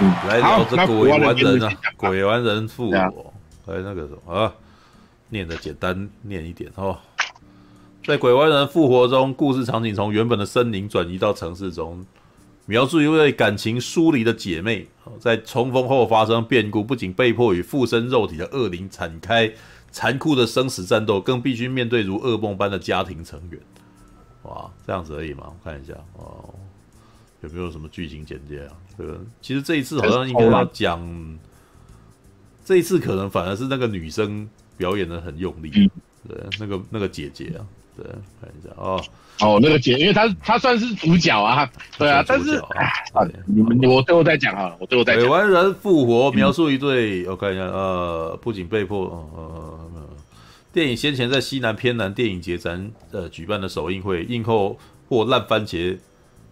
嗯，来聊这个鬼玩人啊，鬼玩人复活，来那个什么啊，念的简单念一点哦。在鬼玩人复活中，故事场景从原本的森林转移到城市中，描述一位感情疏离的姐妹，在重逢后发生变故，不仅被迫与附身肉体的恶灵展开残酷的生死战斗，更必须面对如噩梦般的家庭成员。哇，这样子而已嘛？我看一下哦，有没有什么剧情简介啊？这个其实这一次好像应该要讲，这一次可能反而是那个女生表演的很用力，嗯。对，那个那个姐姐啊，对，看一下哦，哦，那个姐，因为她她算是主角啊，对啊，但是啊你们我最后再讲啊，我最后再讲。鬼玩人复活描述一对，我看一下，呃，不仅被迫，呃，呃电影先前在西南偏南电影节展呃举办的首映会，映后获烂番茄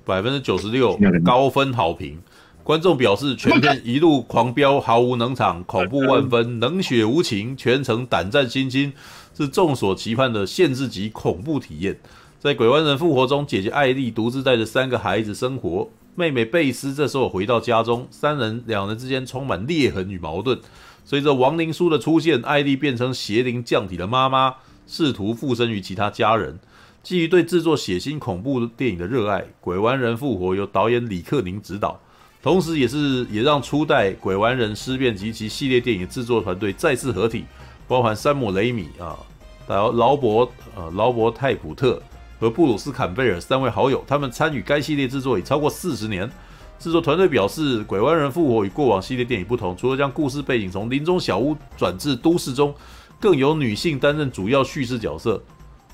百分之九十六高分好评，观众表示全片一路狂飙，毫无冷场，恐怖万分，冷血无情，全程胆战心惊，是众所期盼的限制级恐怖体验。在鬼玩人复活中，姐姐艾莉独自带着三个孩子生活，妹妹贝斯这时候回到家中，三人两人之间充满裂痕与矛盾。随着亡灵书的出现，艾莉变成邪灵降体的妈妈，试图附身于其他家人。基于对制作血腥恐怖电影的热爱，《鬼玩人复活》由导演李克宁执导，同时也是也让初代《鬼玩人尸变》及其系列电影制作团队再次合体，包含山姆雷米啊、劳劳勃呃劳勃泰普特和布鲁斯坎贝尔三位好友，他们参与该系列制作已超过四十年。制作团队表示，《鬼玩人复活》与过往系列电影不同，除了将故事背景从林中小屋转至都市中，更由女性担任主要叙事角色。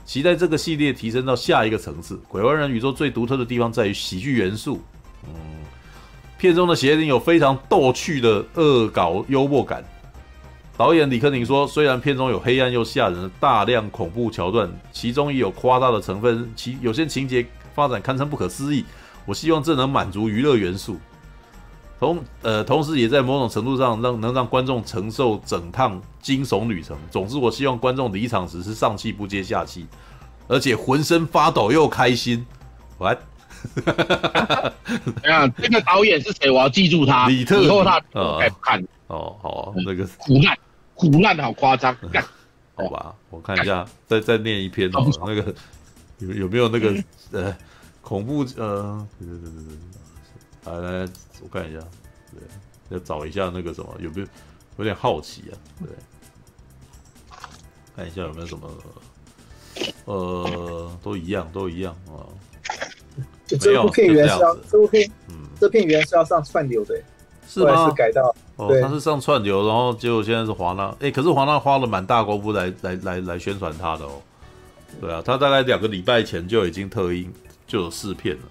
期待这个系列提升到下一个层次。《鬼玩人》宇宙最独特的地方在于喜剧元素，嗯，片中的邪灵有非常逗趣的恶搞幽默感。导演李克宁说，虽然片中有黑暗又吓人的大量恐怖桥段，其中也有夸大的成分，其有些情节发展堪称不可思议。我希望这能满足娱乐元素，同呃，同时也在某种程度上让能让观众承受整趟惊悚旅程。总之，我希望观众离场时是上气不接下气，而且浑身发抖又开心。完 哎呀，这个导演是谁？我要记住他，李特以后他呃该不看。哦，好啊，那个苦难，苦难好夸张，好吧，我看一下，再再念一篇好了，那个有有没有那个 呃？恐怖呃，对对对对对，来来，我看一下，对，要找一下那个什么，有没有有点好奇啊？对，看一下有没有什么，呃，都一样，都一样啊。就这部片原是要，这部片，嗯，这片源是要上串流的，是吗？是改到，哦，他是上串流，然后结果现在是华纳，哎，可是华纳花了蛮大功夫来来来来宣传他的哦。对啊，他大概两个礼拜前就已经特映。就有试片了，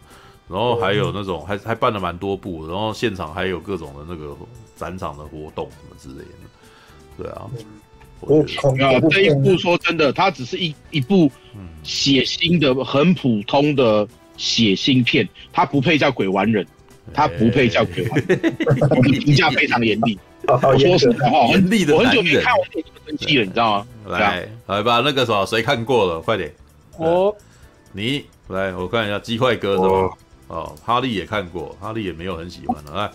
然后还有那种还还办了蛮多部，然后现场还有各种的那个展场的活动什么之类的。对啊，我啊，这一部说真的，它只是一一部血腥的、很普通的血腥片，它不配叫鬼玩人，它不配叫鬼玩人。评价非常严厉，我说实话，严厉的。我很久没看我生气了，你知道吗？来来吧，那个什么，谁看过了？快点，我你。来，我看一下鸡块哥是吧？哦，哈利也看过，哈利也没有很喜欢的。来，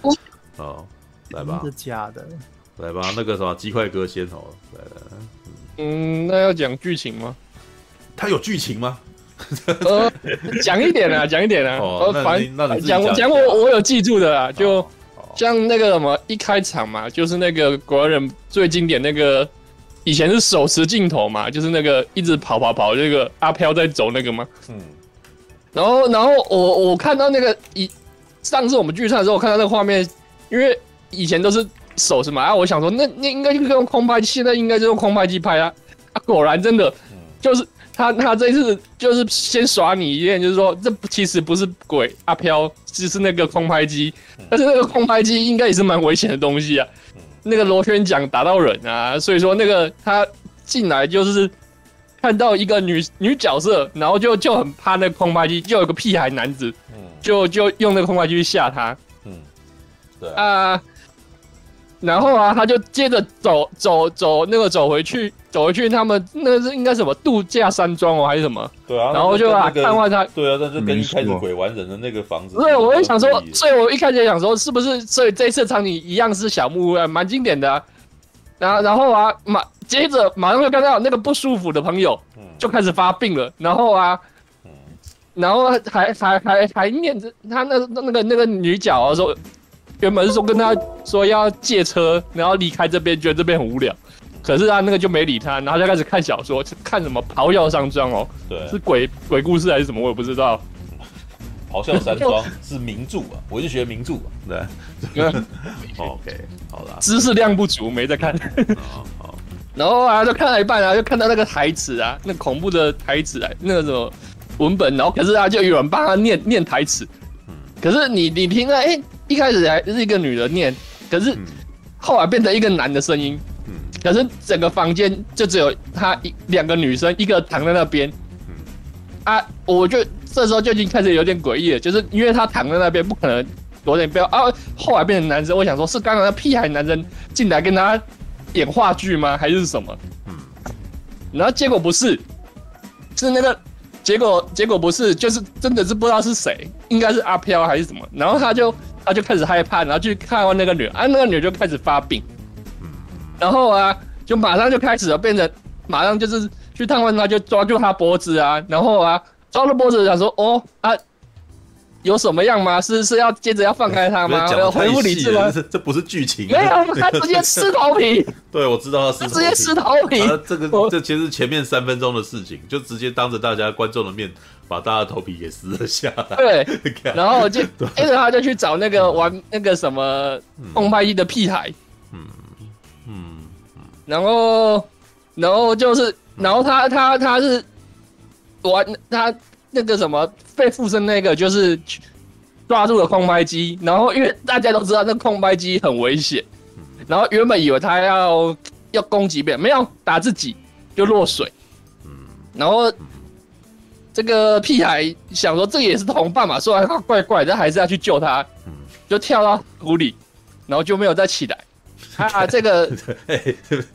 哦，来吧。真的假的。来吧，那个什么鸡块哥先哦。来来来，嗯，那要讲剧情吗？他有剧情吗？呃，讲一点啊，讲一点啊。哦，反正讲讲我我有记住的啦，就像那个什么一开场嘛，就是那个国人最经典那个。以前是手持镜头嘛，就是那个一直跑跑跑，那个阿飘在走那个嘛。嗯。然后，然后我我看到那个一上次我们聚餐的时候，我看到那个画面，因为以前都是手持嘛，啊，我想说那那应该就是用空拍机，现在应该就用空拍机拍啊。啊，果然真的，就是他他这一次就是先耍你一遍，就是说这其实不是鬼阿飘，只是那个空拍机，但是那个空拍机应该也是蛮危险的东西啊。那个螺旋桨打到人啊，所以说那个他进来就是看到一个女女角色，然后就就很怕那个空拍机，就有个屁孩男子，就就用那个空拍机去吓他，嗯，对啊，然后啊，他就接着走走走那个走回去，走回去他们那个是应该什么度假山庄哦，还是什么？对啊，然后就啊，看望他，对啊，那就跟一开始鬼玩人的那个房子。对我就想说，所以我一开始想说，是不是所以这一次场景一样是小木屋啊，蛮经典的。然后然后啊，马接着马上就看到那个不舒服的朋友就开始发病了，然后啊。然后还还还还念着他那那那个那个女角啊说，原本是说跟他说要借车，然后离开这边，觉得这边很无聊。可是他那个就没理他，然后就开始看小说，看什么《咆哮山庄》哦，对，是鬼鬼故事还是什么，我也不知道。咆哮山庄是名著啊，我就学名著啊，对。OK，好了，知识量不足，没在看。好，然后啊，就看了一半啊，就看到那个台词啊，那恐怖的台词啊，那个什么。文本，然后可是他就有人帮他念念台词，可是你你听了，哎，一开始还是一个女人念，可是后来变成一个男的声音，可是整个房间就只有他一两个女生，一个躺在那边，啊，我就这时候就已经开始有点诡异了，就是因为他躺在那边，不可能有点不要啊，后来变成男生，我想说是刚刚那屁孩男生进来跟他演话剧吗，还是什么？然后结果不是，是那个。结果结果不是，就是真的是不知道是谁，应该是阿飘还是什么。然后他就他就开始害怕，然后去看望那个女，啊，那个女就开始发病。然后啊，就马上就开始了，变成马上就是去探望她，就抓住她脖子啊，然后啊，抓住脖子想说，哦啊。有什么样吗？是是要接着要放开他吗？要恢复理智吗？这这不是剧情，没有，他直接吃头皮。对，我知道他直接吃头皮。这个这其实前面三分钟的事情，就直接当着大家观众的面把大家头皮给撕了下来。对，然后就 接着他就去找那个玩那个什么空拍机的屁孩。嗯嗯嗯。然后然后就是然后他他他是玩他。那个什么被附身那个就是抓住了空拍机，然后因为大家都知道那空拍机很危险，然后原本以为他要要攻击别人，没有打自己就落水，然后这个屁孩想说这个也是同伴嘛，说他怪怪，但还是要去救他，就跳到湖里，然后就没有再起来。啊，这个，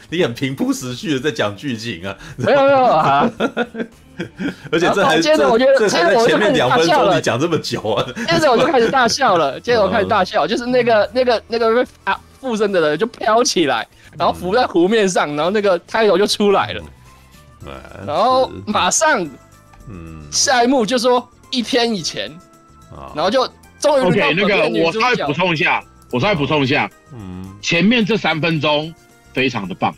你很平铺直叙的在讲剧情啊，没有没有啊。而且这还，接着我觉得，接着我就开始大笑了。你讲这么久啊，接着我就开始大笑了。接着我开始大笑，就是那个那个那个啊附身的人就飘起来，然后浮在湖面上，然后那个开头就出来了。然后马上，嗯，下一幕就说一天以前，然后就终于 OK 那个我稍微补充一下，我稍微补充一下，嗯，前面这三分钟非常的棒，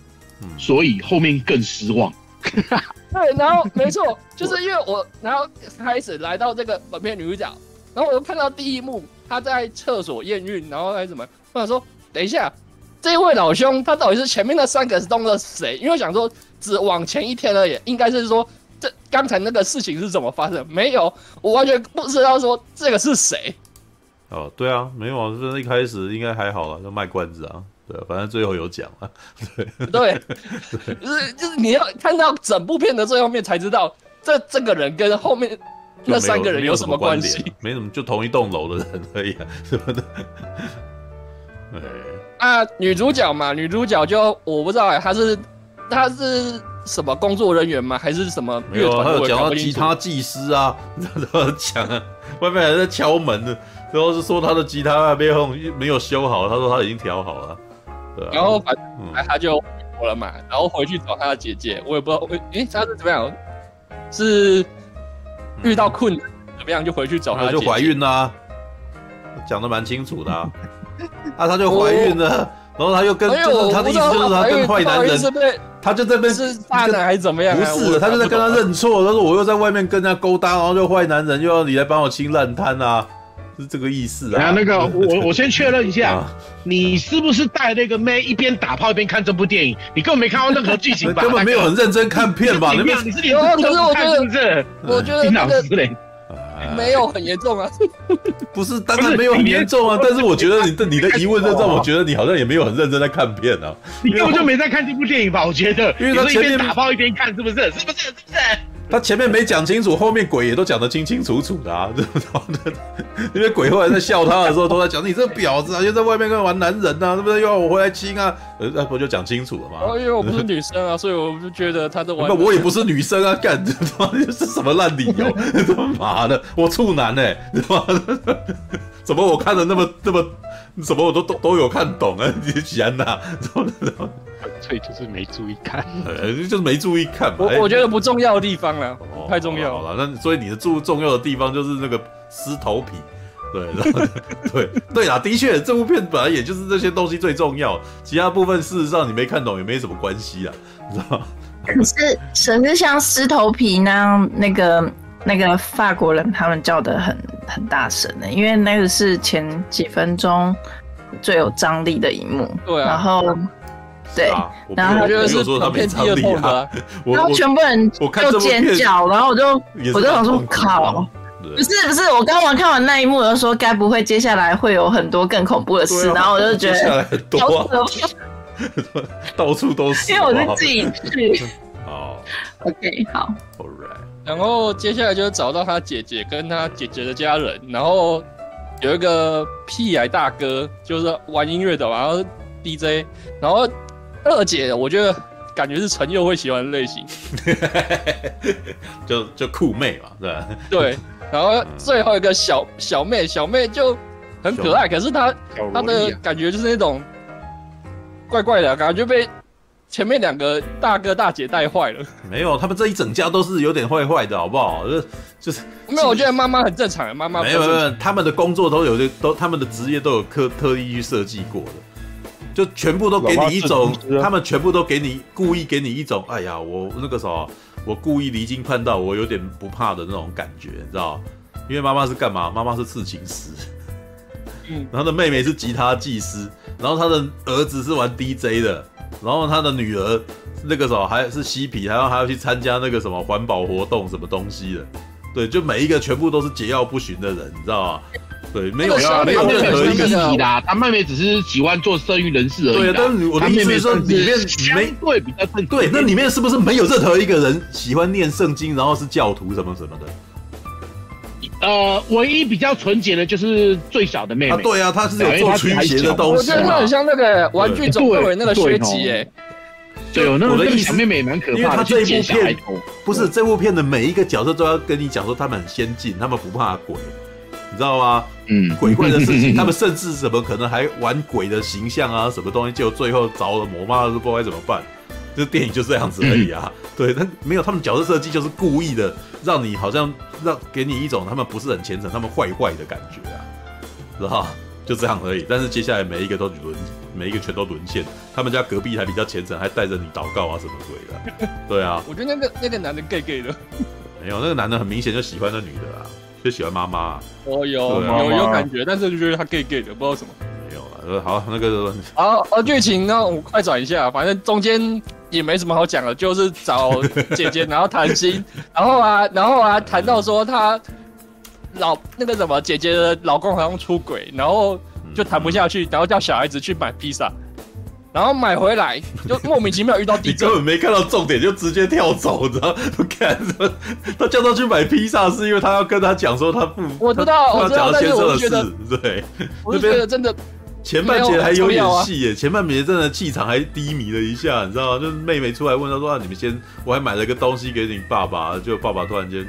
所以后面更失望。对，然后没错，就是因为我，然后开始来到这个本片女主角，然后我就看到第一幕，她在厕所验孕，然后还是什么，我想说，等一下，这位老兄他到底是前面那三个是动了谁？因为我想说只往前一天而已，应该是说这刚才那个事情是怎么发生？没有，我完全不知道说这个是谁。哦，对啊，没有啊，这一开始应该还好了，就卖关子啊。对，反正最后有讲了。对对，就是就是你要看到整部片的最后面才知道，这这个人跟后面那三个人有什么关系？没什么，就同一栋楼的人而已，什么的。对啊，女主角嘛，女主角就我不知道哎，她是她是什么工作人员吗？还是什么乐团？他有讲到吉他技师啊，都要讲啊，外面还在敲门呢，然后是说他的吉他没有没有修好，他说他已经调好了。啊、然后反正他就回国了嘛，嗯、然后回去找他的姐姐，我也不知道，诶，他是怎么样？是遇到困难怎么样就回去找他姐姐？就怀孕啦，讲的蛮清楚的啊。啊，他就怀孕了，然后他又跟，就是他的意思就是他跟坏男人，他就在那边是大男还是怎么样？不是，他就在跟他认错，他说我又在外面跟人家勾搭，然后就坏男人又要你来帮我清烂摊啊。是这个意思啊！那个，我我先确认一下，你是不是带那个妹一边打炮一边看这部电影？你根本没看到任何剧情吧？根本没有很认真看片吧？你是你是连这部都不看是不是？我觉得 那个没有很严重啊。不是，当然没有很严重啊。但是我觉得你的你的疑问就让我觉得你好像也没有很认真在看片啊。你根本就没在看这部电影吧？我觉得，因为他一边打炮一边看，是不是？是不是？是不是？他前面没讲清楚，后面鬼也都讲得清清楚楚的啊！因为鬼后来在笑他的时候，都在讲你这个婊子啊，又在外面跟玩男人啊，对不对？又要我回来亲啊？呃，那不就讲清楚了吗？哦，因为我不是女生啊，所以我就觉得他在玩。那我也不是女生啊，干他妈是什么烂理由？他妈的，我处男哎、欸，怎么我看的那么那么，什么我都都都有看懂啊？你讲哪？所以就是没注意看，呃，就是没注意看嘛。我我觉得不重要的地方了，哦、太重要了。好了，那所以你的注重要的地方就是那个尸头皮，对，然后对对啦，的确，这部片本来也就是这些东西最重要，其他部分事实上你没看懂也没什么关系啊，你知道吗？可是，可是像尸头皮那样，那个那个法国人他们叫的很很大声的，因为那个是前几分钟最有张力的一幕，对啊，然后。对，然后他片第二痛的，然后全部人就尖叫，然后我就我就想说靠，不是不是，我刚刚看完那一幕，我就说该不会接下来会有很多更恐怖的事，然后我就觉得 到处都是，因为我是自己去。好，OK，好，Alright，然后接下来就是找到他姐姐跟他姐姐的家人，然后有一个屁癌大哥，就是玩音乐的，然后 DJ，然后。二姐，我觉得感觉是陈佑会喜欢的类型，就就酷妹嘛，对吧？对，然后最后一个小小妹，小妹就很可爱，可是她她的感觉就是那种怪怪的感觉，被前面两个大哥大姐带坏了。没有，他们这一整家都是有点坏坏的，好不好？就就是没有，我觉得妈妈很正常，妈妈没有没有，他们的工作都有的都，他们的职业都有特特意去设计过的。就全部都给你一种，他们全部都给你故意给你一种，哎呀，我那个时候我故意离经叛道，我有点不怕的那种感觉，你知道？因为妈妈是干嘛？妈妈是刺青师，嗯，然后他的妹妹是吉他技师，然后他的儿子是玩 DJ 的，然后他的女儿那个时候还是嬉皮，还要还要去参加那个什么环保活动什么东西的，对，就每一个全部都是桀骜不驯的人，你知道吗？对，没有啊，没有任何一个问题啦。他妹妹只是喜欢做生育人士而已。对，但是我的意思是说，里面没对比较正。对，那里面是不是没有任何一个人喜欢念圣经，然后是教徒什么什么的？呃，唯一比较纯洁的就是最小的妹妹。对啊，她是有做驱邪的东西。我觉得她很像那个玩具总动员那个薛吉哎。对，我的意思，小妹妹蛮可怕的。因为她这一部片不是这部片的每一个角色都要跟你讲说他们很先进，他们不怕鬼。你知道吗？嗯，鬼怪的事情，他们甚至怎么可能还玩鬼的形象啊？什么东西？就最后着了魔，妈都不知道该怎么办。这电影就这样子而已啊。嗯、对，但没有他们角色设计，就是故意的让你好像让给你一种他们不是很虔诚，他们坏坏的感觉啊，知道就这样而已。但是接下来每一个都沦，每一个全都沦陷。他们家隔壁还比较虔诚，还带着你祷告啊什么鬼的。对啊，我觉得那个那个男的 gay gay 的，没有那个男的很明显就喜欢那女的啊。就喜欢妈妈，哦有有有感觉，但是就觉得他 gay gay 的，不知道什么。没有了，好，那个好，呃，剧情呢，我快转一下，反正中间也没什么好讲的，就是找姐姐，然后谈心，然后啊，然后啊，谈到说她老那个什么姐姐的老公好像出轨，然后就谈不下去，然后叫小孩子去买披萨。然后买回来就莫名其妙遇到地震，根本没看到重点就直接跳走，你知道？不看，他叫他去买披萨是因为他要跟他讲说他不，我知道，我知道，但是我觉得对，我觉得真的前半节还有演戏耶，前半节真的气场还低迷了一下，你知道吗？就是妹妹出来问他说啊，你们先，我还买了个东西给你爸爸，就爸爸突然间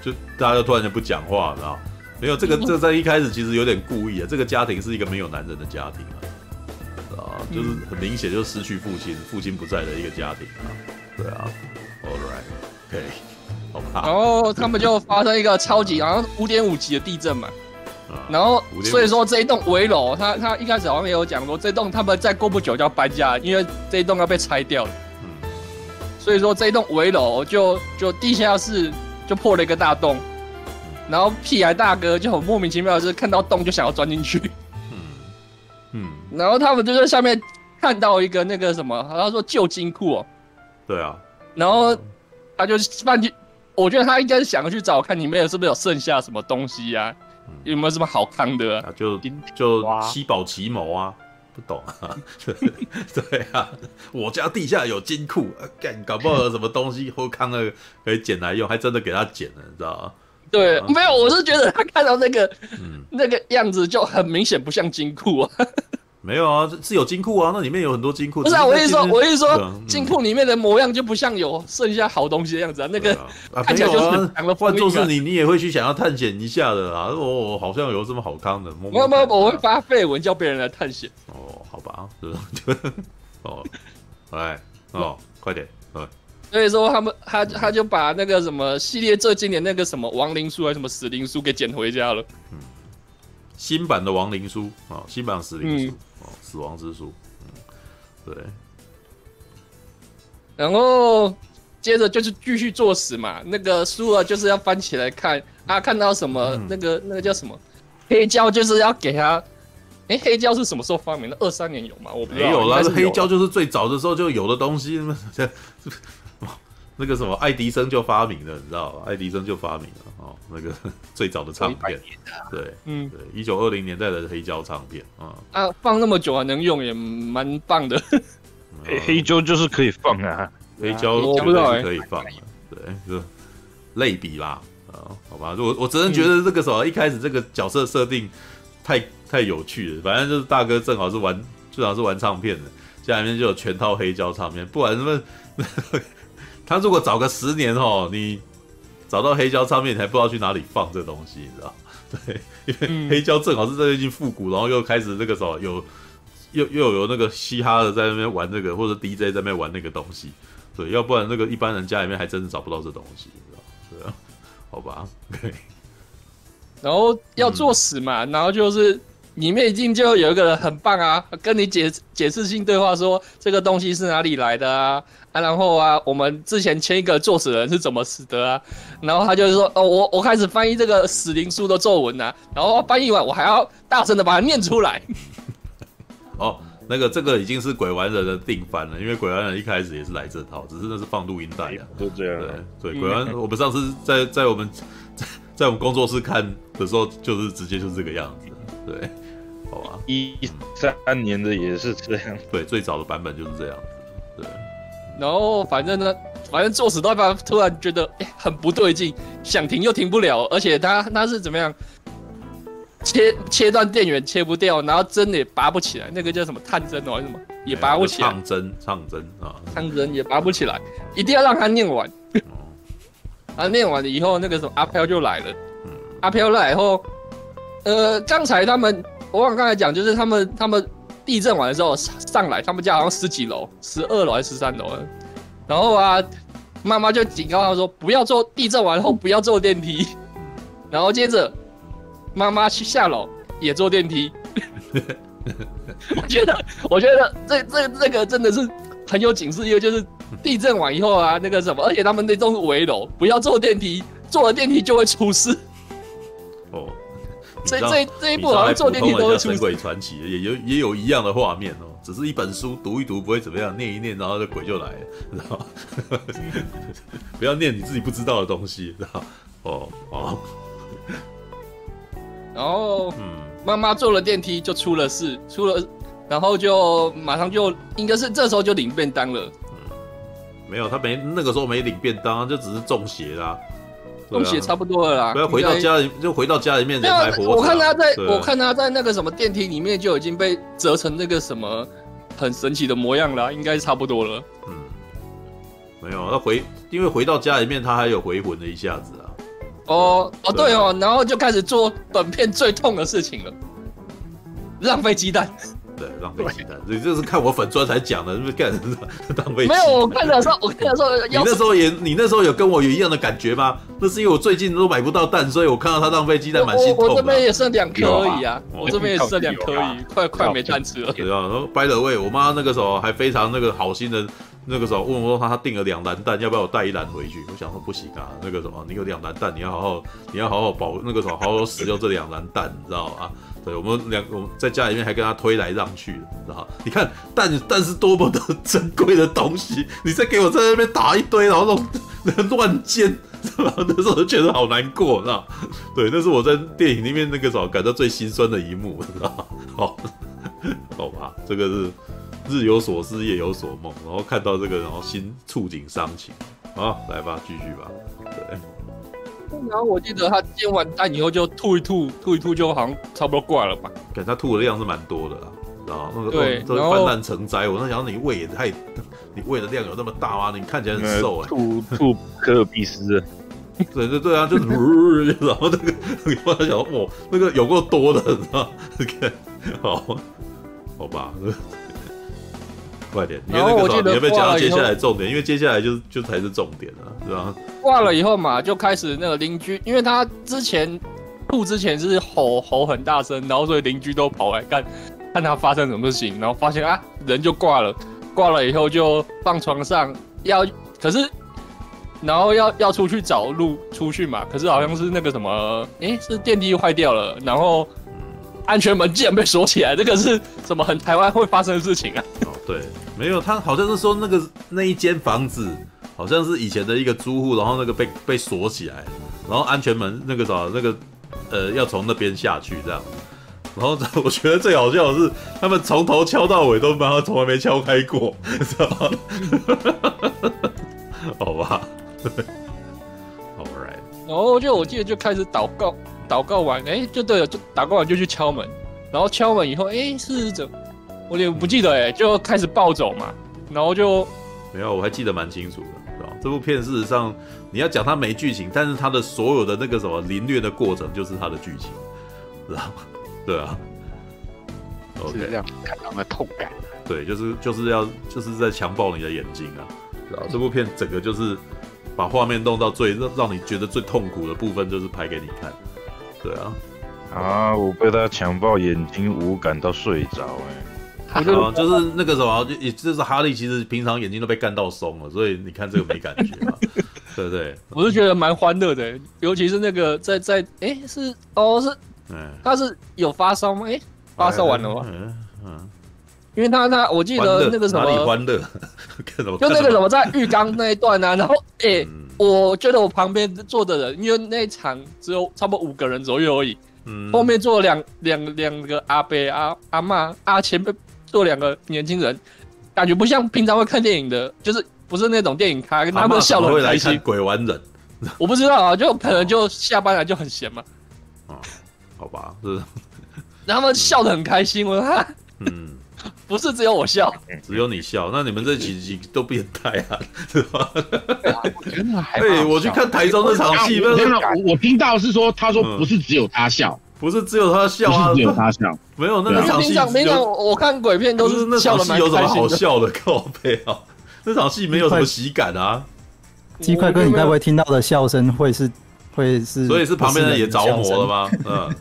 就大家就突然间不讲话，你知道？没有这个，这在一开始其实有点故意啊，这个家庭是一个没有男人的家庭啊。就是很明显，就失去父亲，父亲不在的一个家庭啊。对啊，All right，OK，好吧。然后他们就发生一个超级，好像五点五级的地震嘛。然后所以说这一栋危楼，他他一开始好像也有讲过，这栋他们再过不久就要搬家，因为这一栋要被拆掉了。嗯。所以说这一栋危楼就就地下室就破了一个大洞，然后屁孩大哥就很莫名其妙的是看到洞就想要钻进去。嗯，然后他们就在下面看到一个那个什么，好像说旧金库哦。对啊。然后他就放进，我觉得他应该是想要去找看里面是不是有剩下什么东西呀、啊，有没有什么好康的、啊？就就七宝奇谋啊，不懂啊，对啊，我家地下有金库，干搞不好有什么东西或康了可以捡来用，还真的给他捡了，你知道吗？对，没有，我是觉得他看到那个，嗯，那个样子就很明显不像金库啊。没有啊，是有金库啊，那里面有很多金库。不是啊，我意思说，我意思说，金库里面的模样就不像有剩下好东西的样子啊。那个 看起来就是。换作是你，你也会去想要探险一下的啊。我好像有这么好康的。没有没有，我会发废文叫别人来探险。哦，好吧，是 哦，来哦，快点，所以说他们他他就把那个什么系列最经典那个什么亡灵书还是什么死灵书给捡回家了。嗯，新版的亡灵书啊，新版死灵书。死亡之书，嗯，对。然后接着就是继续作死嘛。那个书啊，就是要翻起来看啊，看到什么、嗯、那个那个叫什么黑胶，就是要给他。哎、欸，黑胶是什么时候发明的？二三年有吗？我。没有啦，是黑胶就是最早的时候就有的东西。那个什么爱迪生就发明了，你知道吧？爱迪生就发明了哦，那个 最早的唱片，对，嗯，对，一九二零年代的黑胶唱片啊，啊，放那么久还能用，也蛮棒的。黑 黑胶就是可以放啊，黑胶绝对是可以放的，对，就类比啦，啊，好吧，我我只能觉得这个时候一开始这个角色设定太太有趣了，反正就是大哥正好是玩，最好是玩唱片的，家里面就有全套黑胶唱片，不管什么。他如果早个十年哦，你找到黑胶唱片，你还不知道去哪里放这东西，你知道？对，因为黑胶正好是最近复古，然后又开始那个时候有又又有那个嘻哈的在那边玩那个，或者 DJ 在那边玩那个东西，对，要不然那个一般人家里面还真的找不到这东西，你知道？对啊，好吧，对。然后要作死嘛，嗯、然后就是里面一定就有一个人很棒啊，跟你解解释性对话说这个东西是哪里来的啊。啊，然后啊，我们之前签一个作死人是怎么死的啊？然后他就是说，哦，我我开始翻译这个死灵书的作文啊，然后翻译完，我还要大声的把它念出来。哦，那个这个已经是鬼玩人的定番了，因为鬼玩人一开始也是来这套，只是那是放录音带啊，就这样。对对，鬼玩，我们上次在在我们在 在我们工作室看的时候，就是直接就是这个样子。对，好吧。一三年的也是这样。对，最早的版本就是这样子。对。然后反正呢，反正作死到一半，突然觉得哎、欸、很不对劲，想停又停不了，而且他他是怎么样，切切断电源切不掉，然后针也拔不起来，那个叫什么探针哦还是什么也拔不起来，唱针唱针啊，唱针也拔不起来，一定要让他念完。啊，念完了以后，那个什么阿飘就来了，嗯、阿飘来以后，呃，刚才他们我忘刚才讲，就是他们他们。地震完的时候上上来，他们家好像十几楼，十二楼还是十三楼？然后啊，妈妈就警告他说：“不要坐地震完后不要坐电梯。”然后接着妈妈去下楼也坐电梯。我觉得，我觉得这这这个真的是很有警示意味，就是地震完以后啊，那个什么，而且他们那栋是围楼，不要坐电梯，坐了电梯就会出事。哦。这这这一部好像坐电梯都是神鬼传奇，也有也有一样的画面哦。只是一本书读一读不会怎么样，念一念然后这鬼就来了，知道吗？不要念你自己不知道的东西，知道哦哦。然后，嗯，妈妈坐了电梯就出了事，出了，然后就马上就应该是这时候就领便当了。嗯，没有，他没那个时候没领便当，就只是中邪啦。东西也差不多了啦，不要回到家里就回到家里面才活。我看他在我看他在那个什么电梯里面就已经被折成那个什么很神奇的模样了，应该差不多了。嗯，没有，他回因为回到家里面他还有回魂了一下子啊。哦哦对哦，然后就开始做本片最痛的事情了，浪费鸡蛋。对，浪费鸡蛋，你这是看我粉砖才讲的，是不是干什么浪费？没有，我看的时候，我看的时候，你那时候也，你那时候有跟我有一样的感觉吗？那是因为我最近都买不到蛋，所以我看到他浪费鸡蛋蛮心痛的。我这边也剩两颗而已啊，我这边也剩两颗而已，快快没蛋吃了。对啊，然后 by the way，我妈那个时候还非常那个好心的，那个时候问我说他订了两篮蛋，要不要我带一篮回去？我想说不行啊，那个什么，你有两篮蛋，你要好好，你要好好保那个什么，好好使用这两篮蛋，你知道吗？对，我们两我们在家里面还跟他推来让去的，知道你看蛋蛋是多么的珍贵的东西，你再给我在那边打一堆，然后那种乱捡，是吧？那时候就觉得好难过，知道 对，那是我在电影里面那个时候感到最心酸的一幕，知道 好，好吧，这个是日有所思夜有所梦，然后看到这个，然后心触景伤情。好，来吧，继续吧。对。然后我记得他煎完蛋以后就吐一吐，吐一吐就好像差不多挂了吧。感他吐的量是蛮多的啦，知道那个对，都泛滥成灾。我在想你胃也太，你胃的量有那么大吗？你看起来很瘦哎、欸。吐吐可尔必思。对对对啊，就是，然后那个，我在想，哇，那个有够多的，你知道？看，好，好吧。快点！然后我记得你要不要讲到接下来重点？因为接下来就就才是重点了，是吧？挂了以后嘛，就开始那个邻居，因为他之前吐之前是吼吼很大声，然后所以邻居都跑来看看他发生什么事情，然后发现啊人就挂了，挂了以后就放床上要，可是然后要要出去找路出去嘛，可是好像是那个什么，诶，是电梯坏掉了，然后安全门竟然被锁起来，这个是什么很台湾会发生的事情啊？哦对，没有，他好像是说那个那一间房子好像是以前的一个租户，然后那个被被锁起来，然后安全门那个啥那个呃要从那边下去这样，然后我觉得最好笑的是他们从头敲到尾都把他从来没敲开过，知道吗？好吧，All right，然后就我记得就开始祷告，祷告完哎就对了，就祷告完就去敲门，然后敲门以后哎是怎？我也不记得哎，就开始暴走嘛，然后就没有，我还记得蛮清楚的，是吧？这部片事实上你要讲它没剧情，但是它的所有的那个什么凌虐的过程就是它的剧情，知道吗？对啊，OK，这样看到那痛感，对，就是就是要就是在强暴你的眼睛啊，知道？这部片整个就是把画面弄到最让让你觉得最痛苦的部分，就是拍给你看，对啊，啊，我被他强暴眼睛无感到睡着，哎。啊，就是那个什么，就也就是哈利，其实平常眼睛都被干到松了，所以你看这个没感觉嘛，对不对？我是觉得蛮欢乐的，尤其是那个在在，哎，是哦是，他是有发烧吗？哎，发烧完了吗？嗯嗯，因为他他我记得那个什么，欢乐，就那个什么在浴缸那一段啊，然后哎，我觉得我旁边坐的人，因为那一场只有差不多五个人左右而已，嗯，后面坐两两两个阿伯阿阿妈阿前辈。坐两个年轻人，感觉不像平常会看电影的，就是不是那种电影咖，跟他们笑得很开心。鬼玩人，我不知道啊，就可能就下班了就很闲嘛。哦，好吧，是。他们笑得很开心，我说，嗯，不是只有我笑，只有你笑，那你们这几集都变态啊，是吧？真的还对，我去看台中那场戏，我我听到是说，他说不是只有他笑。不是只有他笑啊，只有他笑，没有那个场戏。没有，我看鬼片都是那场戏有什么好笑的？靠背啊，那场戏没有什么喜感啊。鸡块哥，你该不会听到的笑声会是会是？所以是旁边人也着魔了吗？嗯，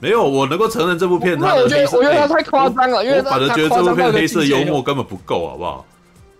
没有，我能够承认这部片它的黑色，我觉得它太夸张了，因为反正觉得这部片黑色幽默根本不够，好不好？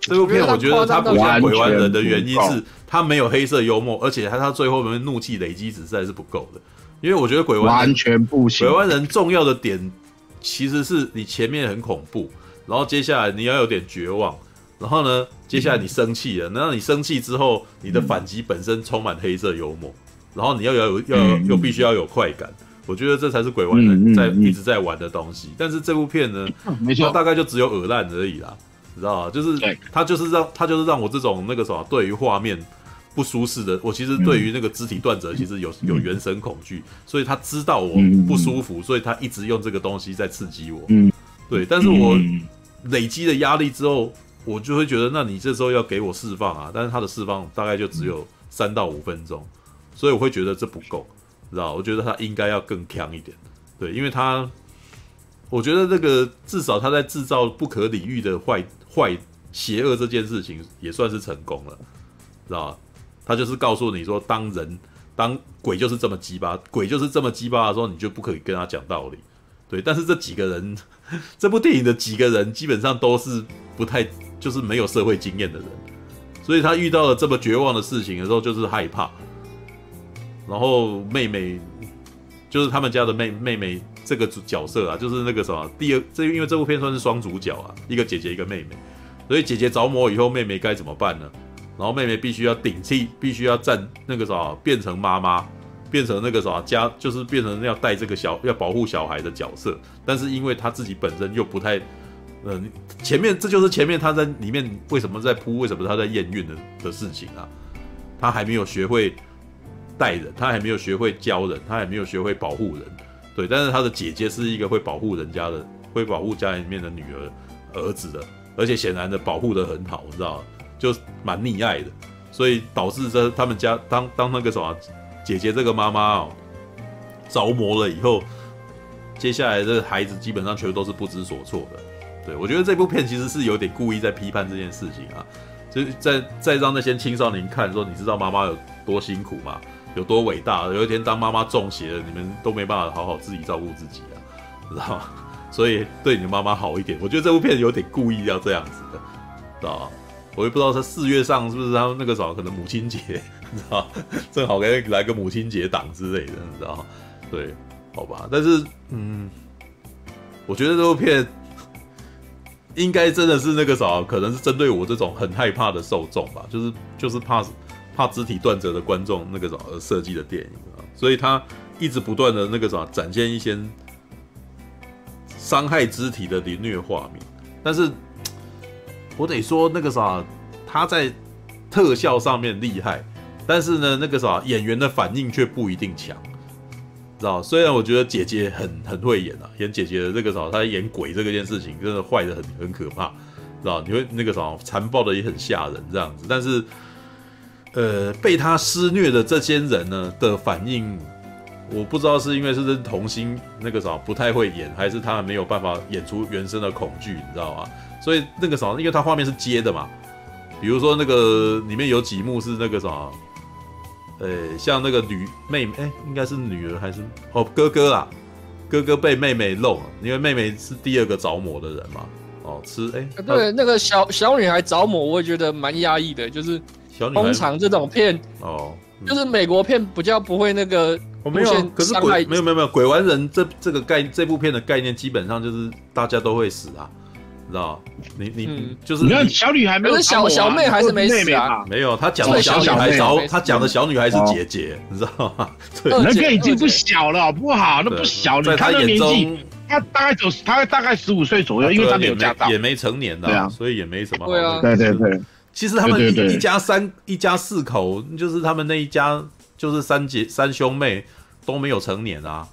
这部片我觉得它不像鬼玩人的原因是。他没有黑色幽默，而且他他最后面怒气累积值实在是不够的，因为我觉得鬼玩完全不行。鬼玩人重要的点其实是你前面很恐怖，然后接下来你要有点绝望，然后呢，接下来你生气了，然后你生气之后，你的反击本身充满黑色幽默，然后你要有要有又必须要有快感，我觉得这才是鬼玩人在一直在玩的东西。但是这部片呢，没错，大概就只有耳烂而已啦，你知道吗？就是他就是让他就是让我这种那个什么对于画面。不舒适的，我其实对于那个肢体断折，其实有有原神恐惧，所以他知道我不舒服，所以他一直用这个东西在刺激我。嗯对，但是我累积的压力之后，我就会觉得，那你这时候要给我释放啊，但是他的释放大概就只有三到五分钟，所以我会觉得这不够，知道？我觉得他应该要更强一点，对，因为他，我觉得这个至少他在制造不可理喻的坏坏邪恶这件事情也算是成功了，知道？他就是告诉你说，当人当鬼就是这么鸡巴，鬼就是这么鸡巴的时候，你就不可以跟他讲道理，对。但是这几个人，这部电影的几个人基本上都是不太，就是没有社会经验的人，所以他遇到了这么绝望的事情的时候，就是害怕。然后妹妹，就是他们家的妹妹妹这个角色啊，就是那个什么，第二，这因为这部片算是双主角啊，一个姐姐一个妹妹，所以姐姐着魔以后，妹妹该怎么办呢？然后妹妹必须要顶替，必须要站那个啥，变成妈妈，变成那个什么家，就是变成要带这个小要保护小孩的角色，但是因为她自己本身又不太，嗯、前面这就是前面她在里面为什么在铺，为什么她在验孕的的事情啊，她还没有学会带人，他还没有学会教人，他还没有学会保护人，对，但是他的姐姐是一个会保护人家的，会保护家里面的女儿儿子的，而且显然的保护得很好，你知道吗？就蛮溺爱的。所以导致这他们家当当那个什么姐姐这个妈妈哦着魔了以后，接下来这孩子基本上全部都是不知所措的。对，我觉得这部片其实是有点故意在批判这件事情啊，就是在在让那些青少年看说，你知道妈妈有多辛苦吗？有多伟大？有一天当妈妈中邪了，你们都没办法好好自己照顾自己啊，知道吗？所以对你的妈妈好一点。我觉得这部片有点故意要这样子的，知道吗？我也不知道他四月上是不是他们那个时候可能母亲节，你知道，正好给来个母亲节档之类的，你知道？对，好吧。但是，嗯，我觉得这部片应该真的是那个啥，可能是针对我这种很害怕的受众吧，就是就是怕怕肢体断折的观众那个啥而设计的电影啊。所以他一直不断的那个啥展现一些伤害肢体的凌虐画面，但是。我得说那个啥，他在特效上面厉害，但是呢，那个啥演员的反应却不一定强，知道？虽然我觉得姐姐很很会演啊，演姐姐的这个啥，她演鬼这个件事情真的坏得很很可怕，知道？你会那个啥残暴的也很吓人这样子，但是呃，被他施虐的这些人呢的反应，我不知道是因为是这童星那个啥不太会演，还是他没有办法演出原生的恐惧，你知道吗？所以那个啥，因为他画面是接的嘛，比如说那个里面有几幕是那个啥，呃，像那个女妹妹，哎，应该是女儿还是哦哥哥啦，哥哥被妹妹弄了，因为妹妹是第二个着魔的人嘛，哦吃哎，对，那个小小女孩着魔，我也觉得蛮压抑的，就是通常这种片哦，就是美国片比较不会那个，我没有，可是鬼没有没有没有鬼玩人这这个概这部片的概念基本上就是大家都会死啊。知道你你、嗯、就是你看小女孩没有、小小妹还是没死啊？没有，他讲的小女孩着，他讲的小女孩是姐姐，哦、你知道吗？对，那个已经不小了，好不好？那不小，你看那年纪，他大概九十，他大概十五岁左右，啊、因为他没有驾照，也没成年的，啊，所以也没什么。对啊，对对对。其实他们一一家三一家四口，就是他们那一家，就是三姐三兄妹都没有成年啊。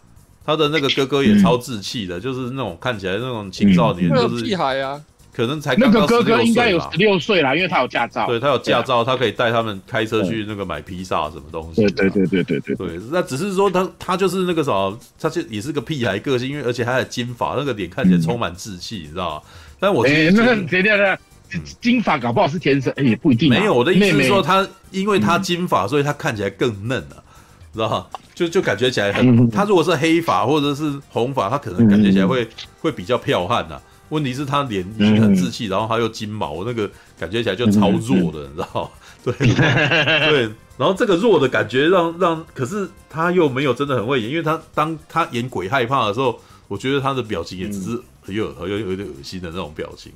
他的那个哥哥也超稚气的，嗯、就是那种看起来那种青少年，就是屁孩啊，可能才刚刚那个哥哥应该有十六岁啦，因为他有驾照，对他有驾照，他可以带他们开车去那个买披萨什么东西。对对对对对对对，那只是说他他就是那个啥，他就也是个屁孩个性，因为而且他还有金发，那个脸看起来充满稚气，你知道吗？但我哎，那个谁的金发搞不好是天生，哎，也不一定。没有，我的意思是说他因为他金发，所以他看起来更嫩了。知道吗？就就感觉起来很，他如果是黑发或者是红发，他可能感觉起来会会比较彪悍呐。问题是他脸已经很稚气，然后他又金毛，那个感觉起来就超弱的，你知道吗？对对。然后这个弱的感觉让让，可是他又没有真的很会演，因为他当他演鬼害怕的时候，我觉得他的表情也只是很有很有有点恶心的那种表情，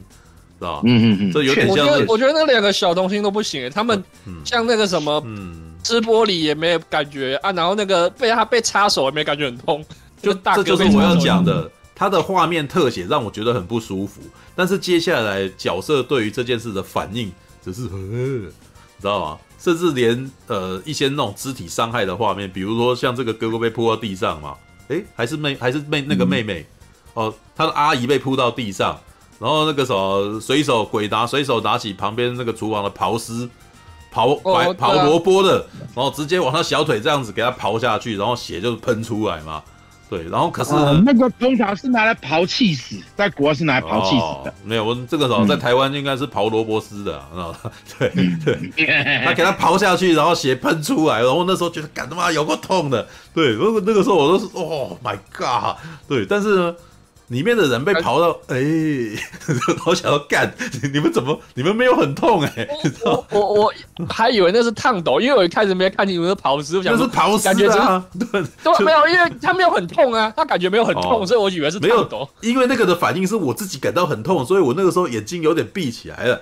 知道吗？嗯嗯嗯，这有点像。我觉得我觉得那两个小东西都不行，他们像那个什么，嗯。吃玻璃也没有感觉啊，然后那个被他被插手也没感觉很痛，就大这就是我要讲的，他的画面特写让我觉得很不舒服。但是接下来角色对于这件事的反应只是，你知道吗？甚至连呃一些那种肢体伤害的画面，比如说像这个哥哥被扑到地上嘛，诶，还是妹还是妹那个妹妹哦，他的阿姨被扑到地上，然后那个什么随手鬼拿随手拿起旁边那个厨房的刨丝。刨白刨萝卜的，然后直接往他小腿这样子给他刨下去，然后血就喷出来嘛。对，然后可是、呃、那个通常是拿来刨气死，在国外是拿来刨气死的。哦、没有，我这个时候在台湾应该是刨萝卜丝的，知道吧？对对，他给他刨下去，然后血喷出来，然后那时候觉得干他妈有够痛的。对，如果那个时候我都是哦 my god，对，但是呢。里面的人被刨到，哎、欸，好想要干！你们怎么？你们没有很痛哎、欸？我我我还以为那是烫斗，因为我一开始没看清楚是刨丝，我想说是刨丝、啊，感觉对对，没有，因为他没有很痛啊，他感觉没有很痛，哦、所以我以为是没有斗。因为那个的反应是我自己感到很痛，所以我那个时候眼睛有点闭起来了，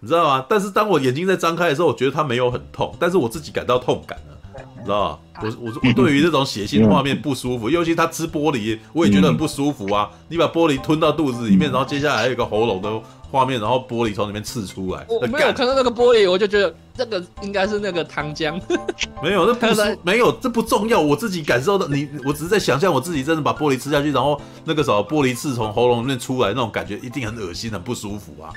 你知道吗？但是当我眼睛在张开的时候，我觉得他没有很痛，但是我自己感到痛感了。你知道吧？我我我对于这种血腥画面不舒服，尤其他吃玻璃，我也觉得很不舒服啊。你把玻璃吞到肚子里面，然后接下来还有一个喉咙的画面，然后玻璃从里面刺出来。我没有看到那个玻璃，我就觉得这个应该是那个糖浆。没有，那不是 没有，这不重要。我自己感受到你，我只是在想象我自己真的把玻璃吃下去，然后那个什么玻璃刺从喉咙里面出来，那种感觉一定很恶心、很不舒服啊。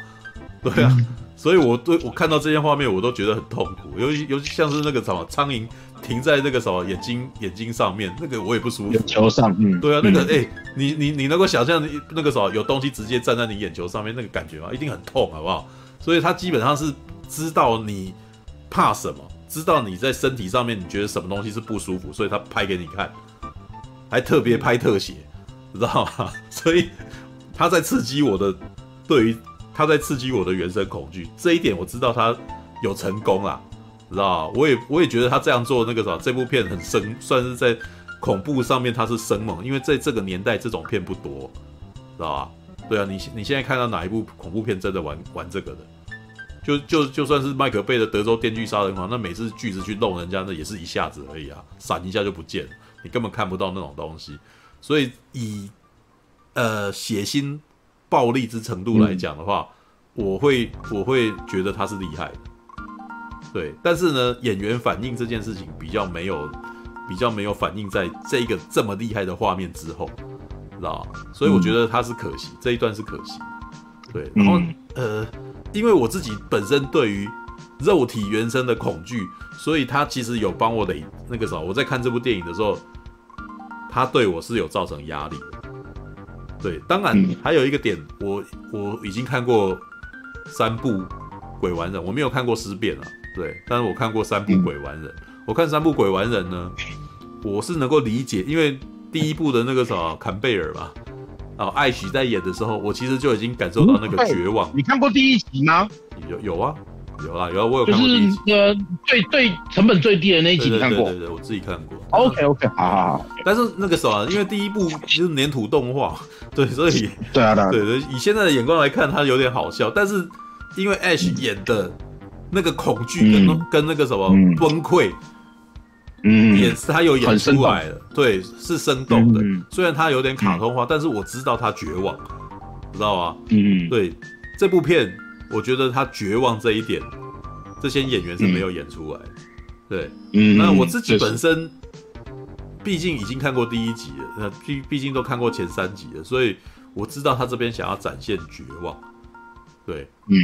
对啊，所以我对我看到这些画面，我都觉得很痛苦。尤其尤其像是那个什么苍蝇停在那个什么眼睛眼睛上面，那个我也不舒服。眼球上，嗯，对啊，那个哎、欸，你你你能够想象那个什么有东西直接站在你眼球上面那个感觉吗？一定很痛，好不好？所以他基本上是知道你怕什么，知道你在身体上面你觉得什么东西是不舒服，所以他拍给你看，还特别拍特写，知道吗？所以他在刺激我的对于。他在刺激我的原生恐惧，这一点我知道他有成功啦，知道吧？我也我也觉得他这样做那个啥，这部片很生，算是在恐怖上面他是生猛，因为在这个年代这种片不多，知道吧？对啊，你你现在看到哪一部恐怖片真的玩玩这个的？就就就算是麦克贝的《德州电锯杀人狂》，那每次锯子去弄人家，那也是一下子而已啊，闪一下就不见了，你根本看不到那种东西。所以以呃血腥。暴力之程度来讲的话，我会我会觉得他是厉害的，对。但是呢，演员反应这件事情比较没有比较没有反应在这个这么厉害的画面之后，知道？所以我觉得他是可惜，嗯、这一段是可惜。对，然后、嗯、呃，因为我自己本身对于肉体原生的恐惧，所以他其实有帮我的那个时候，我在看这部电影的时候，他对我是有造成压力。对，当然还有一个点，我我已经看过三部《鬼玩人》，我没有看过《尸变》啊。对，但是我看过三部《鬼玩人》。我看三部《鬼玩人》呢，我是能够理解，因为第一部的那个什么坎贝尔吧，啊，艾许在演的时候，我其实就已经感受到那个绝望。你看过第一集吗？有有啊。有啊有啊，我有看过第一集。就是呃，最最成本最低的那一集你看过？对对对，我自己看过。OK OK，好好好。但是那个时候啊，因为第一部就是粘土动画，对，所以对啊对对，以现在的眼光来看，它有点好笑。但是因为 Ash 演的那个恐惧跟、嗯、跟那个什么崩溃，嗯，演他有演出来的，对，是生动的。嗯、虽然他有点卡通化，嗯、但是我知道他绝望，知道吗？嗯，对，这部片。我觉得他绝望这一点，这些演员是没有演出来。嗯、对，嗯，那我自己本身，毕竟已经看过第一集了，那毕毕竟都看过前三集了，所以我知道他这边想要展现绝望。对，嗯，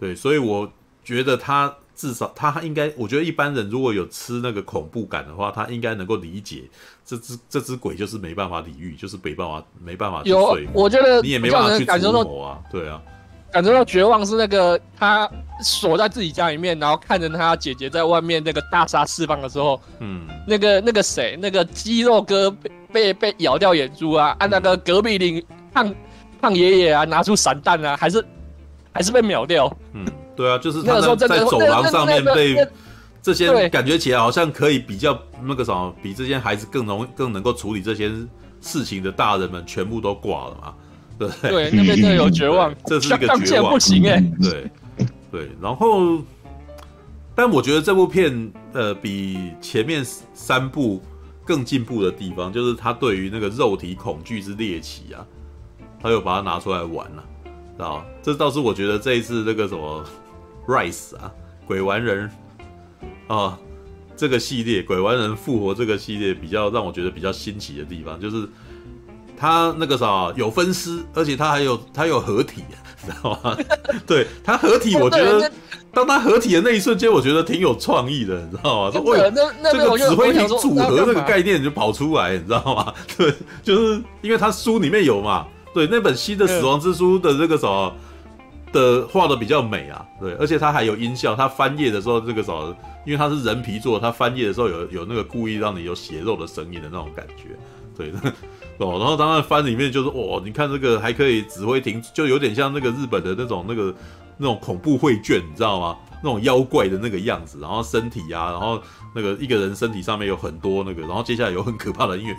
对，所以我觉得他至少他应该，我觉得一般人如果有吃那个恐怖感的话，他应该能够理解这只这只鬼就是没办法理喻，就是没办法没办法去睡。我觉得你也没办法去琢磨啊，对啊。感觉到绝望是那个他锁在自己家里面，然后看着他姐姐在外面那个大杀四方的时候，嗯，那个那个谁，那个肌肉哥被被被咬掉眼珠啊，按、那个隔壁邻胖胖爷爷啊拿出散弹啊，还是还是被秒掉。嗯，对啊，就是他在在走廊上面被这些感觉起来好像可以比较那个什么，比这些孩子更容更能够处理这些事情的大人们全部都挂了嘛。对对，那边真的有绝望，这是一个绝望，不行哎。对对，然后，但我觉得这部片呃比前面三部更进步的地方，就是他对于那个肉体恐惧之猎奇啊，他又把它拿出来玩了，知道？这倒是我觉得这一次那个什么 Rise 啊，鬼玩人啊，这个系列鬼玩人复活这个系列比较让我觉得比较新奇的地方，就是。他那个啥有分尸，而且他还有他有合体，知道吗？对他合体，我觉得当他合体的那一瞬间，我觉得挺有创意的，你知道吗？说喂，这个指挥体组合这个概念就跑出来，你知道吗？对，就是因为他书里面有嘛，对，那本新的死亡之书的这个什么的画的比较美啊，对，而且它还有音效，它翻页的时候这个什么，因为它是人皮做，它翻页的时候有有那个故意让你有血肉的声音的那种感觉，对。哦，然后当然翻里面就是哦，你看这个还可以指挥停，就有点像那个日本的那种那个那种恐怖绘卷，你知道吗？那种妖怪的那个样子，然后身体啊，然后那个一个人身体上面有很多那个，然后接下来有很可怕的音乐，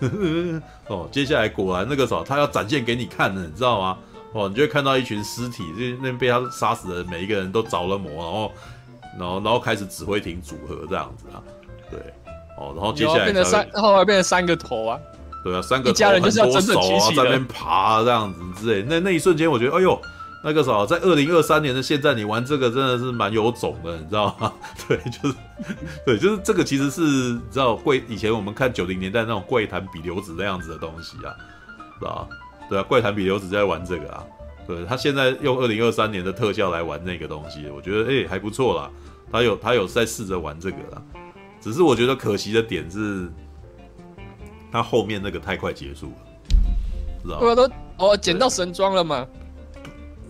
呃呃呃、哦，接下来果然那个时候他要展现给你看的，你知道吗？哦，你就会看到一群尸体，就那被他杀死的每一个人都着了魔，然后然后然后开始指挥艇组合这样子啊。对，哦，然后接下来变成三，后来变成三个头啊，对啊，三个头一家人就是要很多整整齐齐的手啊在那边爬这样子之类，那那一瞬间我觉得，哎呦。那个啥，在二零二三年的现在，你玩这个真的是蛮有种的，你知道吗？对，就是，对，就是这个其实是你知道柜以前我们看九零年代那种怪谈比流子那样子的东西啊，是吧？对啊，怪谈比流子在玩这个啊，对，他现在用二零二三年的特效来玩那个东西，我觉得哎、欸、还不错啦，他有他有在试着玩这个啦，只是我觉得可惜的点是，他后面那个太快结束了，知道吗？我都哦捡到神装了吗？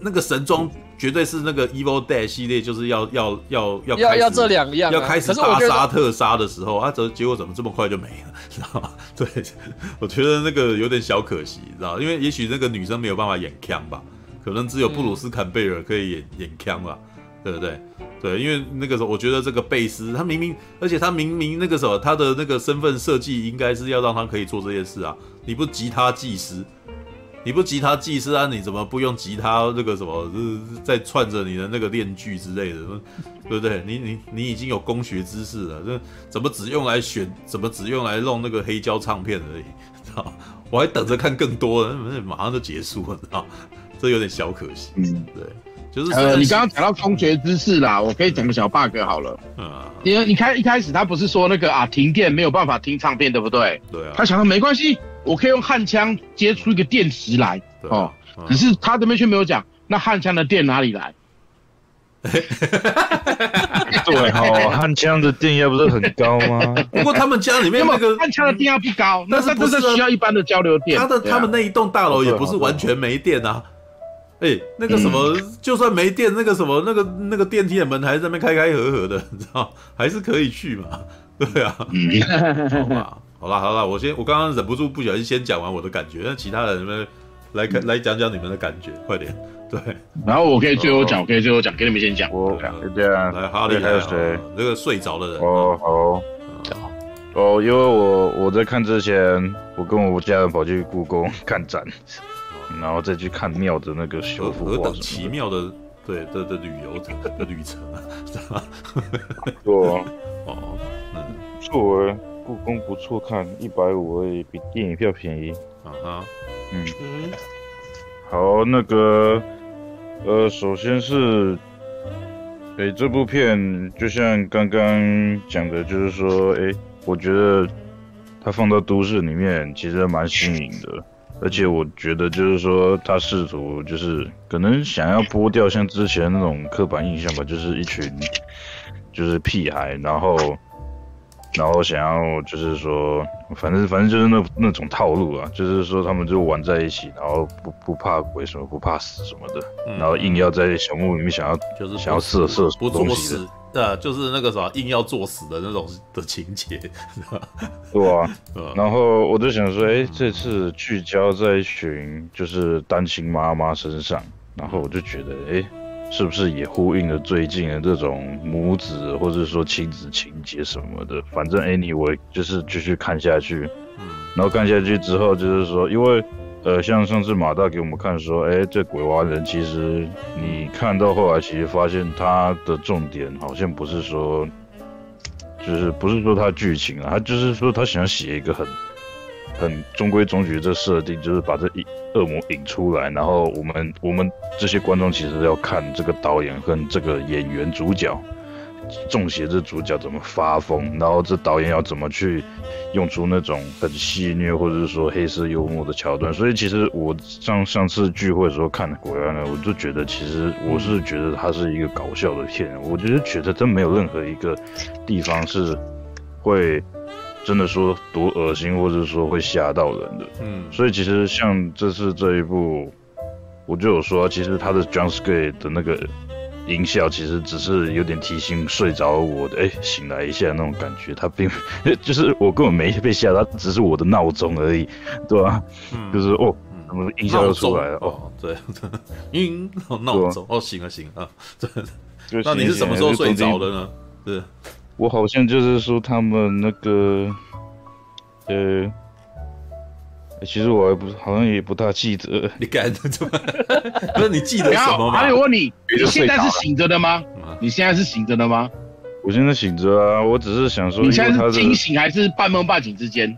那个神装绝对是那个 Evil Dead 系列，就是要要要要要要这两样、啊，要开始大杀特杀的时候啊，怎结果怎么这么快就没了，知道吗？对，我觉得那个有点小可惜，知道吗？因为也许那个女生没有办法演枪吧，可能只有布鲁斯坎贝尔可以演、嗯、演枪吧，对不对？对，因为那个时候我觉得这个贝斯他明明，而且他明明那个时候他的那个身份设计应该是要让他可以做这件事啊，你不吉他技师。你不吉他技师啊？你怎么不用吉他那个什么，就是在串着你的那个链锯之类的，对不对？你你你已经有工学知识了，这怎么只用来选？怎么只用来弄那个黑胶唱片而已？知道？我还等着看更多的，马上就结束了，知道？这有点小可惜。嗯，对，就是呃，你刚刚讲到工学知识啦，我可以讲个小 bug 好了。嗯，因为你看一开始他不是说那个啊停电没有办法听唱片，对不对？对啊。他想说没关系。我可以用焊枪接出一个电池来哦，可是他这边却没有讲，那焊枪的电哪里来？对哦，焊枪的电压不是很高吗？不过他们家里面那个焊枪的电压不高，那是不是需要一般的交流电？他的他们那一栋大楼也不是完全没电啊。哎，那个什么，就算没电，那个什么，那个那个电梯的门还是在那边开开合合的，你知道，还是可以去嘛？对啊，好吧。好了好了，我先我刚刚忍不住不小心先讲完我的感觉，那其他人们来看来讲讲你们的感觉，快点。对，然后我可以最后讲，我可以最后讲，给你们先讲。我这样，来哈利还有谁？那个睡着的人。哦好。哦，因为我我在看之前，我跟我家人跑去故宫 看展，然后再去看庙的那个修复。何等奇妙的，对的的旅游的旅程啊？对哦，嗯，不错哎。故宫不错，看一百五而已，比电影票便宜。啊哈，嗯，好，那个，呃，首先是，哎，这部片就像刚刚讲的，就是说，哎，我觉得它放到都市里面其实蛮新颖的，而且我觉得就是说，它试图就是可能想要剥掉像之前那种刻板印象吧，就是一群就是屁孩，然后。然后想要就是说，反正反正就是那那种套路啊，就是说他们就玩在一起，然后不不怕鬼什么，不怕死什么的，嗯、然后硬要在小木屋里面想要就是想要射射不作死，对啊，就是那个啥硬要作死的那种的情节，对啊，然后我就想说，哎，这次聚焦在一群就是单亲妈妈身上，然后我就觉得，哎。是不是也呼应了最近的这种母子或者说亲子情节什么的？反正 anyway 就是继续看下去，嗯，然后看下去之后就是说，因为呃，像上次马大给我们看说，哎，这鬼娃人其实你看到后来，其实发现他的重点好像不是说，就是不是说他剧情啊，他就是说他想要写一个很。很中规中矩，这设定就是把这一恶魔引出来，然后我们我们这些观众其实要看这个导演和这个演员主角，中邪这主角怎么发疯，然后这导演要怎么去用出那种很戏谑或者是说黑色幽默的桥段。所以其实我上上次聚会的时候看的《鬼娃人》，我就觉得其实我是觉得它是一个搞笑的片，我觉得觉得真没有任何一个地方是会。真的说多恶心，或者说会吓到人的，嗯，所以其实像这次这一部，我就有说，其实他的 jump scare 的那个音效，其实只是有点提醒睡着我的，哎、欸，醒来一下那种感觉，他并 就是我根本没被吓到，只是我的闹钟而已，对吧？嗯，就是哦，什么音效又出来了，哦，对，音？闹钟，哦，醒了醒了，对，那你是什么时候睡着的呢？是。我好像就是说他们那个，呃，其实我还不好像也不大记得。你干什么？不是你记得什么吗？还有问你，你现在是醒着的吗？你现在是醒着的吗？我现在醒着啊，我只是想说，你现在是清醒还是半梦半醒之间？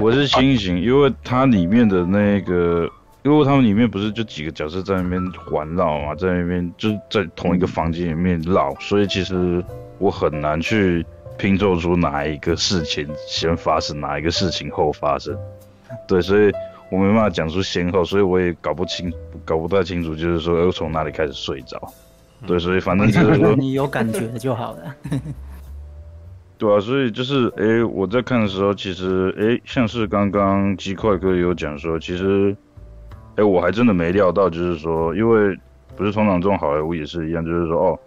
我是清醒，因为它里面的那个，因为他们里面不是就几个角色在那边环绕嘛，在那边就是在同一个房间里面绕，所以其实我很难去拼凑出哪一个事情先发生，哪一个事情后发生。对，所以我没办法讲出先后，所以我也搞不清，搞不太清楚，就是说又从哪里开始睡着。对，所以反正就是说你有感觉就好了。对啊，所以就是，哎、欸，我在看的时候，其实，哎、欸，像是刚刚鸡块哥有讲说，其实，哎、欸，我还真的没料到，就是说，因为不是通常这种好莱坞也是一样，就是说，哦，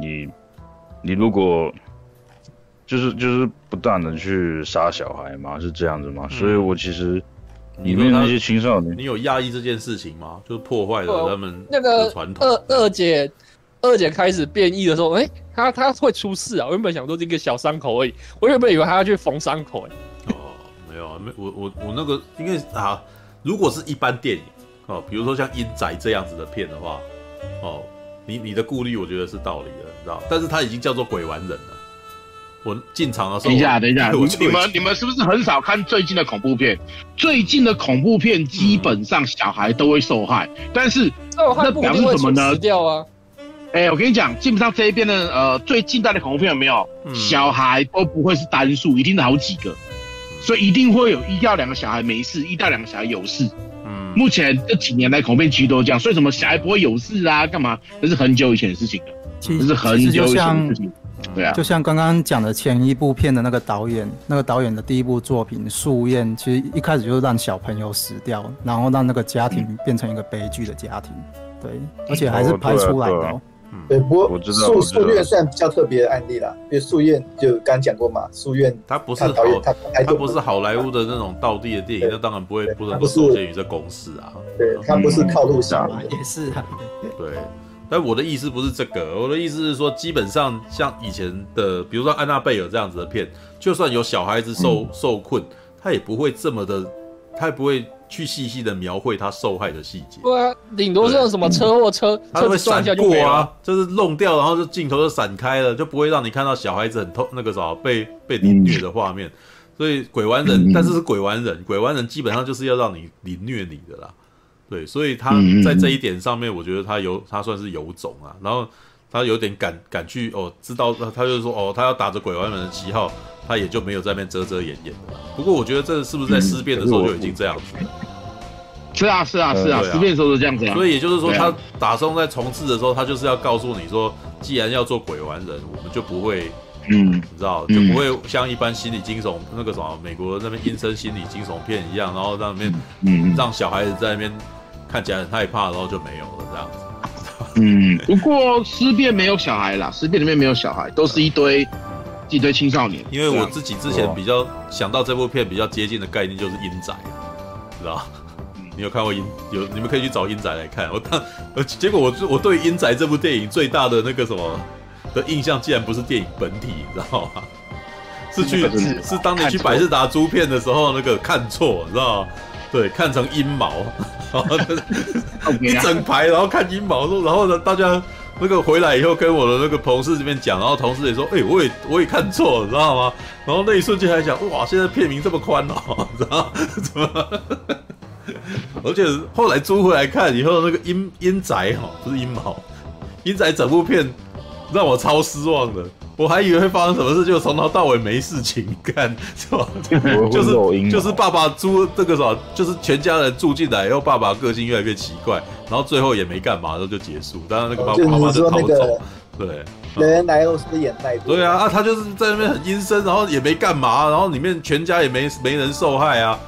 你，你如果，就是就是不断的去杀小孩嘛，是这样子嘛？嗯、所以我其实里面那些青少年，你有压抑这件事情吗？就是破坏了他们那个传统。二二姐。二姐开始变异的时候，哎、欸，她她会出事啊！我原本想说这个小伤口而已，我原本以为她要去缝伤口、欸，哎，哦，没有啊，没，我我我那个因为啊，如果是一般电影哦，比如说像《阴宅》这样子的片的话，哦，你你的顾虑我觉得是道理的，你知道？但是他已经叫做鬼玩人了。我进场的时候，等一下，等一下，你们你们是不是很少看最近的恐怖片？最近的恐怖片基本上小孩都会受害，嗯、但是那表示什么呢？掉啊！哎、欸，我跟你讲，基本上这一边的呃最近代的恐怖片有没有、嗯、小孩都不会是单数，一定是好几个，所以一定会有一到两个小孩没事，一到两个小孩有事。嗯，目前这几年来恐怖片其实都这样，所以什么小孩不会有事啊？干嘛？那是很久以前的事情了，其实这是很久以前的事情。对啊，就像刚刚讲的前一部片的那个导演，那个导演的第一部作品《素宴》，其实一开始就是让小朋友死掉，然后让那个家庭变成一个悲剧的家庭。对，而且还是拍出来的、对，不过树树院算比较特别的案例啦，因为素宴就刚讲过嘛，素院它不是好，它不是好莱坞的那种道地的电影，那当然不会不能够受限于这公式啊。对，它不是靠路上嘛，也是啊。对，但我的意思不是这个，我的意思是说，基本上像以前的，比如说安娜贝尔这样子的片，就算有小孩子受受困，他也不会这么的，他也不会。去细细的描绘他受害的细节。对啊，顶多是用什么车祸车，他会闪过啊，就是弄掉，然后就镜头就闪开了，就不会让你看到小孩子很痛那个啥被被凌虐的画面。所以鬼玩人，但是是鬼玩人，鬼玩人基本上就是要让你凌虐你的啦。对，所以他在这一点上面，我觉得他有他算是有种啊，然后他有点敢敢去哦，知道他就是说哦，他要打着鬼玩人的旗号。他也就没有在那边遮遮掩掩的。不过我觉得这是不是在尸变的时候就已经这样子了？是啊，是啊，是啊，尸变的时候是这样子啊。所以也就是说，他打算在重置的时候，他就是要告诉你说，既然要做鬼玩人，我们就不会，嗯，你知道，就不会像一般心理惊悚那个什么美国那边阴森心理惊悚片一样，然后在那边，嗯，让小孩子在那边看起来很害怕，然后就没有了这样子。嗯，不过尸变没有小孩啦，尸变里面没有小孩，都是一堆。一堆青少年，因为我自己之前比较想到这部片比较接近的概念就是阴宅，知道？你有看过阴？有你们可以去找阴宅来看。我当呃，结果我我对阴宅这部电影最大的那个什么的印象，竟然不是电影本体，你知道吗？是去是当年去百事达租片的时候那个看错，你知道吗？对，看成阴毛，然后一整排，然后看阴谋，说然后呢，大家。那个回来以后跟我的那个同事这边讲，然后同事也说，哎、欸，我也我也看错了，知道吗？然后那一瞬间还想，哇，现在片名这么宽哦，知道怎么？而且后来租回来看以后，那个阴阴宅哈，不是阴毛，阴宅整部片让我超失望的。我还以为会发生什么事，就从头到尾没事情干，是吧？就是就是爸爸租这个什么，就是全家人住进来以后，爸爸个性越来越奇怪，然后最后也没干嘛，然后就结束。当然那个爸爸妈妈就逃走。对，人人来都是眼泪。对啊，啊，他就是在那边很阴森，然后也没干嘛，然后里面全家也没没人受害啊。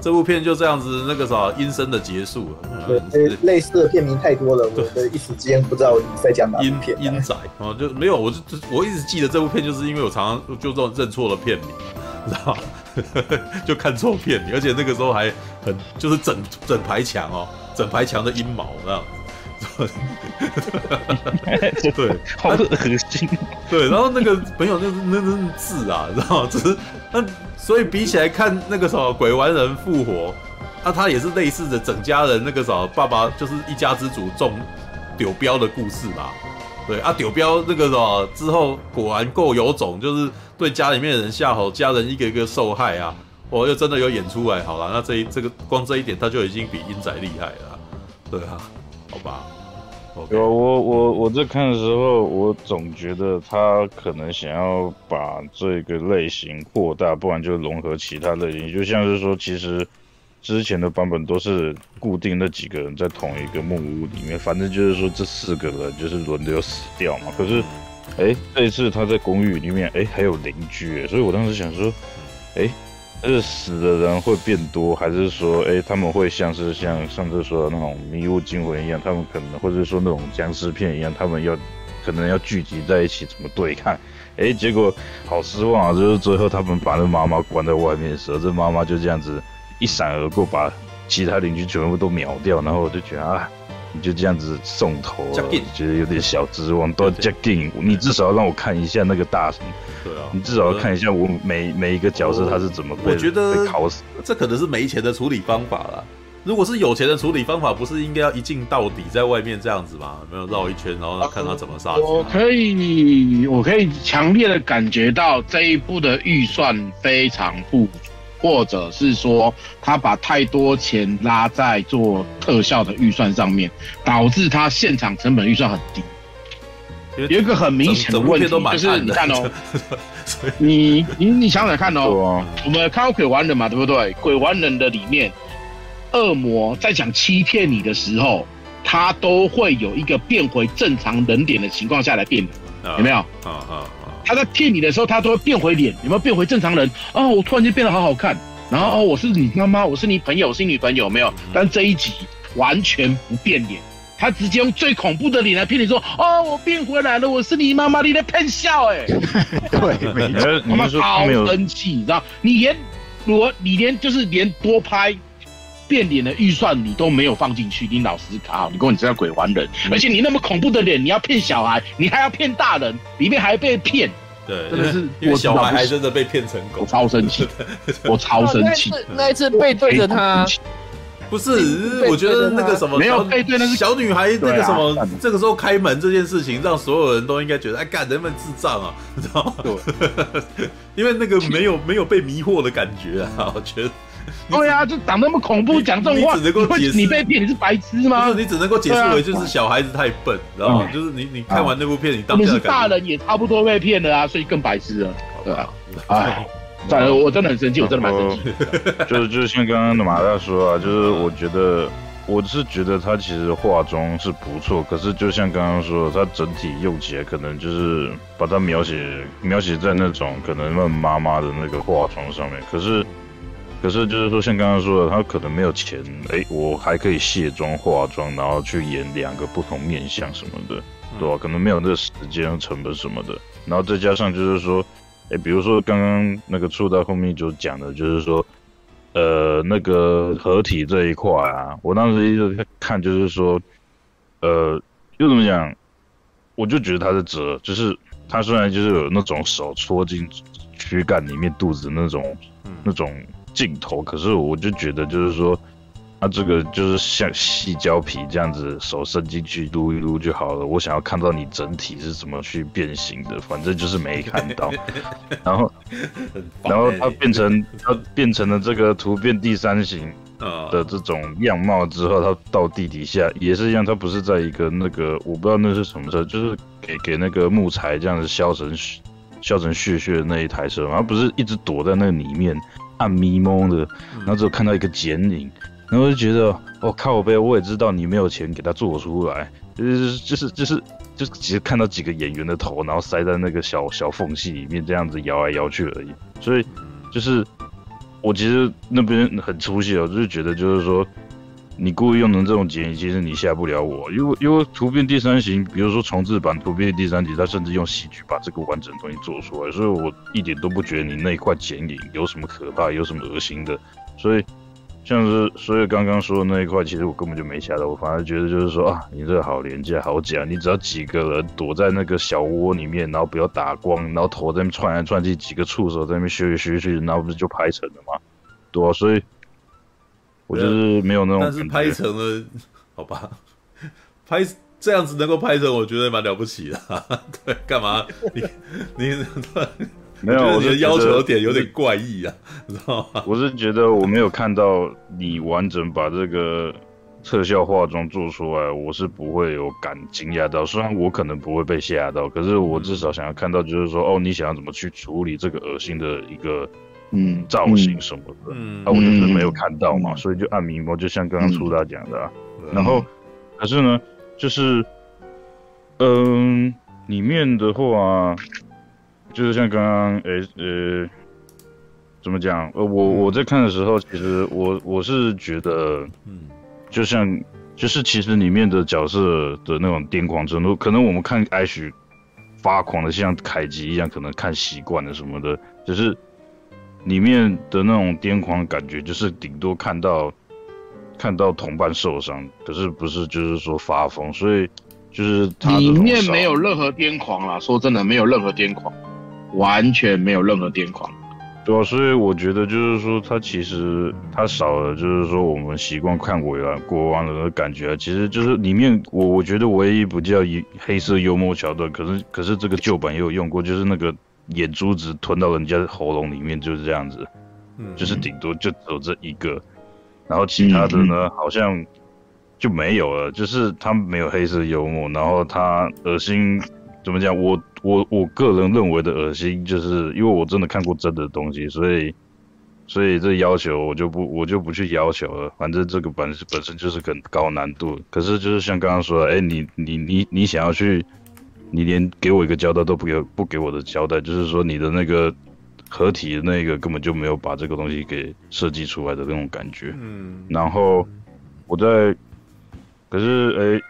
这部片就这样子，那个啥阴森的结束了。对，类似的片名太多了，我的一时之间不知道你在讲哪阴片。阴宅啊，就没有，我就我一直记得这部片，就是因为我常常就这种认错了片名，知道吗？就看错片名，而且那个时候还很就是整整排墙哦，整排墙的阴毛这样。对，好恶心。对，然后那个朋友那那那字啊，知道吗？只是那。所以比起来看那个什么鬼玩人复活，那、啊、他也是类似的整家人那个什么爸爸就是一家之主中丢标的故事吧，对啊，丢标那个什么之后果然够有种，就是对家里面的人下吼，家人一个一个受害啊，我又真的有演出来，好了，那这一这个光这一点他就已经比英仔厉害了，对啊，好吧。有我我我在看的时候，我总觉得他可能想要把这个类型扩大，不然就融合其他类型，就像是说，其实之前的版本都是固定那几个人在同一个木屋里面，反正就是说这四个人就是轮流死掉嘛。可是，哎，这一次他在公寓里面，哎，还有邻居，所以我当时想说，哎。是死的人会变多，还是说，哎、他们会像是像上次说的那种迷雾惊魂一样，他们可能或者说那种僵尸片一样，他们要可能要聚集在一起怎么对抗？哎、结果好失望啊！就是最后他们把那妈妈关在外面的时候，这妈妈就这样子一闪而过，把其他邻居全部都秒掉，然后我就觉得啊。你就这样子送头，我觉得有点小失望。都加进，你至少要让我看一下那个大神。对啊，你至少要看一下我每每一个角色他是怎么被我觉得被烤死。这可能是没钱的处理方法啦。如果是有钱的处理方法，不是应该要一镜到底，在外面这样子吗？没有绕一圈，然后看他怎么杀。我可以，我可以强烈的感觉到这一部的预算非常不足。或者是说，他把太多钱拉在做特效的预算上面，导致他现场成本预算很低。有一个很明显的问题，就是你看哦，你你你想想看哦，我们看到鬼玩人嘛，对不对？鬼玩人的里面，恶魔在想欺骗你的时候，他都会有一个变回正常人点的情况下来变的，有没有？啊啊。他在骗你的时候，他都会变回脸，有没有变回正常人？哦，我突然间变得好好看，然后哦，我是你妈妈，我是你朋友，我是你女朋友，有没有？但这一集完全不变脸，他直接用最恐怖的脸来骗你说，哦，我变回来了，我是你妈妈，你在骗笑哎，对，没错，他妈超生气，你知道？你连我，你连就是连多拍。变脸的预算你都没有放进去，你老实考，你跟我讲这鬼玩人，而且你那么恐怖的脸，你要骗小孩，你还要骗大人，里面还被骗，对，真的是，因为小孩还真的被骗成功，我超生气，我超生气，那一次背对着他，不是，我觉得那个什么，没有背对那个小女孩，那个什么，这个时候开门这件事情，让所有人都应该觉得，哎，干人们智障啊，你知道吗？对，因为那个没有没有被迷惑的感觉啊，我觉得。对呀、啊，就长那么恐怖，讲这种话，你只能够解释你被骗，你是白痴吗？你只能够解释为就是小孩子太笨，知道吗？就是你你看完那部片，你当下是大人也差不多被骗了啊，所以更白痴了。对吧，哎，反正我真的很生气，我真的蛮生气。就是 就是像刚刚的马大说啊，就是我觉得我是觉得他其实化妆是不错，可是就像刚刚说的，他整体用起来可能就是把它描写描写在那种可能问妈妈的那个化妆上面，可是。可是就是说，像刚刚说的，他可能没有钱，哎，我还可以卸妆化妆，然后去演两个不同面相什么的，对吧？可能没有那个时间成本什么的，然后再加上就是说，哎，比如说刚刚那个触到后面就讲的，就是说，呃，那个合体这一块啊，我当时一直看，就是说，呃，又怎么讲？我就觉得他是折，就是他虽然就是有那种手戳进躯干里面肚子的那种，那种。镜头，可是我就觉得就是说，他这个就是像细胶皮这样子，手伸进去撸一撸就好了。我想要看到你整体是怎么去变形的，反正就是没看到。然后，然后它变成它变成了这个突变第三型 的这种样貌之后，它到地底下也是一样，它不是在一个那个我不知道那是什么车，就是给给那个木材这样子削成削成屑屑的那一台车，它不是一直躲在那个里面。暗迷蒙的，然后只有看到一个剪影，然后就觉得，我、哦、靠北，我也知道你没有钱给他做出来，就是就是就是就是只是看到几个演员的头，然后塞在那个小小缝隙里面，这样子摇来摇去而已。所以就是我其实那边很出戏，我就是觉得就是说。你故意用成这种剪影，其实你吓不了我，因为因为图片第三型，比如说重制版图片第三集，他甚至用喜剧把这个完整的东西做出来，所以我一点都不觉得你那一块剪影有什么可怕，有什么恶心的。所以像是所以刚刚说的那一块，其实我根本就没吓到，我反而觉得就是说啊，你这个好廉价，好假，你只要几个人躲在那个小窝里面，然后不要打光，然后头在那窜来窜去，几个触手在那边学学学，然后不是就拍成了吗？对啊，所以。我就是没有那种，但是拍成了，好吧，拍这样子能够拍成，我觉得蛮了不起的。对，干嘛？你你 没有，我的要求有点有点怪异啊，你知道吗？我是觉得我没有看到你完整把这个特效化妆做出来，我是不会有感惊讶到。虽然我可能不会被吓到，可是我至少想要看到，就是说，哦，你想要怎么去处理这个恶心的一个嗯造型什么的，嗯，那、啊、我就是没有看到嘛，嗯、所以就按迷蒙，就像刚刚苏大讲的、啊，嗯、然后可是呢，就是嗯，里面的话。就是像刚刚诶呃，怎么讲？呃，我我在看的时候，其实我我是觉得，嗯，就像就是其实里面的角色的那种癫狂程度，可能我们看艾许发狂的像凯吉一样，可能看习惯了什么的，就是里面的那种癫狂的感觉，就是顶多看到看到同伴受伤，可是不是就是说发疯，所以就是里面没有任何癫狂啦，说真的，没有任何癫狂。完全没有任何癫狂，对啊，所以我觉得就是说，他其实他少了，就是说我们习惯看过啊国王的感觉，其实就是里面我我觉得唯一不叫一黑色幽默桥段，可是可是这个旧版也有用过，就是那个眼珠子吞到人家喉咙里面就是这样子，嗯，就是顶多就只有这一个，然后其他的呢、嗯、好像就没有了，就是他没有黑色幽默，然后他恶心。怎么讲？我我我个人认为的恶心，就是因为我真的看过真的东西，所以所以这要求我就不我就不去要求了。反正这个本本身就是很高难度。可是就是像刚刚说的，哎，你你你你想要去，你连给我一个交代都不给不给我的交代，就是说你的那个合体的那个根本就没有把这个东西给设计出来的那种感觉。嗯。然后我在，可是哎，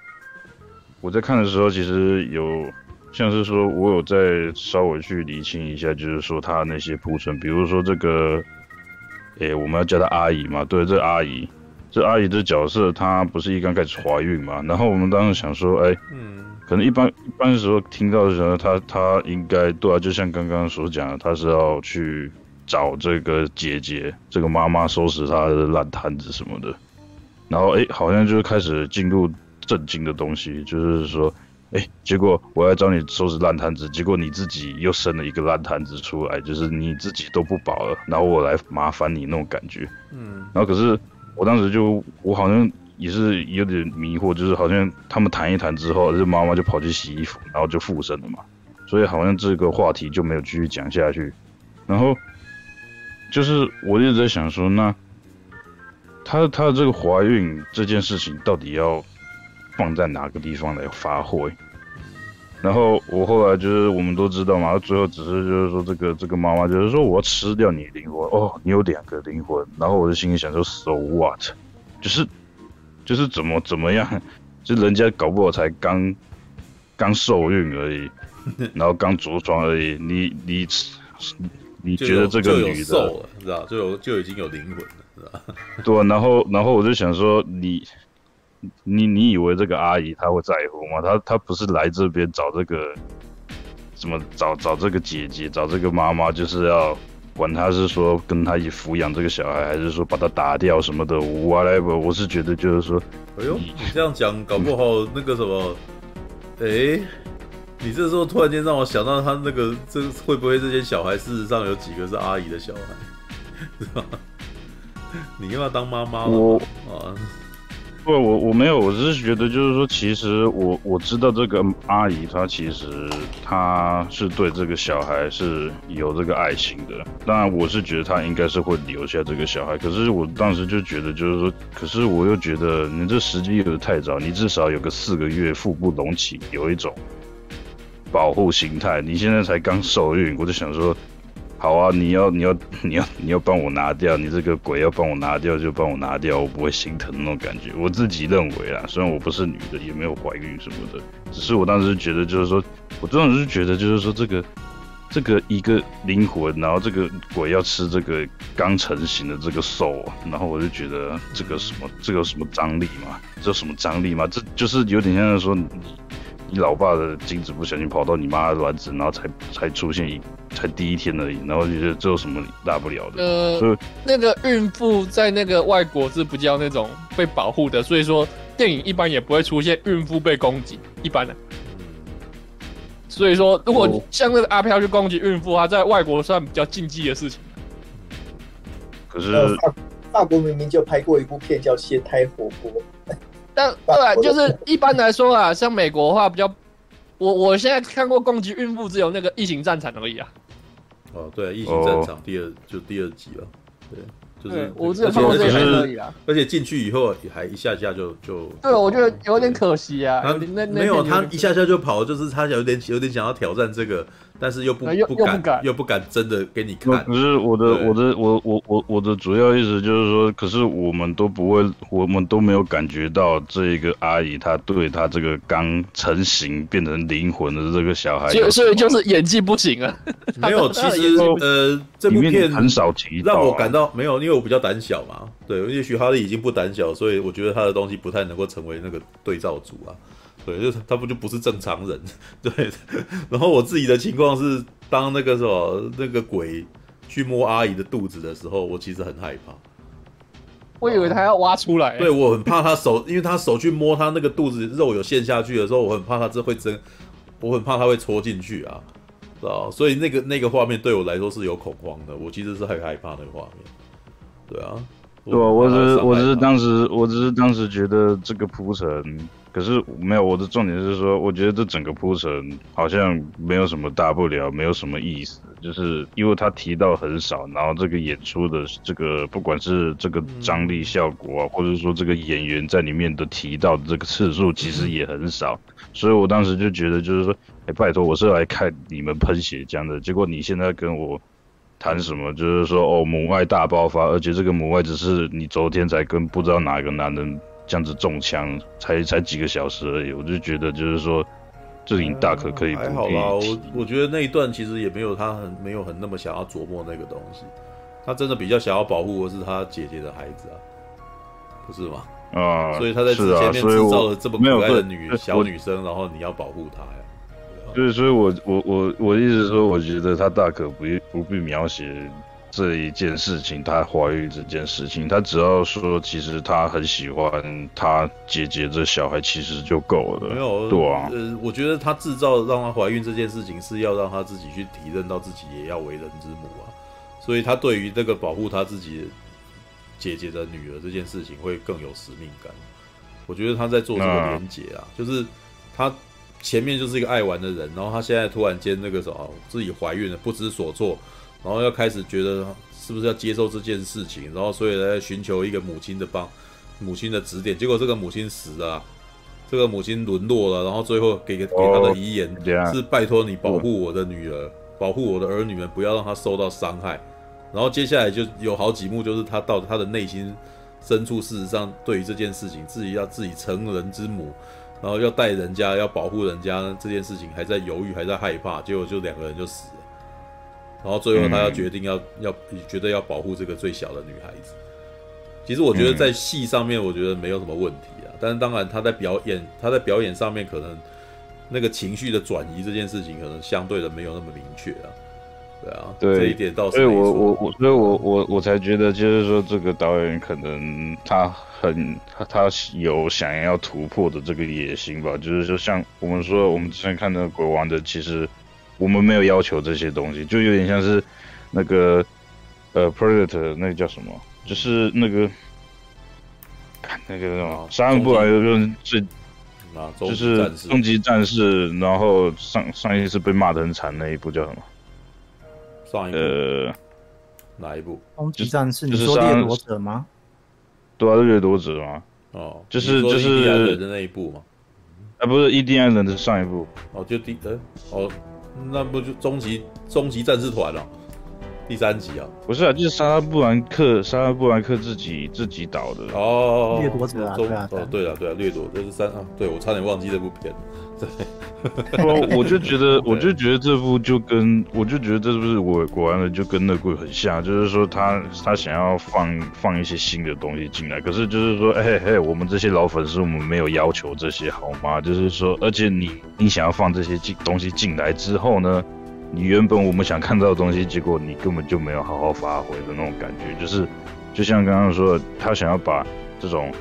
我在看的时候其实有。像是说，我有在稍微去理清一下，就是说他那些铺陈，比如说这个，诶、欸，我们要叫她阿姨嘛，对，这阿姨，这阿姨这角色，她不是一刚开始怀孕嘛，然后我们当时想说，哎、欸，嗯，可能一般一般的时候听到的时候，他他应该对啊，就像刚刚所讲的，她是要去找这个姐姐，这个妈妈收拾他的烂摊子什么的，然后哎、欸，好像就是开始进入正经的东西，就是说。哎，结果我要找你收拾烂摊子，结果你自己又生了一个烂摊子出来，就是你自己都不保了，然后我来麻烦你那种感觉。嗯，然后可是我当时就我好像也是有点迷惑，就是好像他们谈一谈之后，这妈妈就跑去洗衣服，然后就附身了嘛，所以好像这个话题就没有继续讲下去。然后就是我一直在想说，那她她的这个怀孕这件事情到底要？放在哪个地方来发挥？然后我后来就是我们都知道嘛，最后只是就是说这个这个妈妈就是说我要吃掉你灵魂哦，你有两个灵魂。然后我就心里想说，so what？就是就是怎么怎么样？就人家搞不好才刚刚受孕而已，然后刚着床而已。你你你觉得这个女的，知道就有就已经有灵魂了，是吧？对啊，然后然后我就想说你。你你以为这个阿姨她会在乎吗？她她不是来这边找这个，什么找找这个姐姐，找这个妈妈，就是要管他是说跟他一起抚养这个小孩，还是说把他打掉什么的？Whatever，我是觉得就是说，哎呦，你这样讲搞不好那个什么，哎、欸，你这时候突然间让我想到他那个这会不会这些小孩事实上有几个是阿姨的小孩，是吧？你要不要当妈妈了啊？不，我我没有，我只是觉得就是说，其实我我知道这个阿姨她其实她是对这个小孩是有这个爱心的。当然，我是觉得她应该是会留下这个小孩。可是我当时就觉得就是说，可是我又觉得你这时机有点太早，你至少有个四个月腹部隆起，有一种保护心态。你现在才刚受孕，我就想说。好啊，你要你要 你要你要帮我拿掉，你这个鬼要帮我拿掉就帮我拿掉，我不会心疼那种感觉。我自己认为啦，虽然我不是女的，也没有怀孕什么的，只是我当时觉得就是说，我当时是觉得就是说这个这个一个灵魂，然后这个鬼要吃这个刚成型的这个兽，然后我就觉得这个什么这个有什么张力吗？这有什么张力吗？这就是有点像是说你。你老爸的精子不小心跑到你妈的卵子，然后才才出现一才第一天而已，然后就觉得这有什么大不了的？呃，以那个孕妇在那个外国是不叫那种被保护的，所以说电影一般也不会出现孕妇被攻击，一般的。所以说，如果像那个阿飘去攻击孕妇，他在外国算比较禁忌的事情。可是法法国明明就拍过一部片叫《鲜胎火锅》，但 对啊，就是一般来说啊，像美国的话比较，我我现在看过攻击孕妇只有那个《异形战场》而已啊。哦，对，《异形战场》第二就第二集了，对。就是我只有看过这些而已啊，而且进去以后还一下下就就。对，我觉得有点可惜啊。他没有，他一下下就跑，就是他有点有点想要挑战这个，但是又不不敢又不敢真的给你看。可是我的我的我我我我的主要意思就是说，可是我们都不会，我们都没有感觉到这一个阿姨她对她这个刚成型变成灵魂的这个小孩，所以就是演技不行啊。没有，其实呃，这部片很少提到，让我感到没有，因为我比较胆小嘛。对，也许哈利已经不胆小，所以我觉得他的东西不太能够成为那个对照组啊。对，就是他不就不是正常人，对。然后我自己的情况是，当那个什么那个鬼去摸阿姨的肚子的时候，我其实很害怕。我以为他要挖出来。对，我很怕他手，因为他手去摸他那个肚子肉有陷下去的时候，我很怕他这会真，我很怕他会戳进去啊，知道？所以那个那个画面对我来说是有恐慌的，我其实是很害怕那个画面。对啊，对啊，我只是我只是当时我只是当时觉得这个铺陈。可是没有，我的重点是说，我觉得这整个铺陈好像没有什么大不了，没有什么意思，就是因为他提到很少，然后这个演出的这个不管是这个张力效果啊，或者说这个演员在里面的提到的这个次数其实也很少，所以我当时就觉得就是说，哎，拜托，我是来看你们喷血浆的，结果你现在跟我谈什么，就是说哦，母爱大爆发，而且这个母爱只是你昨天才跟不知道哪个男人。这样子中枪才才几个小时而已，我就觉得就是说，这里大可可以不必。还好啦，我我觉得那一段其实也没有他很没有很那么想要琢磨那个东西，他真的比较想要保护的是他姐姐的孩子啊，不是吗？啊，所以他在前面制造了这么可爱的女小女生，然后你要保护她呀。对，所以我我我我意思是说，我觉得他大可不不必描写。这一件事情，她怀孕这件事情，她只要说，其实她很喜欢她姐姐这小孩，其实就够了。没有，对啊。呃，我觉得她制造让她怀孕这件事情，是要让她自己去体认到自己也要为人之母啊。所以她对于这个保护她自己姐姐的女儿这件事情，会更有使命感。我觉得她在做这个连结啊，就是她前面就是一个爱玩的人，然后她现在突然间那个什么自己怀孕了，不知所措。然后要开始觉得是不是要接受这件事情，然后所以来寻求一个母亲的帮，母亲的指点。结果这个母亲死了，这个母亲沦落了，然后最后给给他的遗言是拜托你保护我的女儿，保护我的儿女们，不要让她受到伤害。然后接下来就有好几幕，就是他到他的内心深处，事实上对于这件事情，自己要自己成人之母，然后要带人家，要保护人家这件事情，还在犹豫，还在害怕，结果就两个人就死了。然后最后他要决定要、嗯、要觉得要保护这个最小的女孩子。其实我觉得在戏上面我觉得没有什么问题啊，嗯、但是当然他在表演他在表演上面可能那个情绪的转移这件事情可能相对的没有那么明确啊。对啊，对这一点倒是。所以我我我所以我我我才觉得就是说这个导演可能他很他他有想要突破的这个野心吧，就是说像我们说我们之前看的鬼王的其实。我们没有要求这些东西，就有点像是那个呃，Predator 那个叫什么？就是那个那个什么？杀人不来就是最，就是终极战士。然后上上一次被骂的很惨那一部叫什么？上一部呃，哪一部？终极战士？你说掠夺者吗？对啊，掠夺者吗？哦，就是就是的那一部嘛？啊，不是，伊甸爱人的上一部。哦，就第呃哦。那不就终极终极战士团了？第三集啊？不是啊，就是莎拉布兰克，莎拉布兰克自己自己导的哦。掠夺者啊，对啊，哦，对了，对啊，掠夺这是三啊，对我差点忘记这部片。对，我我就觉得，我就觉得这部就跟，我就觉得这部是我果然的就跟那部很像，就是说他他想要放放一些新的东西进来，可是就是说，嘿嘿，我们这些老粉丝，我们没有要求这些好吗？就是说，而且你你想要放这些进东西进来之后呢，你原本我们想看到的东西，结果你根本就没有好好发挥的那种感觉，就是就像刚刚说的，他想要把这种。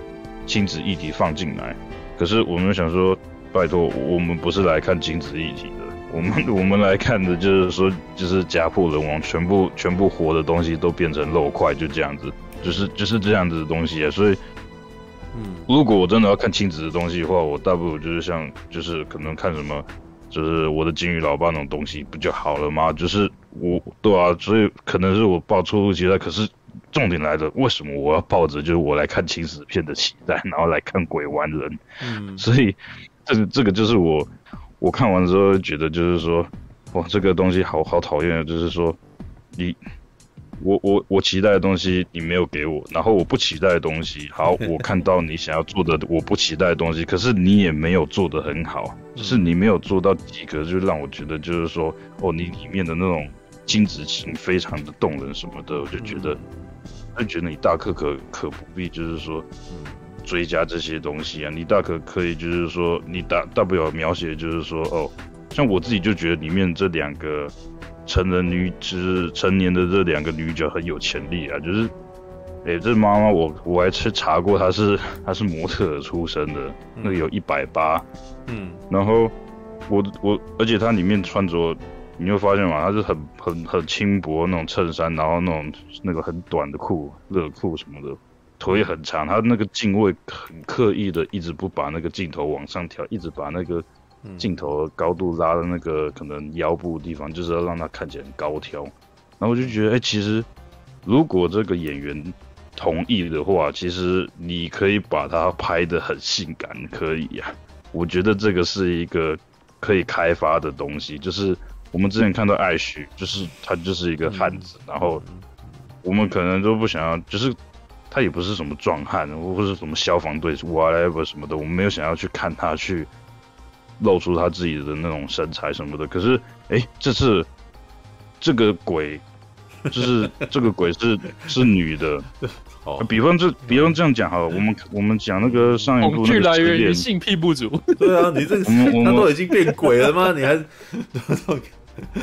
亲子议题放进来。可是我们想说，拜托，我们不是来看亲子议题的，我们我们来看的就是说，就是家破人亡，全部全部活的东西都变成肉块，就这样子，就是就是这样子的东西啊。所以，嗯，如果我真的要看亲子的东西的话，我大不如就是像就是可能看什么。就是我的金鱼老爸那种东西不就好了吗？就是我对啊，所以可能是我抱错误期待。可是重点来了，为什么我要抱着就是我来看青史片的期待，然后来看鬼玩人？嗯，所以这个这个就是我我看完之后觉得就是说，哇，这个东西好好讨厌，就是说你。我我我期待的东西你没有给我，然后我不期待的东西，好，我看到你想要做的我不期待的东西，可是你也没有做得很好，就是你没有做到几个，就让我觉得就是说，哦，你里面的那种精子情非常的动人什么的，我就觉得，就觉得你大可可可不必就是说，追加这些东西啊，你大可可以就是说，你大大不了描写就是说，哦，像我自己就觉得里面这两个。成人女，就是成年的这两个女角很有潜力啊，就是，哎、欸，这妈妈我我还去查过，她是她是模特出身的，嗯、那个有一百八，嗯，然后我我而且她里面穿着，你会发现嘛，她是很很很轻薄那种衬衫，然后那种那个很短的裤，热裤什么的，腿很长，她那个镜位很刻意的一直不把那个镜头往上调，一直把那个。镜头的高度拉的那个可能腰部的地方，就是要让他看起来很高挑。然后我就觉得，哎、欸，其实如果这个演员同意的话，其实你可以把他拍的很性感，可以呀、啊。我觉得这个是一个可以开发的东西。就是我们之前看到艾许，就是他就是一个汉子，然后我们可能都不想要，就是他也不是什么壮汉，或者是什么消防队 whatever 什么的，我们没有想要去看他去。露出他自己的那种身材什么的，可是，哎、欸，这次这个鬼，就是 这个鬼是是女的。哦，比方这，比方这样讲哈，我们我们讲那个上一部那个来源于性癖不足。对啊，你这个他都已经变鬼了吗？你还？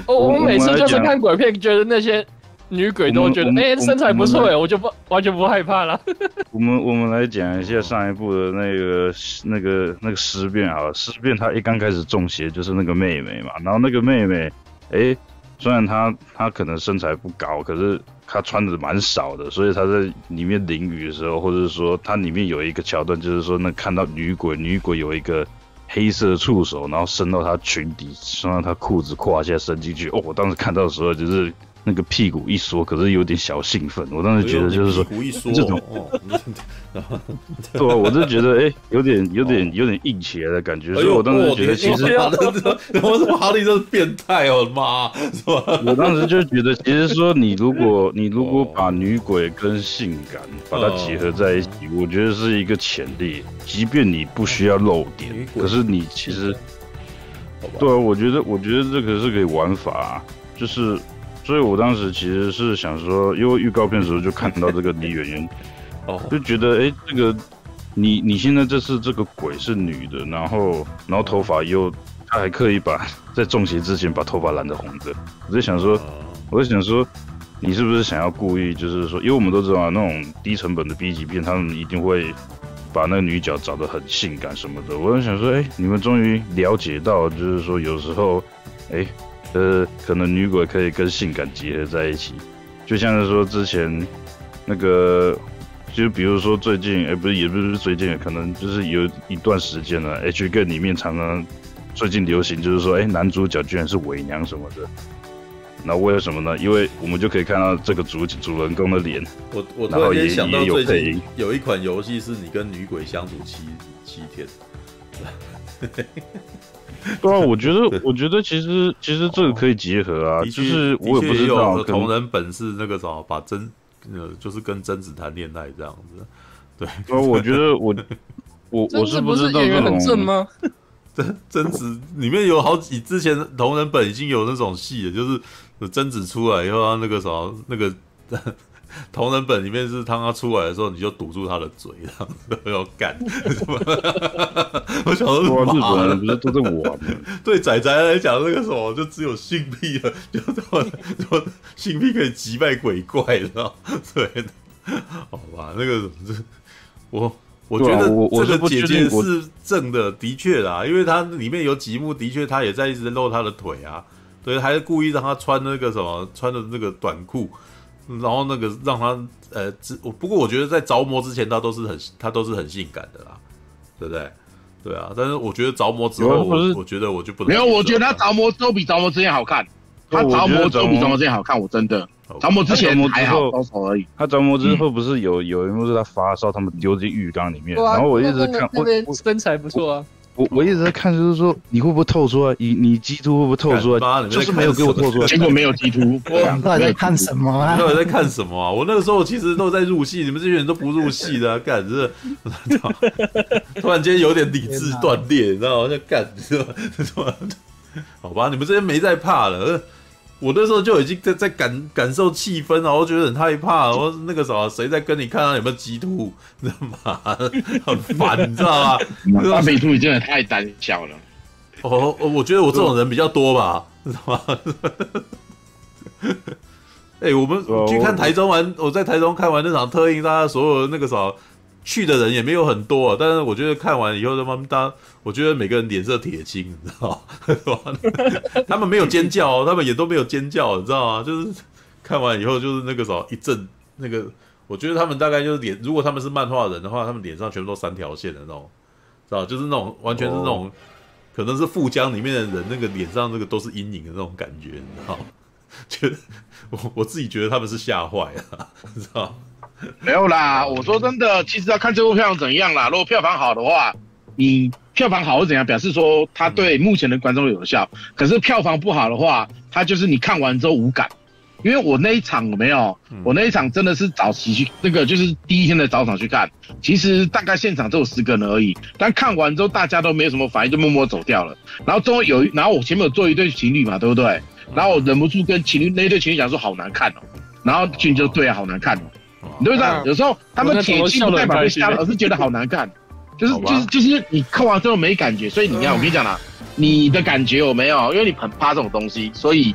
哦，我每次就是看鬼片，觉得那些。女鬼都觉得哎、欸、身材不错哎，我就不完全不害怕了。我们我们来讲一下上一部的那个那个那个尸变啊，尸变他一刚开始中邪就是那个妹妹嘛，然后那个妹妹哎、欸，虽然她她可能身材不高，可是她穿的蛮少的，所以她在里面淋雨的时候，或者是说她里面有一个桥段，就是说能看到女鬼，女鬼有一个黑色触手，然后伸到她裙底，伸到她裤子胯下伸进去。哦，我当时看到的时候就是。那个屁股一缩，可是有点小兴奋。我当时觉得就是说，这种，对啊，我就觉得哎、欸，有点有点有点硬起来的感觉。所以我当时觉得，其实，我 怎么哈利这是变态哦，妈，是吧？我当时就觉得，其实说你如果你如果把女鬼跟性感把它结合在一起，我觉得是一个潜力。即便你不需要露点，可是你其实，对啊，我觉得我觉得这个是可以玩法，就是。所以我当时其实是想说，因为预告片的时候就看到这个女演员，哦，就觉得哎、欸，这个你你现在这次这个鬼是女的，然后然后头发又，她还刻意把在中邪之前把头发染成红的，我在想说，我在想说，你是不是想要故意就是说，因为我们都知道啊那种低成本的 B 级片，他们一定会把那个女角找得很性感什么的。我在想说，哎、欸，你们终于了解到，就是说有时候，哎、欸。呃，可能女鬼可以跟性感结合在一起，就像是说之前那个，就比如说最近，哎、欸，不是，也不是最近，可能就是有一段时间了，H game 里面常常最近流行，就是说，哎、欸，男主角居然是伪娘什么的。那为了什么呢？因为我们就可以看到这个主主人公的脸。我我突然间想到最近有一款游戏是你跟女鬼相处七七天。对啊，我觉得，我觉得其实其实这个可以结合啊，就是我也不知道同人本是那个什么，把真呃，就是跟贞子谈恋爱这样子，对。啊，我觉得我 我我是不知道这种真吗？贞贞子里面有好几之前同人本已经有那种戏了，就是贞子出来以后，那个什么那个。同人本里面是当他出来的时候，你就堵住他的嘴，这样子要干。我想说，日本人不是都在玩？对仔仔来讲，那个什么就只有性癖了，就说说性癖可以击败鬼怪，知道？对，好吧，那个我我觉得这个姐姐是正的，的确啦，因为她里面有几幕的确她也在一直露她的腿啊，对，还是故意让她穿那个什么，穿的那个短裤，然后那个让他呃，之不过我觉得在着魔之前他都是很他都是很性感的啦，对不对？对啊，但是我觉得着魔之后，我我觉得我就不能没有，我觉得他着魔之后比着魔之前好看，他着魔魔之后比着魔之前好看，我真的。着魔之前着魔之还好，后高手而已。他着魔之后不是有有一幕是他发烧，他们丢进浴缸里面，然后我一直看那我边身材不错啊，我我一直在看，就是说你会不会透出来？你你基督会不会透出来？干妈你们在就是没有给我透出来。结果没有基督，对啊你到底在看什么啊你？到底在看什么啊？我那个时候其实都在入戏，你们这些人都不入戏的、啊，干真的，突然间有点理智断裂，你知道吗？在干，你知道吗？你知道吗好吧，你们这些没在怕了。我那时候就已经在在感感受气氛了，我觉得很害怕。我说那个什么，谁在跟你看他有没有鸡兔？你知道吗？很烦，你知道吗？大肥兔你真的太胆小了。哦，我我觉得我这种人比较多吧，知道吗？哎、我们哦去看台中玩，我在台中看完那场特映，大家所有那个啥去的人也没有很多、但是我觉得看完以后，他们大家，我觉得每个人脸色铁青，你知道吗？他们没有尖叫、他们也都没有尖叫，你知道吗？就是看完以后，就是那个什么一阵那个，我觉得他们大概就是脸，如果他们是漫画人的话，他们脸上全部都三条线的那种，知道？就是那种完全是那种。可能是富江里面的人，那个脸上那个都是阴影的那种感觉，你知道吗？觉得我我自己觉得他们是吓坏了，你知道？没有啦，我说真的，其实要看这部票房怎样啦。如果票房好的话，你票房好是怎样，表示说它对目前的观众有效。可是票房不好的话，它就是你看完之后无感。因为我那一场有没有，我那一场真的是早期去那个，就是第一天的早场去看。其实大概现场只有十个人而已，但看完之后大家都没有什么反应，就默默走掉了。然后终于有，然后我前面有坐一对情侣嘛，对不对？然后我忍不住跟情侣那一对情侣讲说好难看哦，然后情侣就对啊，好难看哦。你对不对？有时候他们铁青不代表被吓了，而是觉得好难看，就是就是就是你看完之后没感觉。所以你看，我跟你讲啦，你的感觉有没有？因为你很怕这种东西，所以。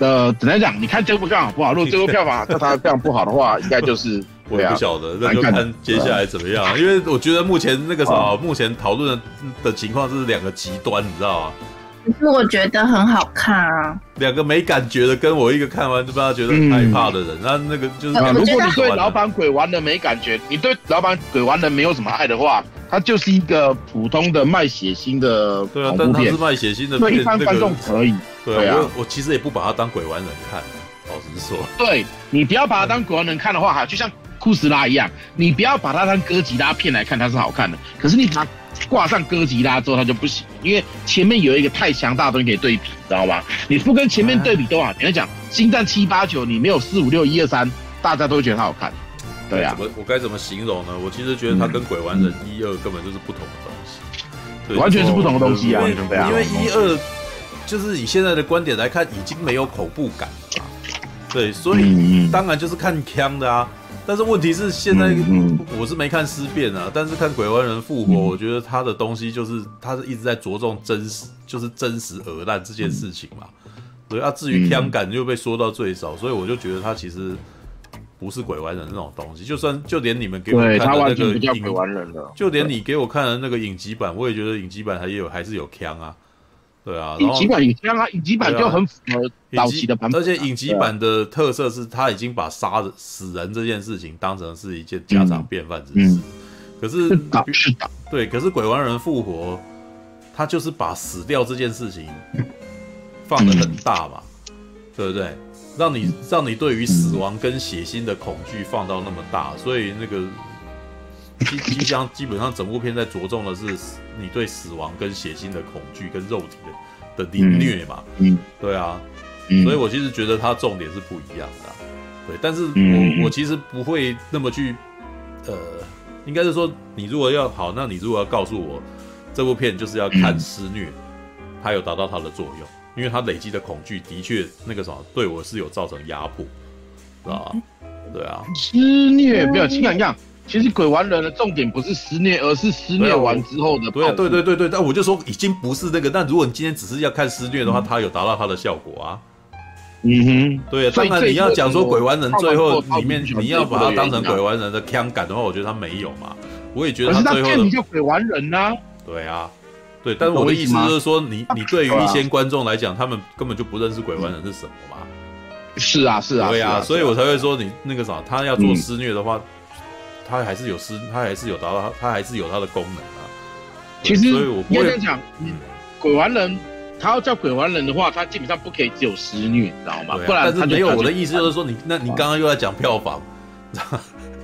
呃，只能讲，你看这部票好不好？如果这部票房 它它这样不好的话，应该就是我也不晓得，那就看接下来怎么样。因为我觉得目前那个啥，目前讨论的的情况是两个极端，你知道吗？可是我觉得很好看啊。两个没感觉的，跟我一个看完就不知道觉得很害怕的人，那、嗯、那个就是。如果你对老板鬼玩的没感觉，你对老板鬼玩的没有什么爱的话，他就是一个普通的卖血腥的对啊，但它是卖血腥的，对一般观众可以。对啊，我我其实也不把他当鬼玩人看，老实说。对，你不要把他当鬼玩人看的话，哈，就像库斯拉一样，你不要把它当哥吉拉片来看，它是好看的。可是你把它挂上哥吉拉之后，它就不行，因为前面有一个太强大的东西可以对比，知道吗？你不跟前面对比都好。你要讲星战七八九，你没有四五六一二三，大家都会觉得它好看。对啊，怎么我该怎么形容呢？我其实觉得它跟鬼玩人一二根本就是不同的东西，对，完全是不同的东西啊！因为一二。就是以现在的观点来看，已经没有恐怖感了，对，所以当然就是看枪的啊。但是问题是，现在我是没看尸变啊，但是看鬼玩人复活，我觉得他的东西就是他是一直在着重真实，就是真实而烂这件事情嘛。所以啊，至于枪感就被说到最少，所以我就觉得他其实不是鬼玩人那种东西。就算就连你们给我看的那个影，鬼玩人了，就连你给我看的那个影集版，我也觉得影集版还有还是有枪啊。对啊，影集版也这样啊，影集版就很符合早期的版本，而且影集版的特色是，他已经把杀死人这件事情当成是一件家常便饭之事。可是是的，对，可是鬼玩人复活，他就是把死掉这件事情放的很大嘛，对不对？让你让你对于死亡跟血腥的恐惧放到那么大，所以那个基基上基本上整部片在着重的是你对死亡跟血腥的恐惧跟肉体的的凌虐嘛，嗯，对啊，所以我其实觉得它重点是不一样的，对，但是我我其实不会那么去，呃，应该是说你如果要好，那你如果要告诉我这部片就是要看施虐，它有达到它的作用，因为它累积的恐惧的确那个什么对我是有造成压迫，是吧？对啊，施虐没有情感一样。其实鬼玩人的重点不是施虐，而是施虐完之后的。对对对对对，但我就说已经不是那个。但如果你今天只是要看施虐的话，它有达到它的效果啊。嗯哼，对啊。当然你要讲说鬼玩人最后里面你要把它当成鬼玩人的枪感的话，我觉得他没有嘛。我也觉得他他最后的片名叫鬼玩人呐、对啊，对，但是我的意思就是说，你你 对于一些观众来讲，他们根本就不认识鬼玩人是什么嘛。是啊，是啊，对啊，所以我才会说你那个啥，他要做嗯施虐的话，他还是有施，它还是有达到它，还是有它的功能啊。其实所以我不会应该这样讲，嗯，鬼玩人，他要叫鬼玩人的话，他基本上不可以只有施虐，你知道吗？不然但是没有我的意思就是说，你那你刚刚又在讲票房，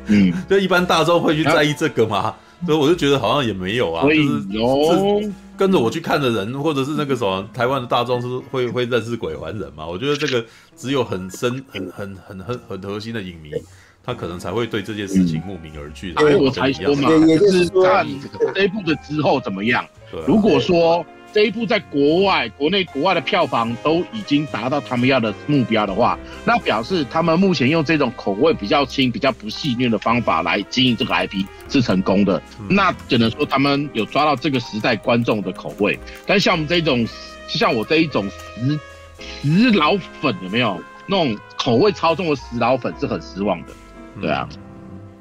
嗯，就 一般大众会去在意这个吗？所以我就觉得好像也没有啊，就是有是跟着我去看的人，或者是那个什么台湾的大众是会会认识鬼玩人嘛？我觉得这个只有很深、很很很很很核心的影迷，他可能才会对这件事情慕名而去的。所以我才说嘛，就是看这一部的之后怎么样。对啊如果说这一部在国外、国内、国外的票房都已经达到他们要的目标的话，那表示他们目前用这种口味比较轻、比较不戏虐的方法来经营这个 IP 是成功的。那只能说他们有抓到这个时代观众的口味。但像我们这一种，像我这一种死死老粉，有没有那种口味超重的死老粉是很失望的。对啊，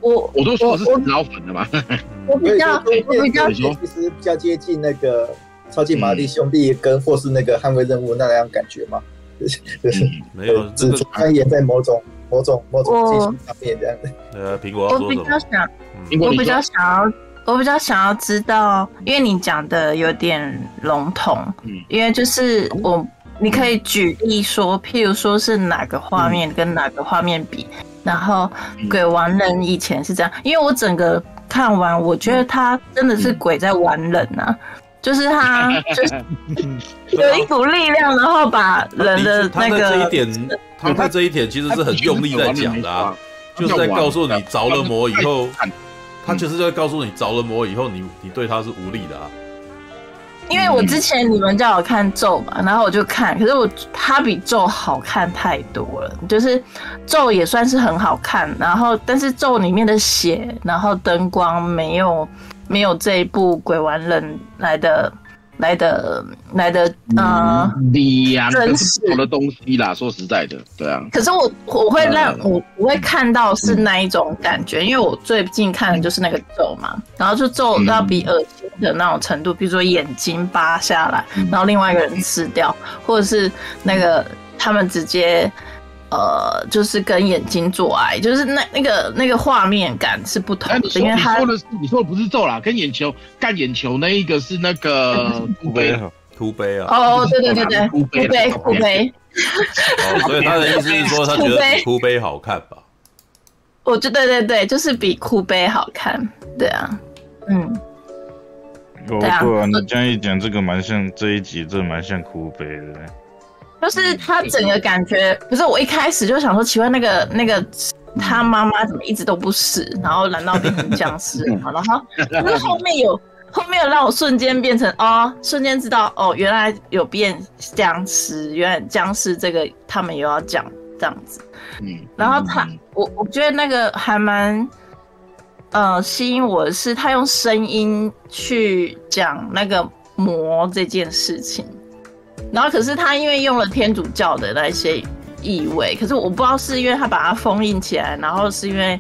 我我都说我是死老粉的嘛。我比较我比较其实比较接近那个超级玛丽兄弟跟或是那个捍卫任务那样感觉嘛，就是就是嗯没有这个只钻研在某种某种某种技术上面这样子。呃，苹果我比？较想嗯。苹果我比较想要，我比较想要知道，因为你讲的有点笼统，嗯。因为就是我，你可以举例说，譬如说是哪个画面跟哪个画面比，然后嗯。鬼玩人以前是这样，因为我整个看完，我觉得他真的是鬼在玩人啊，就是他 就是有一股力量，然后把人的他那个这一。点，他在这一点其实是很用力在讲的啊，就是在告诉你着了魔以后，他就是在告诉你着了魔以后，你你对他是无力的啊。因为我之前你们叫我看咒嘛，然后我就看，可是我它比咒好看太多了。就是咒也算是很好看，然后但是咒里面的血，然后灯光没有没有这一部鬼玩人来的来的来的呃。两个真是。不同的东西啦，说实在的，对啊，可是我我会让我我会看到是那一种感觉，因为我最近看的就是那个咒嘛，然后就咒到比恶心的那种程度，比如说眼睛扒下来，然后另外一个人吃掉，或者是那个他们直接呃就是跟眼睛做爱，就是那那个那个画面感是不同的，因为它说的是你说的不是咒啦，跟眼球干眼球那一个是那个不背好，秃杯啊，哦对对对对，哭哭悲哭悲，哦，所以他的意思是说，他觉得比哭杯好看吧？我就对对对，就是比哭悲好看，对啊，嗯。哦，对啊。对啊，你这样一讲，这个蛮像这一集，这蛮像哭悲的。就是他整个感觉，不是我一开始就想说，奇怪，那个那个他妈妈怎么一直都不死，然后难道变成僵尸了吗？然后可是后面有后面有让我瞬间变成哦，瞬间知道哦，原来有变僵尸，原来僵尸这个他们又要讲这样子。嗯，然后他，我我觉得那个还蛮，呃，吸引我的是他用声音去讲那个魔这件事情。然后可是他因为用了天主教的那些意味，可是我不知道是因为他把它封印起来，然后是因为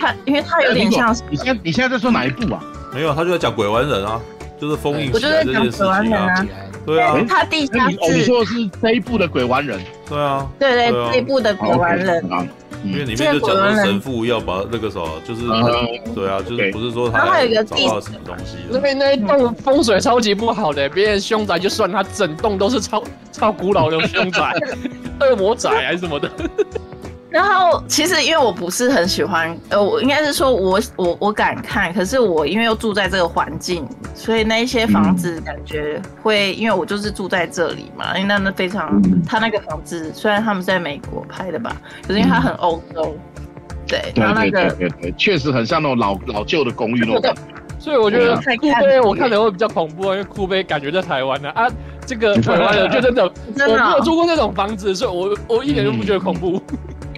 他，因为他有点像是，你现在你现在在说哪一部啊？没有，他就在讲鬼玩人啊，就是封印我就在起来这件事讲鬼玩情啊。人啊，对啊，他地下那你哦，你，说的是这一部的鬼玩人，对啊，对对这一部的鬼玩人，啊，因为里面就讲到神父要把那个什么，就是嗯对啊，就是不是说他还有一个找到什么东西那边那一栋风水超级不好的，别人凶宅就算他整栋都是超超古老的凶宅，恶魔宅还是什么的。然后其实因为我不是很喜欢，呃，我应该是说我我我敢看，可是我因为又住在这个环境，所以那一些房子感觉会，因为我就是住在这里嘛，因为那那非常，他那个房子虽然他们是在美国拍的吧，可是因为它很欧洲，对，对对然后那个对对对，确实很像那种老老旧的公寓那种感觉。所以我觉得嗯酷杯我看的会比较恐怖啊，因为酷杯感觉在台湾呢啊，这个台湾的就真的，真的哦我没有住过那种房子，所以我我一点都不觉得恐怖。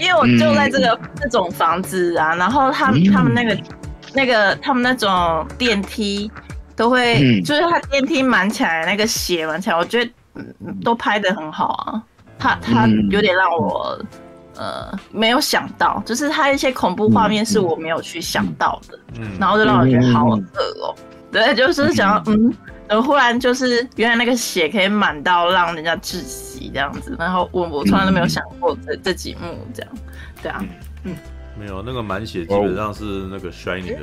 因为我就在这个这种房子啊，然后他们他们那个那个他们那种电梯都会，嗯。就是他电梯满起来那个血满起来，我觉得嗯都拍的很好啊。他他嗯。有点让我呃没有想到，就是他一些恐怖画面是我没有去想到的，嗯，然后就让我觉得好恶哦、喔。对，就是想要嗯，然后忽然就是原来那个血可以满到让人家窒息这样子，然后我我从来都没有想过这这几幕这样，对啊，嗯，没有那个满血基本上是那个 Shining 的。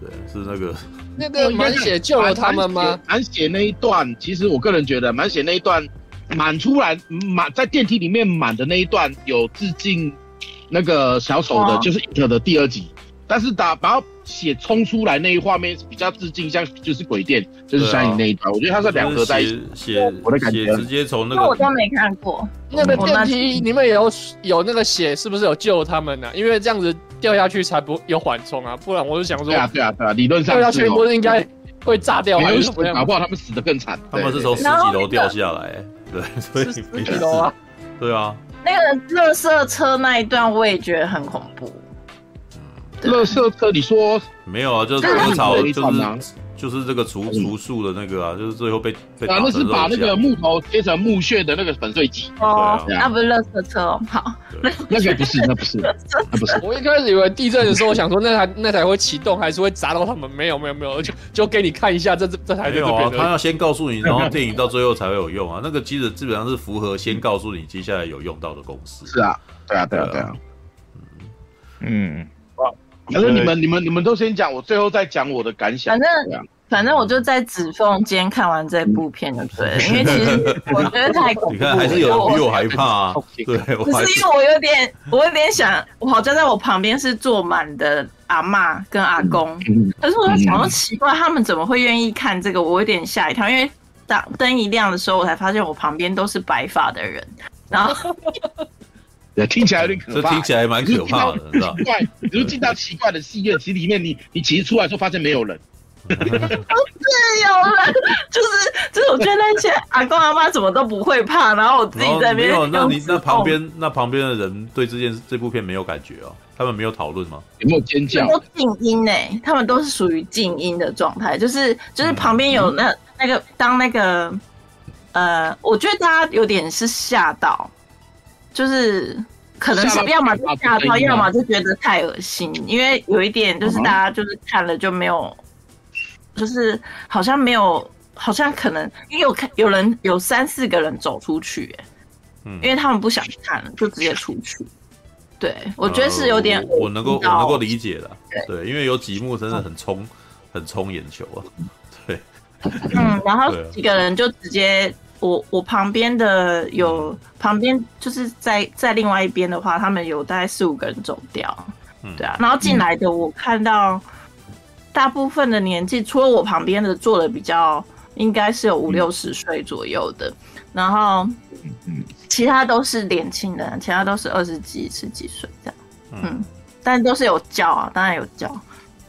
对，是那个那个满血救了他们吗？满血那一段，其实我个人觉得满血那一段满出来满在电梯里面满的那一段有致敬那个小丑的，哦、就是 It 的第二集。但是打把血冲出来那一画面比较致敬，像就是鬼店，就是山影那一段。啊、我觉得它是两个在一起。血我的感觉直接从那个，那我都没看过。那个电梯里面有有那个血，是不是有救他们呢、啊？因为这样子。掉下去才不有缓冲啊，不然我就想说，对啊对啊对啊，理论上掉下去不是应该会炸掉吗？没有死，搞不好他们死的更惨。他们是从十几楼掉下来，对，所以十几楼啊，对啊。那个垃圾车那一段我也觉得很恐怖。垃圾车，你说没有啊？就是割草，就是。就是这个除除树的那个啊，就是最后被被打成肉酱。啊，那是把那个木头切成木屑的那个粉碎机。哦，那不是垃圾车哦。好，那个不是，那不是，那不是。我一开始以为地震的时候，我想说那台那台会启动，还是会砸到他们？没有，没有，没有，就就给你看一下这这这台。没有啊，他要先告诉你，然后电影到最后才会有用啊。那个机子基本上是符合先告诉你接下来有用到的公司。是啊，对啊，对啊，对啊。嗯，哇，反正你们你们你们都先讲，我最后再讲我的感想。反正。反正我就在指缝间看完这部片就对了，因为其实我觉得太恐怖。你看还是有人比我害怕啊？对，可 是因为我有点，我有点想，我好像在我旁边是坐满的阿嬷跟阿公，可是我在想说奇怪，他们怎么会愿意看这个？我有点吓一跳，因为当灯一亮的时候，我才发现我旁边都是白发的人，然后听起来有点可怕，这听起来蛮可怕的，是吧？怪，你就进到奇怪的戏院，其实里面你你其实出来之后发现没有人。是有人，就是就是，我觉得那些阿公阿妈怎么都不会怕，然后我自己在那边。没有，那你那旁边那旁边的人对这件这部片没有感觉哦？他们没有讨论吗？有没有尖叫？都静音呢，他们都是属于静音的状态，就是就是旁边有那那个当那个呃，我觉得大家有点是吓到，就是可能是要么就吓到，要么就觉得太恶心，因为有一点就是大家就是看了就没有。就是好像没有，好像可能因为有看有人有三四个人走出去，因为他们不想看了，就直接出去。对，我觉得是有点、呃，我能够我能够理解的，对，因为有几幕真的很冲，很冲眼球啊，对，嗯，然后 几个人就直接，我我旁边的有旁边就是在在另外一边的话，他们有大概四五个人走掉，嗯。对啊，然后进来的我看到。大部分的年纪，除了我旁边的坐的比较，应该是有五六十岁左右的，然后其他都是年轻人，其他都是二十几、十几岁这样，嗯，但都是有叫啊，当然有叫，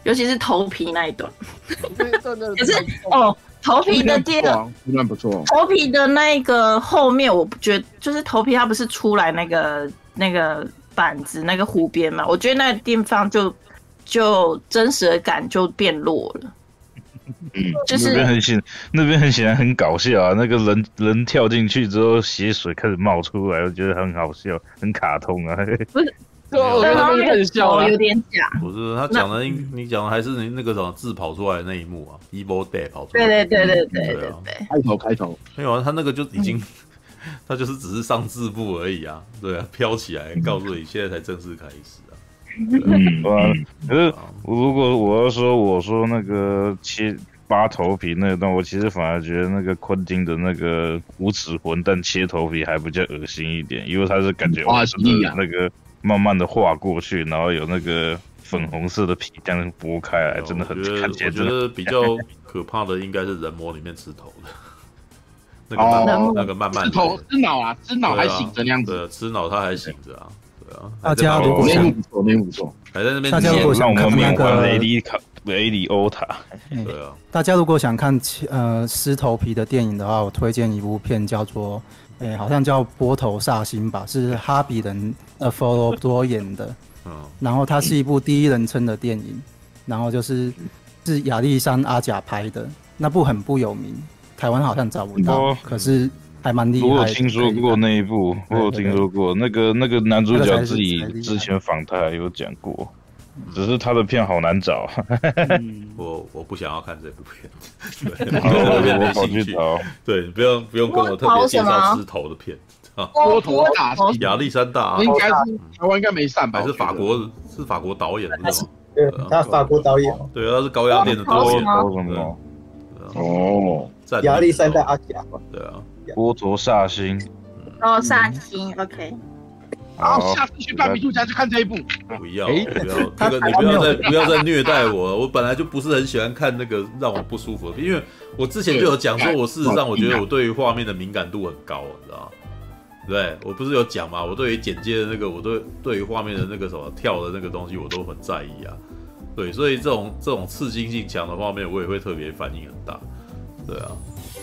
尤其是头皮那一段，可 是哦，头皮的第二段不错，头皮的那个后面，我不觉得，就是头皮它不是出来那个那个板子那个湖边嘛，我觉得那个地方就。就真实的感就变弱了，嗯，就是那边很显，那边很显然很搞笑啊！那个人人跳进去之后，血水开始冒出来，我觉得很好笑，很卡通啊。不是，对，我觉得很笑，有点假。不是他讲的，你讲的还是你那个什么字跑出来的那一幕啊，Evil Dead 跑出来。对对对对对对对。开头开头。没有啊，他那个就已经，他就是只是上字幕而已啊，对啊，飘起来告诉你现在才正式开始啊。嗯，可是如果我要说，我说那个切扒头皮那段，我其实反而觉得那个昆汀的那个无耻混蛋切头皮还比较恶心一点，因为他是感觉哇，那个慢慢的划过去，然后有那个粉红色的皮这样剥开来，真的很看起来真的。我觉得比较可怕的应该是人魔里面吃头的，那个慢慢那个慢慢吃头吃脑啊，吃脑还醒着那样子，吃脑他还醒着啊。大家如果想，还在那边，大家如果想看那个雷里卡雷里欧塔，对啊，大家如果想看呃尸头皮的电影的话，我推荐一部片叫做，哎，好像叫《波头煞星》吧，是哈比人呃佛罗多演的，嗯，然后它是一部第一人称的电影，然后就是是亚历山阿甲拍的，那部很不有名，台湾好像找不到，可是。还蛮厉害。我有听说过那一部，我有听说过那个那个男主角自己之前访谈有讲过，只是他的片好难找。我我不想要看这部片，对，我没兴趣。对，不用不用跟我特别介绍狮头的片。波头大戏，亚历山大，应该是台湾应该没上吧？还是法国？是法国导演的吗？对，他法国导演。对，他是高压电的导演。哦，亚历山大阿甲。对啊，波头煞星。哦，煞星，OK。好，下次去半米度家去看这一部。不要，不要，这个你不要再不要再虐待我。我本来就不是很喜欢看那个让我不舒服的，因为我之前就有讲说，我事实上我觉得我对于画面的敏感度很高，你知道吗？对，我不是有讲嘛？我对于剪接的那个，我对对于画面的那个什么跳的那个东西，我都很在意啊。对，所以这种这种刺激性强的画面，我也会特别反应很大。对啊，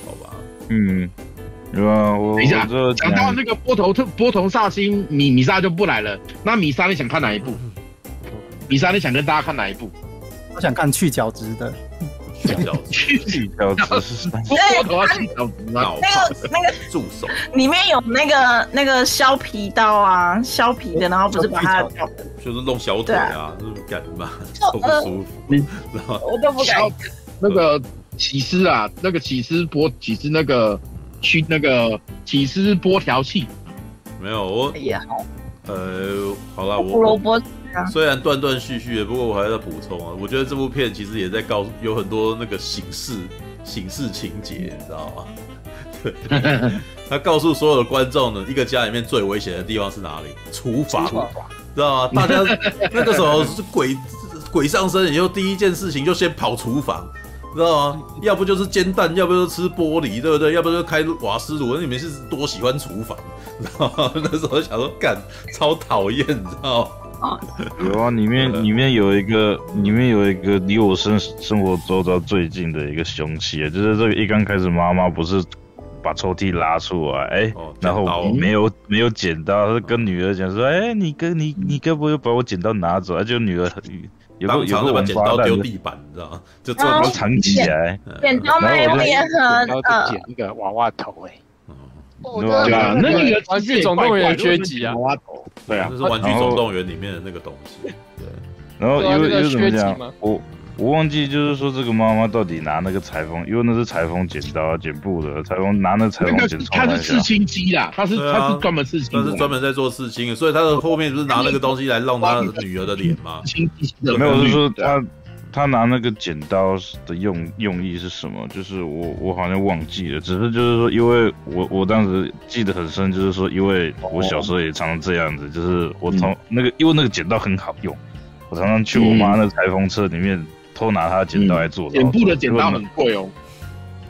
好吧。嗯，对啊，我等一下讲到那个波头特波头煞星米米莎就不来了。那米莎你想看哪一部？米莎你想跟大家看哪一部？我想看去角质的。去角质，去角质？那个那个助手 里面有那个那个削皮刀啊，削皮的，然后不是把它就是弄小腿啊，是不是干嘛？都不舒服。然后我都不敢。那个起司啊，那个起司波起司那个去那个起司剥条器，没有我。哎呀，呃，好了，我胡萝卜。虽然断断续续的，不过我还在补充啊。我觉得这部片其实也在告诉有很多那个形式形式情节，你知道吗？对，他告诉所有的观众呢，一个家里面最危险的地方是哪里？厨房，知道吗？大家那个时候是鬼鬼上身以后，第一件事情就先跑厨房，知道吗？要不就是煎蛋，要不就是吃玻璃，对不对？要不就开瓦斯炉。那你们是多喜欢厨房，知道吗？那时候想说干超讨厌，你知道吗？有啊，里面里面有一个，里面有一个离我生生活周遭最近的一个凶器啊，就是这个一刚开始妈妈不是把抽屉拉出来，哎、欸，哦、然后没有没有剪刀，他跟女儿讲说，哎、欸，你跟你你该不会把我剪刀拿走？就女儿有个有个把剪刀丢地板，你知道吗？就这么藏起来，剪刀没有裂痕，然后就剪一个娃娃头、欸，哎。对啊，那个玩具总动员缺几啊？对啊，这是玩具总动员里面的那个东西。对，然后又又怎么讲？我我忘记，就是说这个妈妈到底拿那个裁缝，因为那是裁缝剪刀剪布的，裁缝拿那裁缝剪。他是刺青机啦，他是他是专门刺青，他是专门在做刺青的，所以他的后面不是拿那个东西来弄他女儿的脸吗？没有，就是说他。他拿那个剪刀的用用意是什么？就是我我好像忘记了，只是就是说，因为我我当时记得很深，就是说，因为我小时候也常常这样子，就是我从那个因为那个剪刀很好用，我常常去我妈那裁缝车里面偷拿他的剪刀来做。剪布的剪刀很贵哦，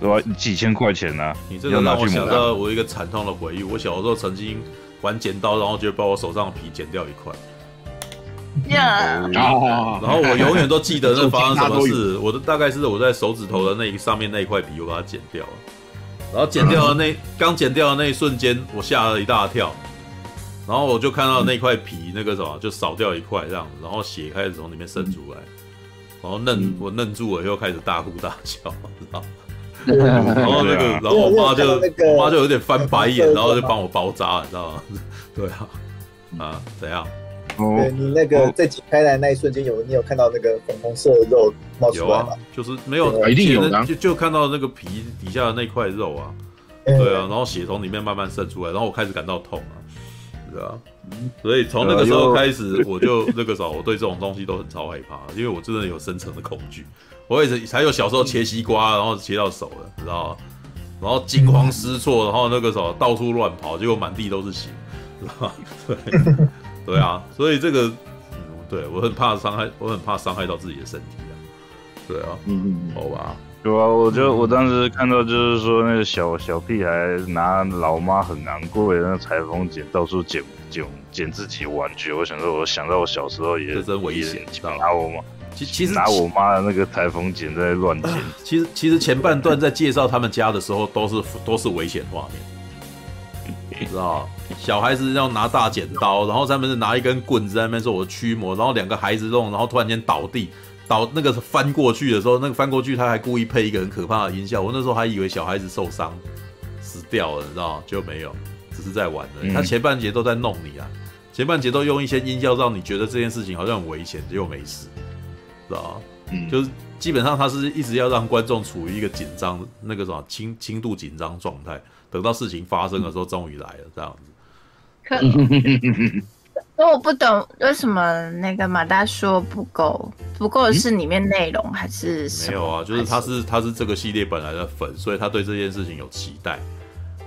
对吧？几千块钱呢？你这个让我想到我一个惨痛的回忆，我小时候曾经玩剪刀，然后就把我手上的皮剪掉一块。呀，Yeah. 然后我永远都记得那发生什么事。我的大概是我在手指头的那上面那一块皮，我把它剪掉了。然后剪掉的那刚剪掉的那一瞬间，我吓了一大跳。然后我就看到那块皮那个什么就少掉一块这样子，然后血开始从里面渗出来。然后愣我愣住了，又开始大哭大叫，知道？然后那个，然后我妈就我妈就有点翻白眼，然后就帮我包扎，你知道吗？对啊，啊，怎样？对你那个在解开来那一瞬间，有你有看到那个粉红色的肉冒出来吗？有啊，就是没有，一定有的，就就看到那个皮底下的那块肉啊，对啊，然后血从里面慢慢渗出来，然后我开始感到痛啊，对啊，所以从那个时候开始，我就那个时候我对这种东西都很超害怕，因为我真的有深层的恐惧。我也是才有小时候切西瓜，然后切到手了，知道吗？然后惊慌失措，然后那个时候到处乱跑，结果满地都是血，知道吗？对。对啊，所以这个，嗯，对我很怕伤害，我很怕伤害到自己的身体啊。对啊，嗯嗯，好吧。对啊，我就我当时看到就是说那个小小屁孩拿老妈很难过的那个裁缝剪到处剪剪剪自己玩具，我想说，我想到我小时候也这真危险，拿我妈，其其实拿我妈的那个裁缝剪在乱剪。其实其实前半段在介绍他们家的时候，都是都是危险画面。知道，小孩子要拿大剪刀，然后他们是拿一根棍子在那边说“我驱魔”，然后两个孩子弄，然后突然间倒地，倒那个翻过去的时候，那个翻过去他还故意配一个很可怕的音效，我那时候还以为小孩子受伤死掉了，你知道吗？就没有，只是在玩而已。嗯他前半节都在弄你啊，前半节都用一些音效让你觉得这件事情好像很危险，结果没事，知道吗？嗯，就是基本上他是一直要让观众处于一个紧张那个什么轻轻度紧张状态，等到事情发生的时候，终于来了这样子。可 可我不懂为什么那个马大说不够，不够的是里面内容还是什么？没有啊，就是他是他是这个系列本来的粉，所以他对这件事情有期待。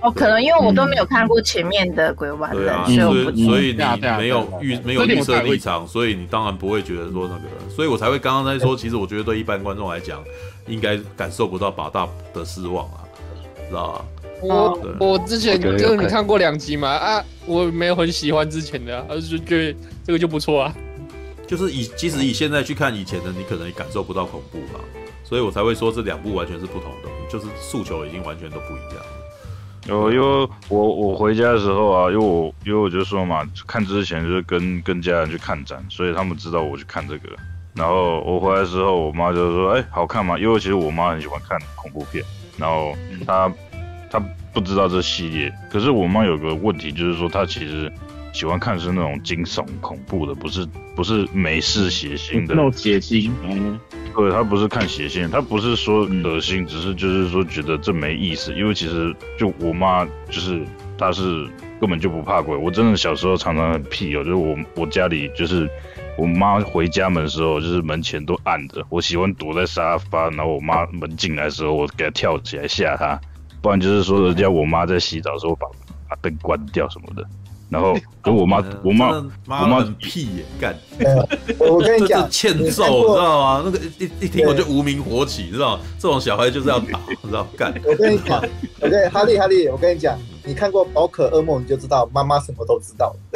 哦，可能因为我都没有看过前面的鬼玩人，对啊，所以我不所以你没有预没有预设立场，所以你当然不会觉得说那个，所以我才会刚刚在说，其实我觉得对一般观众来讲，应该感受不到马大的失望啊，知道吧？我我之前就是你看过两集嘛啊，我没有很喜欢之前的、啊，而是觉得这个就不错啊。就是以即使以现在去看以前的，你可能也感受不到恐怖嘛，所以我才会说这两部完全是不同的，就是诉求已经完全都不一样了。有，因为我我回家的时候啊，因为我因为我就说嘛，看之前就是跟跟家人去看展，所以他们知道我去看这个。然后我回来的时候，我妈就说：“哎、好看吗？”因为其实我妈很喜欢看恐怖片，然后她他不知道这系列。可是我妈有个问题，就是说她其实喜欢看是那种惊悚恐怖的，不是不是美式血腥的那。种血腥，嗯，对，她不是看血腥，她不是说恶心，只是就是说觉得这没意思。因为其实就我妈就是她是根本就不怕鬼。我真的小时候常常很屁哦，就是我我家里就是我妈回家门的时候，就是门前都暗着。我喜欢躲在沙发，然后我妈门进来的时候，我给她跳起来吓她。不然就是说人家我妈在洗澡的时候把把灯关掉什么的。然后跟我妈我妈我妈屁耶，干。我我跟你讲，欠揍，你知道吗？那个一一听我就无名火起，你知道吗？这种小孩就是要打，知道干。我跟你讲，我跟哈利哈利，我跟你讲，你看过《宝可噩梦》，你就知道妈妈什么都知道。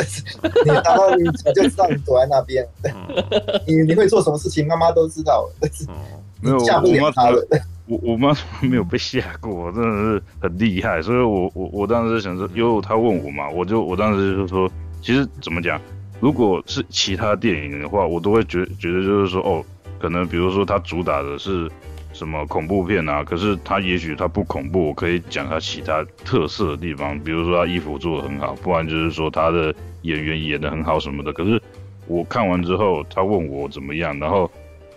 你然后你你就知道你躲在那边，你你会做什么事情，妈妈都知道。没有我吓不了妈他了。我我妈从来没有被吓过，真的是很厉害，所以我我我当时想说，因为她问我嘛，我就我当时就说，其实怎么讲，如果是其他电影的话，我都会觉觉得就是说，哦，可能比如说它主打的是什么恐怖片啊，可是它也许它不恐怖，我可以讲它其他特色的地方，比如说它衣服做的很好，不然就是说它的演员演得很好什么的。可是我看完之后，他问我怎么样，然后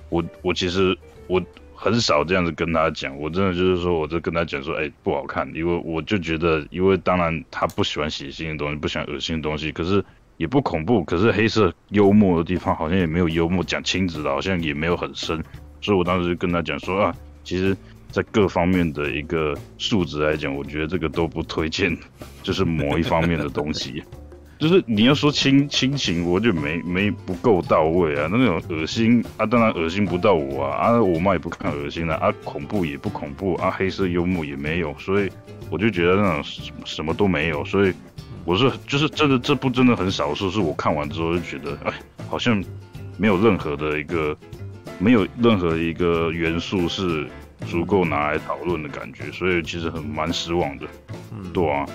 我我其实我。很少这样子跟他讲，我真的就是说，我就跟他讲说，哎、不好看，因为我就觉得，因为当然他不喜欢血腥的东西，不喜欢恶心的东西，可是也不恐怖，可是黑色幽默的地方好像也没有幽默，讲亲子的好像也没有很深，所以我当时就跟他讲说啊，其实，在各方面的一个素质来讲，我觉得这个都不推荐，就是某一方面的东西。就是你要说亲亲情，我就没没不够到位啊，那种恶心啊，当然恶心不到我啊，啊，我妈也不看恶心的啊，啊，恐怖也不恐怖啊，黑色幽默也没有，所以我就觉得那种什么什么都没有，所以我是就是真的这部真的很少数，是我看完之后就觉得，哎，好像没有任何的一个没有任何一个元素是足够拿来讨论的感觉，所以其实很蛮失望的，嗯，对啊。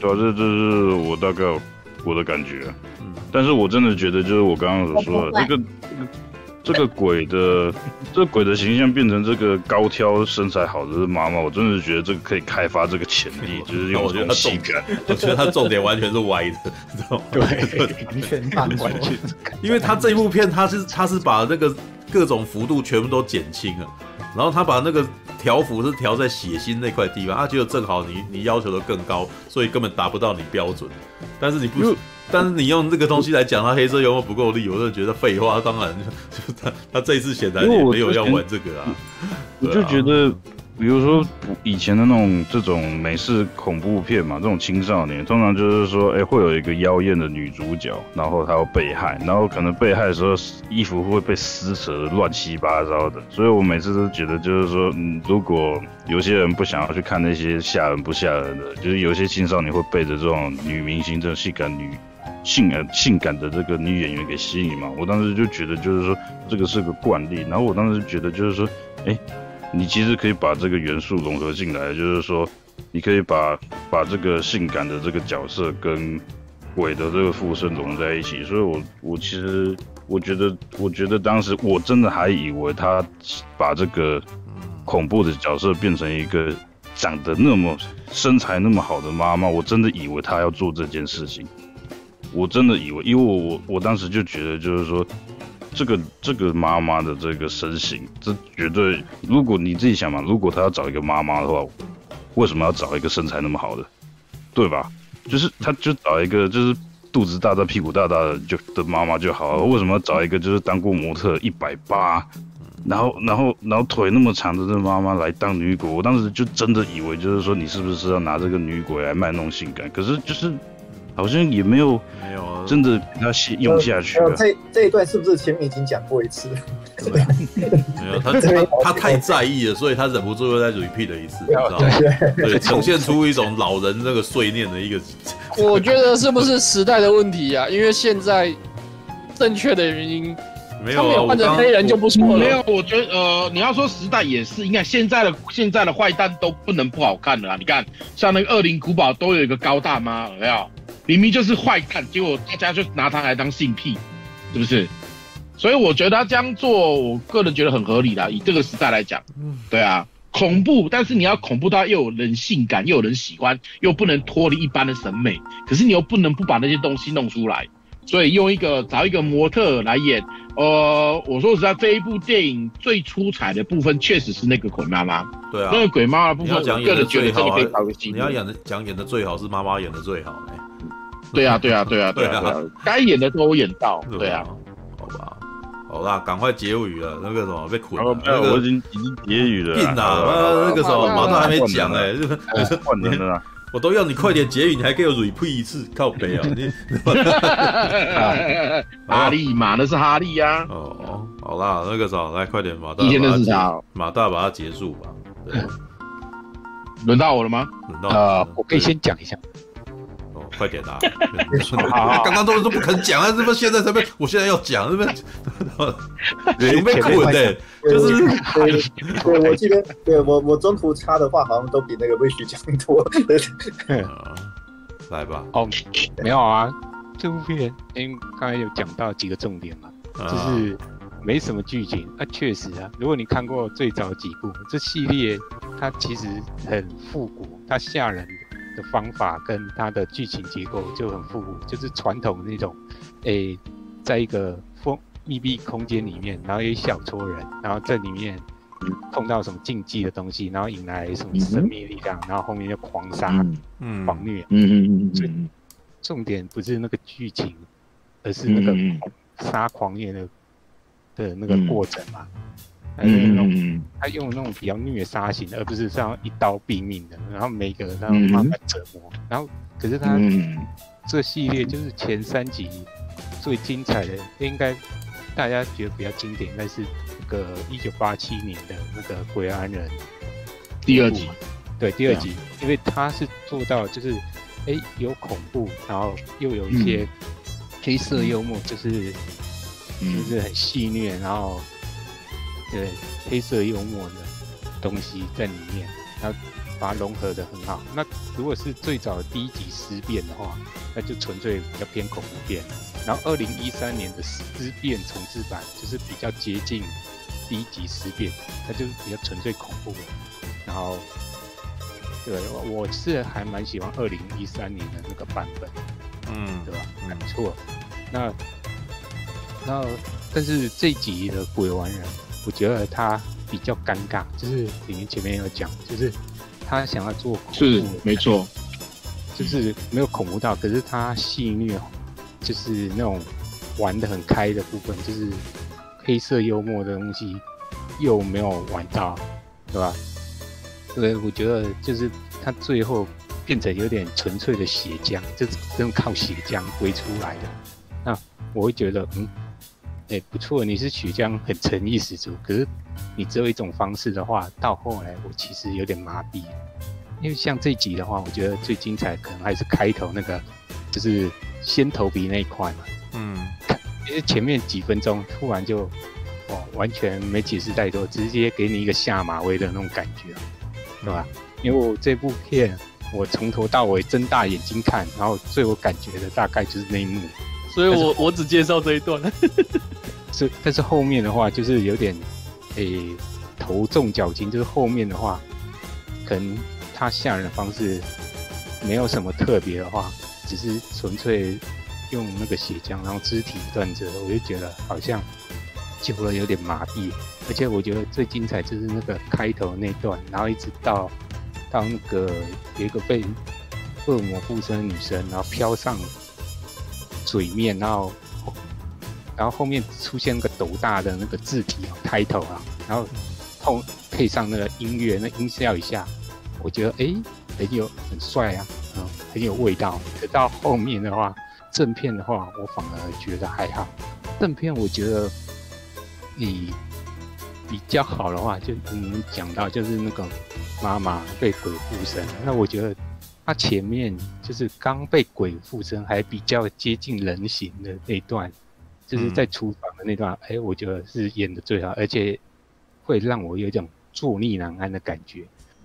对啊，这这是我大概我的感觉，嗯，但是我真的觉得，就是我刚刚所说的，这个这个鬼的这个鬼的形象变成这个高挑身材好的妈妈，我真的觉得这个可以开发这个潜力，就是用这种性感，我觉得他重点完全是歪的，知道吗？对，完全反完全，因为他这一部片，他是他是把那个各种幅度全部都减轻了，然后他把那个。条幅是调在血腥那块地方，他觉得正好你你要求的更高，所以根本达不到你标准。但是你不，但是你用这个东西来讲，他黑色幽默不够力，我就觉得废话。当然，就他他这一次显然也没有要玩这个啊。我就觉得。比如说以前的那种这种美式恐怖片嘛，这种青少年通常就是说，哎、会有一个妖艳的女主角，然后她要被害，然后可能被害的时候衣服会被撕扯的乱七八糟的。所以我每次都觉得，就是说，嗯，如果有些人不想要去看那些吓人不吓人的，就是有些青少年会被着这种女明星、这种性感女性呃性感的这个女演员给吸引嘛。我当时就觉得，就是说这个是个惯例。然后我当时觉得，就是说，哎、你其实可以把这个元素融合进来，就是说，你可以把把这个性感的这个角色跟鬼的这个附身融在一起。所以我，我其实我觉得，我觉得当时我真的还以为他把这个恐怖的角色变成一个长得那么身材那么好的妈妈，我真的以为她要做这件事情，我真的以为，因为我我当时就觉得就是说，这个这个妈妈的这个身形，这绝对，如果你自己想嘛，如果她要找一个妈妈的话，为什么要找一个身材那么好的，对吧？就是她就找一个就是肚子大大屁股大大的就的妈妈就好了，为什么要找一个就是当过模特一百八？然后，然后，然后腿那么长的这妈妈来当女鬼，我当时就真的以为就是说你是不是要拿这个女鬼来卖弄性感？可是就是好像也没有没有真的给他用下去。这这一段是不是前面已经讲过一次？没有，他他他太在意了，所以他忍不住又再 repeat 了一次，你知道吗？对，呈现出一种老人那个碎念的一个。我觉得是不是时代的问题啊？因为现在正确的原因。没有啊，换成黑人就不错了。没有，我觉得呃，你要说时代也是，应该现在的现在的坏蛋都不能不好看了啊。你看，像那个恶灵古堡都有一个高大妈，有没有？明明就是坏蛋，结果大家就拿他来当性癖，是不是？所以我觉得他这样做，我个人觉得很合理啦。以这个时代来讲，对啊，恐怖，但是你要恐怖到又有人性感，又有人喜欢，又不能脱离一般的审美，可是你又不能不把那些东西弄出来。所以用一个找一个模特来演，呃，我说实在，这一部电影最出彩的部分确实是那个鬼妈妈。对啊，那个鬼妈妈的部分，我个人觉得这里可以搞个戏。你要演的讲演的最好是妈妈演的最好哎。对啊，对啊，对啊，对啊，该演的都有演到。对啊，好吧，好啦，赶快结语了，那个什么被捆了，那个我已经已经结语了。病啊，那个什么马上还没讲哎，是换人了。我都要你快点结语，你还给我 repeat 一次，靠北啊！你 哈利马，那是哈利呀。哦，好啦，那个啥，来快点马大，以前的是啥，马大把它结束吧。对，轮到我了吗？轮到呃，我可以先讲一下。哦，快点啊！刚刚都都不肯讲啊，怎么现在才被？我现在要讲，是不是？有没有困的？就是，对，我记得，对我我中途插的话，好像都比那个魏旭讲多。来吧。哦，没有啊，这部片因为刚才有讲到几个重点嘛，就是没什么剧情啊，确实啊，如果你看过最早几部，这系列它其实很复古，它吓人的方法跟它的剧情结构就很复古，就是传统那种，诶，在一个封。密闭空间里面，然后有一小撮人，然后在里面碰到什么禁忌的东西，然后引来什么神秘力量，然后后面就狂杀、嗯、狂虐。嗯嗯嗯。所以重点不是那个剧情，而是那个杀狂虐的的那个过程嘛。还有那种他用那种比较虐杀型的，而不是像一刀毙命的，然后每个人然后慢慢折磨。然后可是他这系列就是前三集最精彩的，应该。大家觉得比较经典，那是那个一九八七年的那个《鬼安人》第二集，对，第二集，因为他是做到就是，哎、欸，有恐怖，然后又有一些黑色幽默，就是、嗯、就是很戏虐，然后对黑色幽默的东西在里面，然后把它融合的很好。那如果是最早的第一集《尸变》的话，那就纯粹比较偏恐怖片。然后二零一三年的《尸变》重置版就是比较接近第一集《尸变》，它就是比较纯粹恐怖的。然后，对，我是还蛮喜欢二零一三年的那个版本，嗯，对吧？还不错。那，然后，但是这集的《鬼玩人》，我觉得他比较尴尬，就是你们前面有讲，就是他想要做恐怖，是没错，就是没有恐怖到，可是他戏虐。就是那种玩的很开的部分，就是黑色幽默的东西又没有玩到，对吧？所以我觉得就是他最后变成有点纯粹的血浆，就是真靠血浆堆出来的。那我会觉得，嗯，哎、欸，不错，你是曲江很诚意十足。可是你只有一种方式的话，到后来我其实有点麻痹。因为像这集的话，我觉得最精彩可能还是开头那个，就是。先头皮那一块嘛，嗯，因为前面几分钟突然就，哦，完全没解释太多，直接给你一个下马威的那种感觉，对吧？因为我这部片我从头到尾睁大眼睛看，然后最有感觉的大概就是那一幕，所以我我只介绍这一段。是，但是后面的话就是有点，诶、欸，头重脚轻，就是后面的话可能他吓人的方式没有什么特别的话，只是纯粹用那个血浆，然后肢体断折，我就觉得好像久了有点麻痹。而且我觉得最精彩就是那个开头那段，然后一直到到那个有一个被恶魔附身的女生，然后飘上水面，然后然后后面出现那个斗大的那个字体啊，开头啊，然后后配上那个音乐，那音效一下，我觉得哎，很有很帅啊，嗯，很有味道。可到后面的话，正片的话，我反而觉得还好。正片我觉得你。比较好的话，就你们讲到就是那个妈妈被鬼附身，那我觉得他前面就是刚被鬼附身还比较接近人形的那段，就是在厨房的那段，哎、嗯欸，我觉得是演的最好，而且会让我有一种坐立难安的感觉。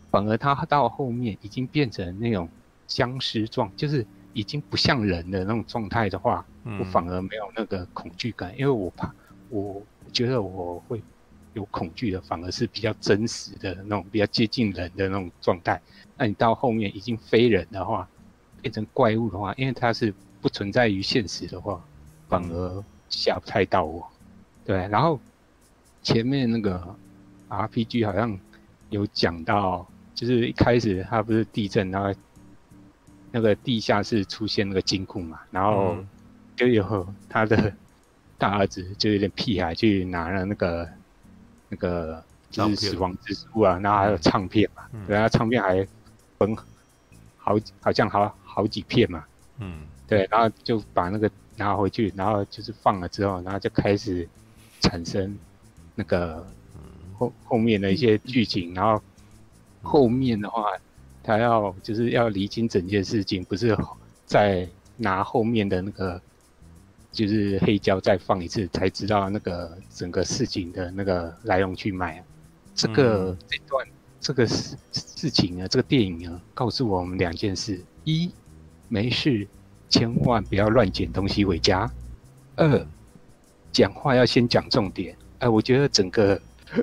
反而他到后面已经变成那种僵尸状，就是已经不像人的那种状态的话，我反而没有那个恐惧感，因为我怕，我觉得我会。有恐惧的，反而是比较真实的那种，比较接近人的那种状态。那你到后面已经非人的话，变成怪物的话，因为它是不存在于现实的话，反而吓不太到我。对，然后前面那个 RPG 好像有讲到，就是一开始它不是地震，然后那个地下室出现那个金库嘛，然后就有他的 大儿子就有点屁孩去拿了那个。那个就是死亡之书啊，然后还有唱片嘛，嗯、对啊，唱片还分好好像好好几片嘛，嗯，对，然后就把那个拿回去，然后就是放了之后，然后就开始产生那个后后面的一些剧情，然后后面的话，他要就是要理清整件事情，不是再拿后面的那个。就是黑胶再放一次，才知道那个整个事情的那个来龙去脉啊。这个这段这个事事情啊，这个电影啊，告诉我们两件事：一，没事，千万不要乱捡东西回家；二，讲话要先讲重点。哎，我觉得整个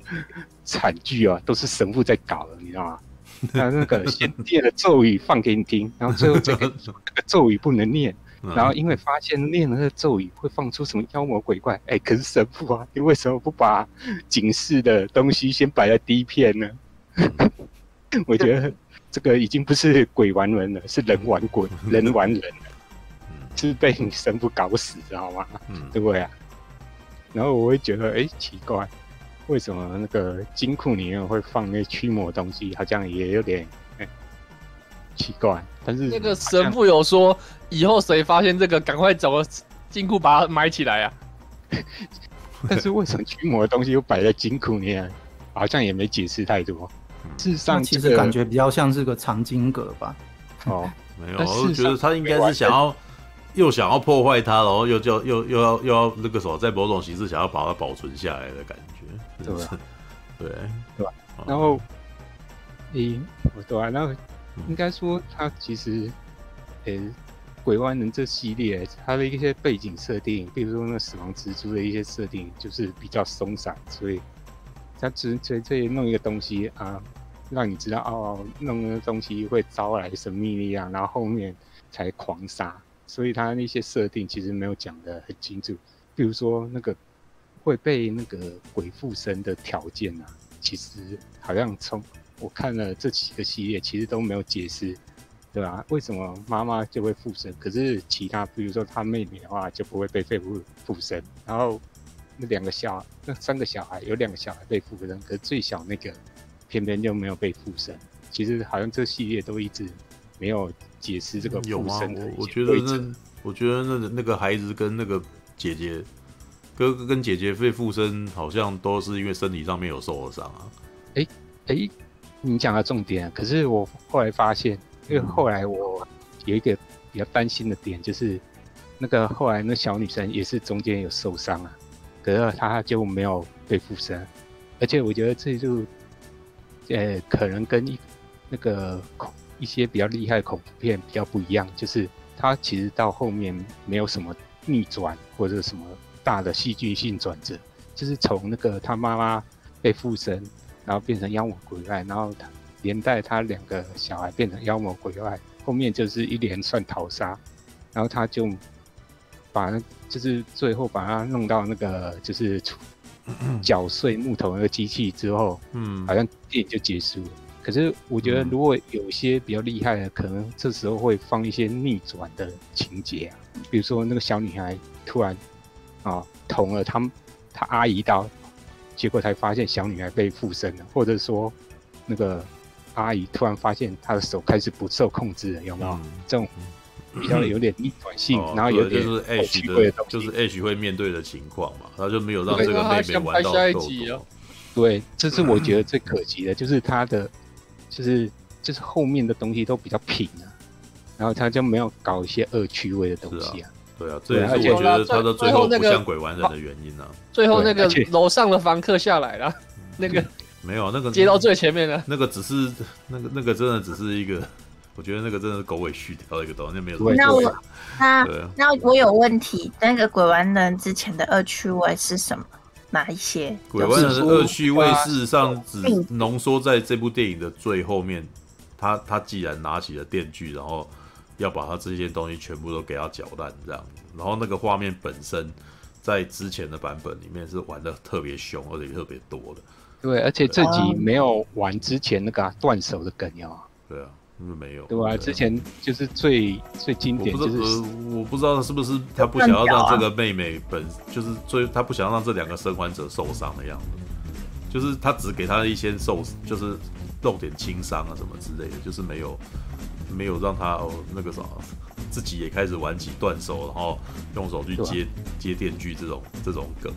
惨剧啊，都是神父在搞的，你知道吗？他那个先念了咒语放给你听，然后最后这个这 个咒语不能念。然后因为发现念了那个咒语会放出什么妖魔鬼怪，哎，可是神父啊，你为什么不把警示的东西先摆在第一片呢？我觉得这个已经不是鬼玩人了，是人玩鬼，人玩人了，是被你神父搞死，知道吗？对不对啊？然后我会觉得，哎，奇怪，为什么那个金库里面会放那驱魔东西？好像也有点。奇怪，但是那个神父有说，以后谁发现这个，赶快找个金库把它埋起来啊！但是为什么驱魔的东西又摆在金库里面？好像也没解释太多。事实上，其实感觉比较像是个藏经阁吧。哦，没有，我觉得他应该是想要又想要破坏它，然后又叫又又要又要那个什么，在某种形式想要把它保存下来的感觉，对 吧？对对吧？然后，咦，我对啊，然后。应该说，他其实，诶、欸，鬼玩人这系列它的一些背景设定，比如说那死亡蜘蛛的一些设定，就是比较松散，所以它只这这弄一个东西啊，让你知道哦，弄那个东西会招来神秘力量，然后后面才狂杀，所以他那些设定其实没有讲得很清楚。比如说那个会被那个鬼附身的条件啊，其实好像从。我看了这几个系列，其实都没有解释，对吧？为什么妈妈就会附身？可是其他，比如说他妹妹的话，就不会被被附附身。然后那两个小，那三个小孩有两个小孩被附身，可是最小那个偏偏就没有被附身。其实好像这系列都一直没有解释这个附身的。我觉得那，我觉得那那个孩子跟那个姐姐，哥哥跟姐姐被附身，好像都是因为身体上面有受了伤啊。哎哎。你讲到重点，啊可是我后来发现，因为后来我有一个比较担心的点，就是那个后来那小女生也是中间有受伤啊，可是她就没有被附身，而且我觉得这就呃可能跟一那个恐一些比较厉害的恐怖片比较不一样，就是它其实到后面没有什么逆转或者什么大的戏剧性转折，就是从那个他妈妈被附身。然后变成妖魔鬼怪，然后他连带他两个小孩变成妖魔鬼怪，后面就是一连串逃杀，然后他就把就是最后把它弄到那个就是搅碎木头那个机器之后，嗯，好像电影就结束了。可是我觉得如果有些比较厉害的，可能这时候会放一些逆转的情节啊，比如说那个小女孩突然啊捅了他他阿姨一刀，结果才发现小女孩被附身了，或者说。那个阿姨突然发现她的手开始不受控制了，有没有？嗯、这种比较有点逆转性，嗯、然后有点就是 H 的，就是 H 会面对的情况嘛，他就没有让这个妹妹玩到豆豆。对，这是我觉得最可惜的，就是他的，就是就是后面的东西都比较平啊，然后他就没有搞一些恶趣味的东西啊。对啊，这也是我觉得他的最后不像鬼玩人的原因啊。最后那个楼上的房客下来了，那个。没有那个接到最前面的，那个只是那个那个真的只是一个，我觉得那个真的是狗尾续貂的一个东西，那没有。那我那那我有问题，那个鬼玩人之前的恶趣味是什么？哪一些？鬼玩人的恶趣味事实上只浓缩在这部电影的最后面。他他既然拿起了电锯，然后要把他这些东西全部都给他搅烂这样，然后那个画面本身在之前的版本里面是玩的特别凶，而且特别多的。对，而且这集没有玩之前那个断手的梗哟。对啊，因为没有。对啊，之前就是最最经典，就是我不知道是不是他不想要让这个妹妹本，就是最他不想要让这两个生还者受伤的样子，就是他只给他一些受，就是露点轻伤啊什么之类的，就是没有没有让他哦那个啥，自己也开始玩起断手，然后用手去接接电锯这种这种梗。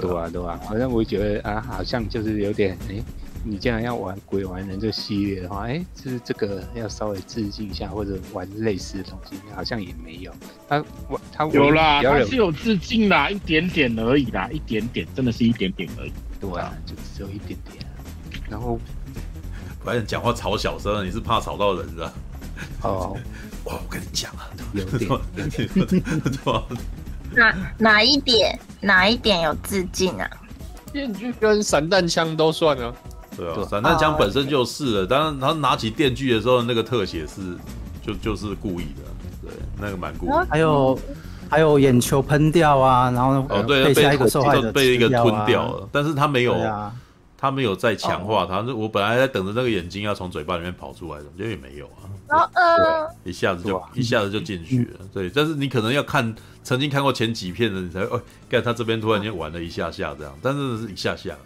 对啊，对啊，好像我觉得啊，好像就是有点，哎，你既然要玩鬼玩人这系列的话，哎，就是这个要稍微致敬一下，或者玩类似的东西，好像也没有。他我他有啦，他是有致敬啦，一点点而已啦，一点点，真的是一点点而已。对啊，就只有一点点。然后，反正讲话吵小声，你是怕吵到人是吧？哦，哇，我跟你讲啊，有点，有点，哪哪一点哪一点有致敬啊？电锯跟散弹枪都算啊。对啊，散弹枪本身就是了，当然他拿起电锯的时候，那个特写是就就是故意的，对，那个蛮故意的。还有还有眼球喷掉啊，然后哦对，被一个受害者被一个吞掉了，但是他没有。他没有再强化他，我本来在等着那个眼睛要从嘴巴里面跑出来的，结果也没有啊。然后呃一下子就一下子就进去了。对，但是你可能要看曾经看过前几片的，你才哦，看他这边突然间玩了一下下这样，但是是一下下。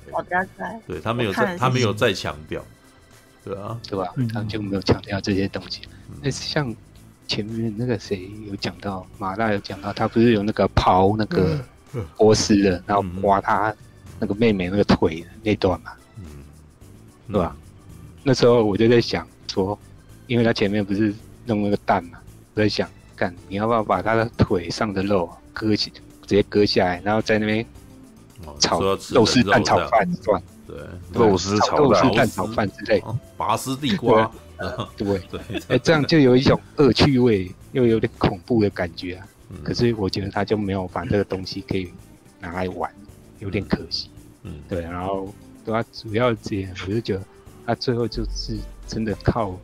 对他没有再他没有再强调，对啊，对吧？他就没有强调这些东西。那像前面那个谁有讲到，马大有讲到，他不是有那个刨那个波斯的，然后挖他。那个妹妹那个腿那段嘛，嗯，对吧？那时候我就在想说，因为他前面不是弄那个蛋嘛，我在想，干你要不要把他的腿上的肉割起，直接割下来，然后在那边炒肉丝蛋炒饭算，对，肉丝炒肉丝蛋炒饭之类，拔丝地瓜，对 对，哎，这样就有一种恶趣味又有点恐怖的感觉啊。可是我觉得他就没有把这个东西可以拿来玩，有点可惜。嗯，对，然后对他主要这样，我就觉得他最后就是真的靠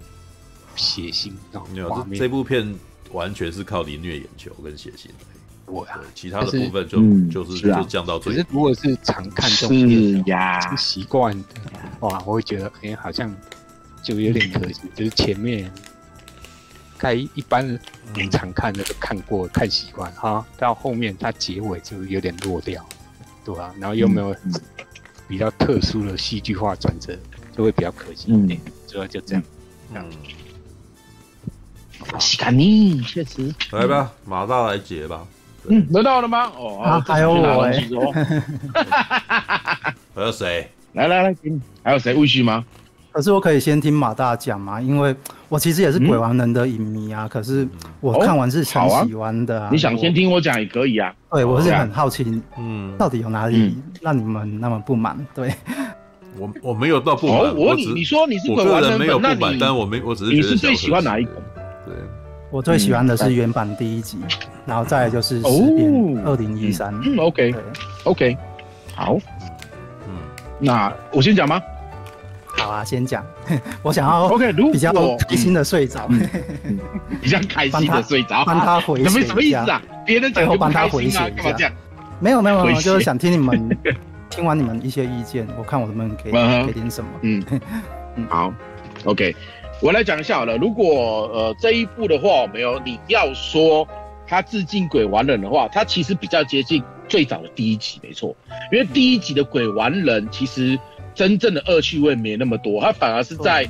血腥，然后画面。这部片完全是靠你虐眼球跟血腥。我啊，其他的部分就就是就降到最。可是如果是常看这种片呀，习惯的哇，我会觉得哎，好像就有点可惜，就是前面该一般人常看的都看过看习惯哈，到后面它结尾就有点落掉。对啊，然后又没有比较特殊的戏剧化转折，就会比较可惜一点。主要就这样。嗯。西卡尼，确实。来吧，马大来解吧。嗯，轮到了吗？哦，还有我哎。还有谁？来来来，给你。还有谁？魏旭吗？可是我可以先听马大讲吗？因为我其实也是鬼王人的影迷啊。可是我看完是很喜欢的。你想先听我讲也可以啊。对，我是很好奇，嗯，到底有哪里让你们那么不满？对，我我没有到不满。我你你说你是鬼王人，没有不满，但我没我只是你是最喜欢哪一个？对，我最喜欢的是原版第一集，然后再来就是尸变二零一三。嗯，OK，OK，好，嗯，那我先讲吗？好啊，先讲。我想要 OK，如果比较开心的睡着，比较开心的睡着，帮他回什么什么意思啊？别人最后帮他回血干嘛这样？没有没有没有，就是想听你们听完你们一些意见，我看我能不能给给点什么。嗯嗯，好，OK，我来讲一下好了。如果呃这一部的话，没有你要说他致敬鬼玩人的话，他其实比较接近最早的第一集，没错，因为第一集的鬼玩人其实。真正的恶趣味没那么多，它反而是在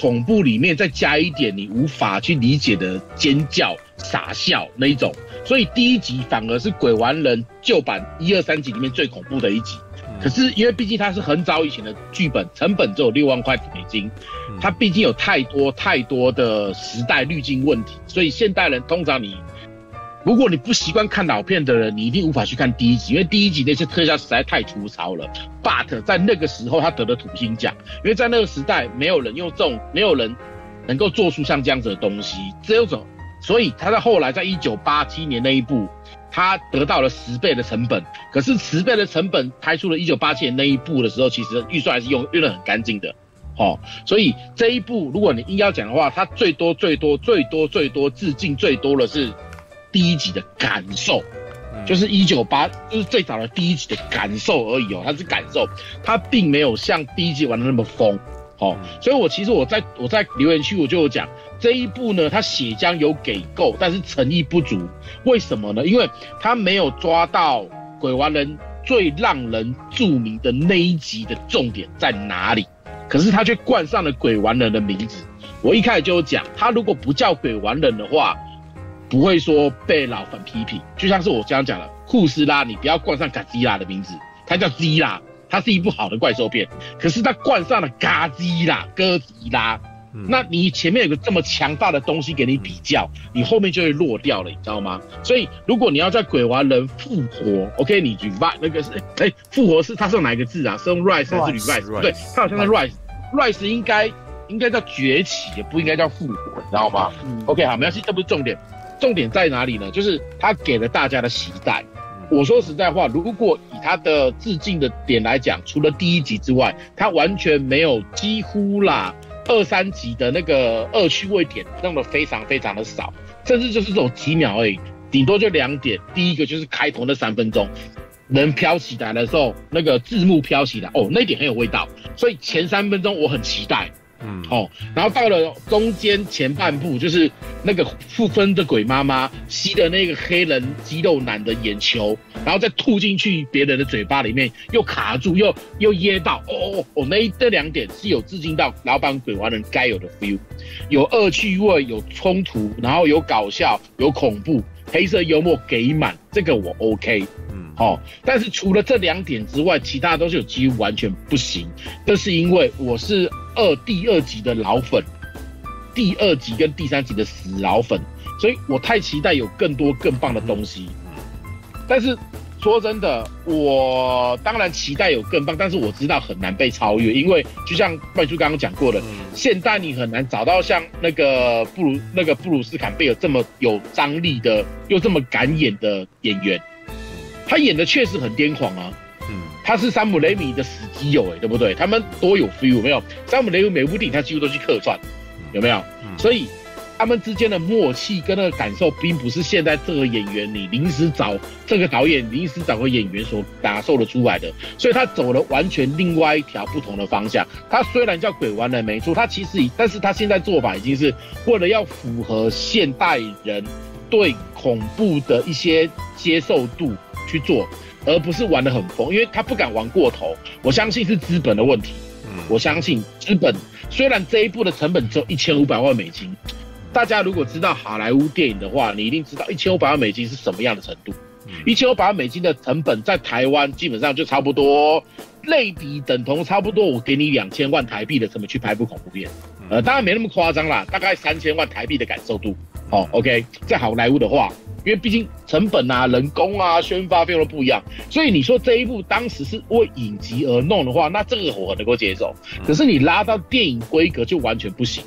恐怖里面再加一点你无法去理解的尖叫、傻笑那一种。所以第一集反而是鬼玩人旧版一二三集里面最恐怖的一集。可是因为毕竟它是很早以前的剧本，成本只有六万块美金，它毕竟有太多太多的时代滤镜问题，所以现代人通常你。如果你不习惯看老片的人，你一定无法去看第一集，因为第一集那些特效实在太粗糙了。But 在那个时候，他得了土星奖，因为在那个时代，没有人用这种，没有人能够做出像这样子的东西，只有种，所以他在后来在一九八七年那一部，他得到了十倍的成本。可是十倍的成本拍出了一九八七年那一部的时候，其实预算还是用用得很干净的，哦，所以这一部如果你硬要讲的话，它最多最多最多最多致敬最多的是。第一集的感受，就是一九八，就是最早的第一集的感受而已哦，它是感受，它并没有像第一集玩的那么疯，哦，所以我其实我在我在留言区我就有讲这一部呢，他血浆有给够，但是诚意不足，为什么呢？因为他没有抓到鬼玩人最让人著名的那一集的重点在哪里，可是他却冠上了鬼玩人的名字。我一开始就有讲，他如果不叫鬼玩人的话。不会说被老粉批评，就像是我刚刚讲的，库斯拉，你不要冠上嘎吉拉的名字，它叫基拉，它是一部好的怪兽片，可是它冠上了嘎吉拉、哥吉拉，嗯、那你前面有个这么强大的东西给你比较，你后面就会落掉了，你知道吗？所以如果你要在鬼娃人复活，OK，你 revive 那个是，哎，复活是它是用哪一个字啊？是用 rise 还是 revive？对，它好像是 rise，rise 应该应该叫崛起，也不应该叫复活，你知道吗、嗯、？OK，好，没关系，这不是重点。重点在哪里呢？就是他给了大家的期待。我说实在话，如果以他的致敬的点来讲，除了第一集之外，他完全没有几乎啦二三集的那个恶趣味点弄得非常非常的少，甚至就是这种几秒而已，顶多就两点。第一个就是开头那三分钟，人飘起来的时候，那个字幕飘起来，哦，那一点很有味道。所以前三分钟我很期待。嗯，哦，然后到了中间前半部，就是那个附身的鬼妈妈吸的那个黑人肌肉男的眼球，然后再吐进去别人的嘴巴里面，又卡住，又又噎到，哦哦哦，那这两点是有致敬到老版鬼玩人该有的 feel，有恶趣味，有冲突，然后有搞笑，有恐怖，黑色幽默给满，这个我 OK。嗯哦，但是除了这两点之外，其他都是有几乎完全不行。这是因为我是二第二集的老粉，第二集跟第三集的死老粉，所以我太期待有更多更棒的东西。但是说真的，我当然期待有更棒，但是我知道很难被超越，因为就像麦叔刚刚讲过的，现代你很难找到像那个布鲁那个布鲁斯坎贝尔这么有张力的又这么敢演的演员。他演的确实很癫狂啊，嗯，他是山姆雷米的死基友哎，对不对？他们多有 feel 有没有？山姆雷米每部电影他几乎都去客串，有没有？嗯，所以他们之间的默契跟那个感受，并不是现在这个演员你临时找这个导演临时找个演员所打受得出来的。所以他走了完全另外一条不同的方向。他虽然叫鬼玩人没错，他其实，但是他现在做法已经是为了要符合现代人对恐怖的一些接受度。去做，而不是玩得很疯，因为他不敢玩过头。我相信是资本的问题。嗯，我相信资本虽然这一部的成本只有一千五百万美金，大家如果知道好莱坞电影的话，你一定知道一千五百万美金是什么样的程度。一千五百万美金的成本在台湾基本上就差不多，类比等同差不多，我给你两千万台币的成本去拍部恐怖片，呃，当然没那么夸张啦，大概三千万台币的感受度。哦，OK，在好莱坞的话。因为毕竟成本啊、人工啊、宣发费用都不一样，所以你说这一部当时是为影集而弄的话，那这个我能够接受。可是你拉到电影规格就完全不行。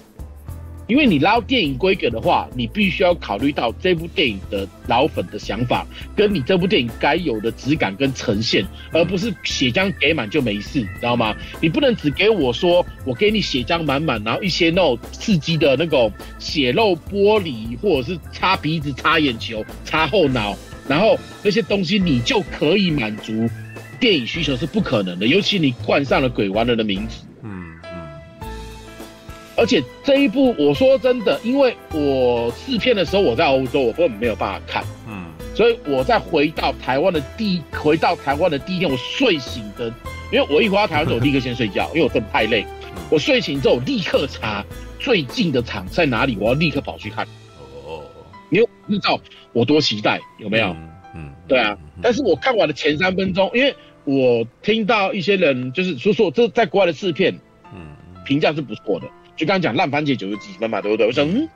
因为你捞电影规格的话，你必须要考虑到这部电影的老粉的想法，跟你这部电影该有的质感跟呈现，而不是血浆给满就没事，知道吗？你不能只给我说，我给你血浆满满，然后一些那种刺激的那种血肉玻璃，或者是擦鼻子、擦眼球、擦后脑，然后那些东西你就可以满足电影需求是不可能的，尤其你冠上了鬼玩人的名字。而且这一部，我说真的，因为我试片的时候我在欧洲，我根本没有办法看，嗯，所以我在回到台湾的第回到台湾的第一天，我睡醒的，因为我一回到台湾之后，我立刻先睡觉，因为我真的太累。我睡醒之后，立刻查最近的场在哪里，我要立刻跑去看。哦，你有知道我多期待有没有？嗯，对啊。但是我看完了前三分钟，因为我听到一些人就是说说这在国外的试片，嗯，评价是不错的。就刚刚讲烂番茄九十几分嘛，对不对？我想，嗯，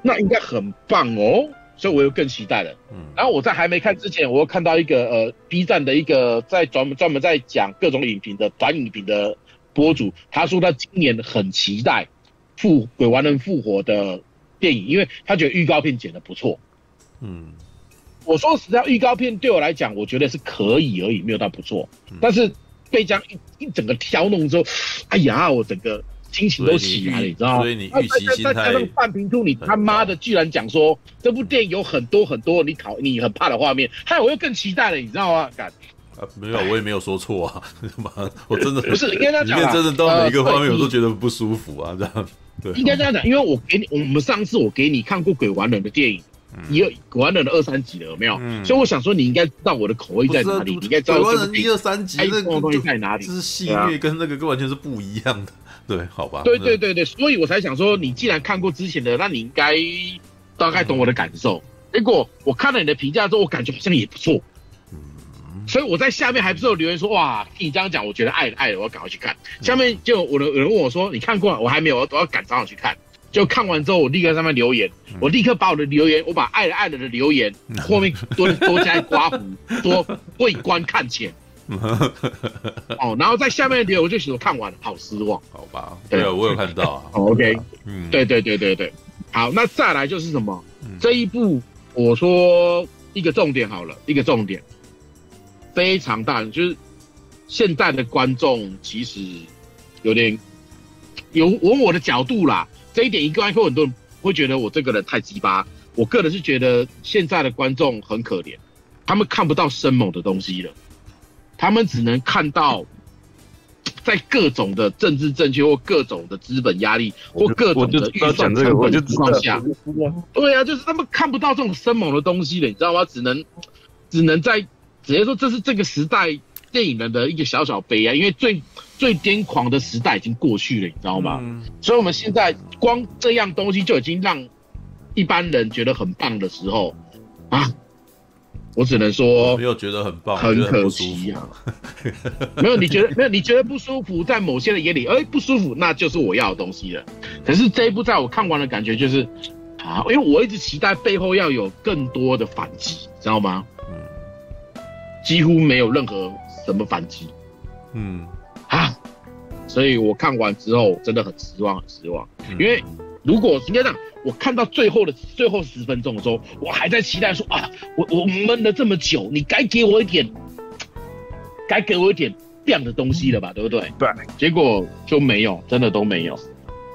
那应该很棒哦，所以我又更期待了。嗯，然后我在还没看之前，我又看到一个呃 B 站的一个在专门专门在讲各种影评的短影评的博主，他说他今年很期待复鬼玩人复活的电影，因为他觉得预告片剪的不错。嗯，我说实在，预告片对我来讲，我觉得是可以而已，没有到不错。但是被这样一一整个挑弄之后，哎呀，我整个。心情都起来了，你知道吗？所以你预期心态。那那半瓶醋，你他妈的居然讲说这部电影有很多很多你讨你很怕的画面，害我又更期待了，你知道吗？敢啊，没有，我也没有说错啊，我真的 不是应该这样讲，里面真的到每一个画面我都觉得不舒服啊，这样对。应该这样讲，因为我给你，我们上次我给你看过《鬼玩人》的电影，也有《鬼玩人》的二三集了，有没有？所以我想说，你应该知道我的口味在哪里，你应该知道《鬼玩人》一二三集那个东西在哪里，这是戏虐跟那个完全是不一样的。对，好吧。对对对对，所以我才想说，你既然看过之前的，那你应该大概懂我的感受。结果我看了你的评价之后，我感觉好像也不错。所以我在下面还不是有留言说，哇，听你这样讲，我觉得爱了爱了，我要赶快去看。下面就有人有人问我说，你看过？我还没有，我要赶早点去看。就看完之后，我立刻在上面留言，我立刻把我的留言，我把爱了爱了的留言后面多多加刮胡，说为观看前。哦，然后在下面留，我就写我看完了，好失望，好吧？对，我有看到啊。OK，嗯，对对对对对，好，那再来就是什么？这一部我说一个重点好了，一个重点非常大，就是现在的观众其实有点有我我的角度啦，这一点应该会很多人会觉得我这个人太鸡巴。我个人是觉得现在的观众很可怜，他们看不到生猛的东西了。他们只能看到，在各种的政治正确或各种的资本压力或各种的预算成本情况下，对啊，就是他们看不到这种生猛的东西了，你知道吗？只能只能在直接说这是这个时代电影人的一个小小悲哀，因为最最癫狂的时代已经过去了，你知道吗？嗯、所以我们现在光这样东西就已经让一般人觉得很棒的时候啊。我只能说没有觉得很棒，很可惜啊。没有，你觉得没有？你觉得不舒服，在某些人眼里，哎，不舒服，那就是我要的东西了。可是这一部在我看完的感觉就是，啊，因为我一直期待背后要有更多的反击，知道吗？嗯，几乎没有任何什么反击。嗯，啊，所以我看完之后真的很失望，很失望，因为。如果应该这样，我看到最后的最后十分钟的时候，我还在期待说啊，我我闷了这么久，你该给我一点，该给我一点亮的东西了吧，对不对？对。结果就没有，真的都没有，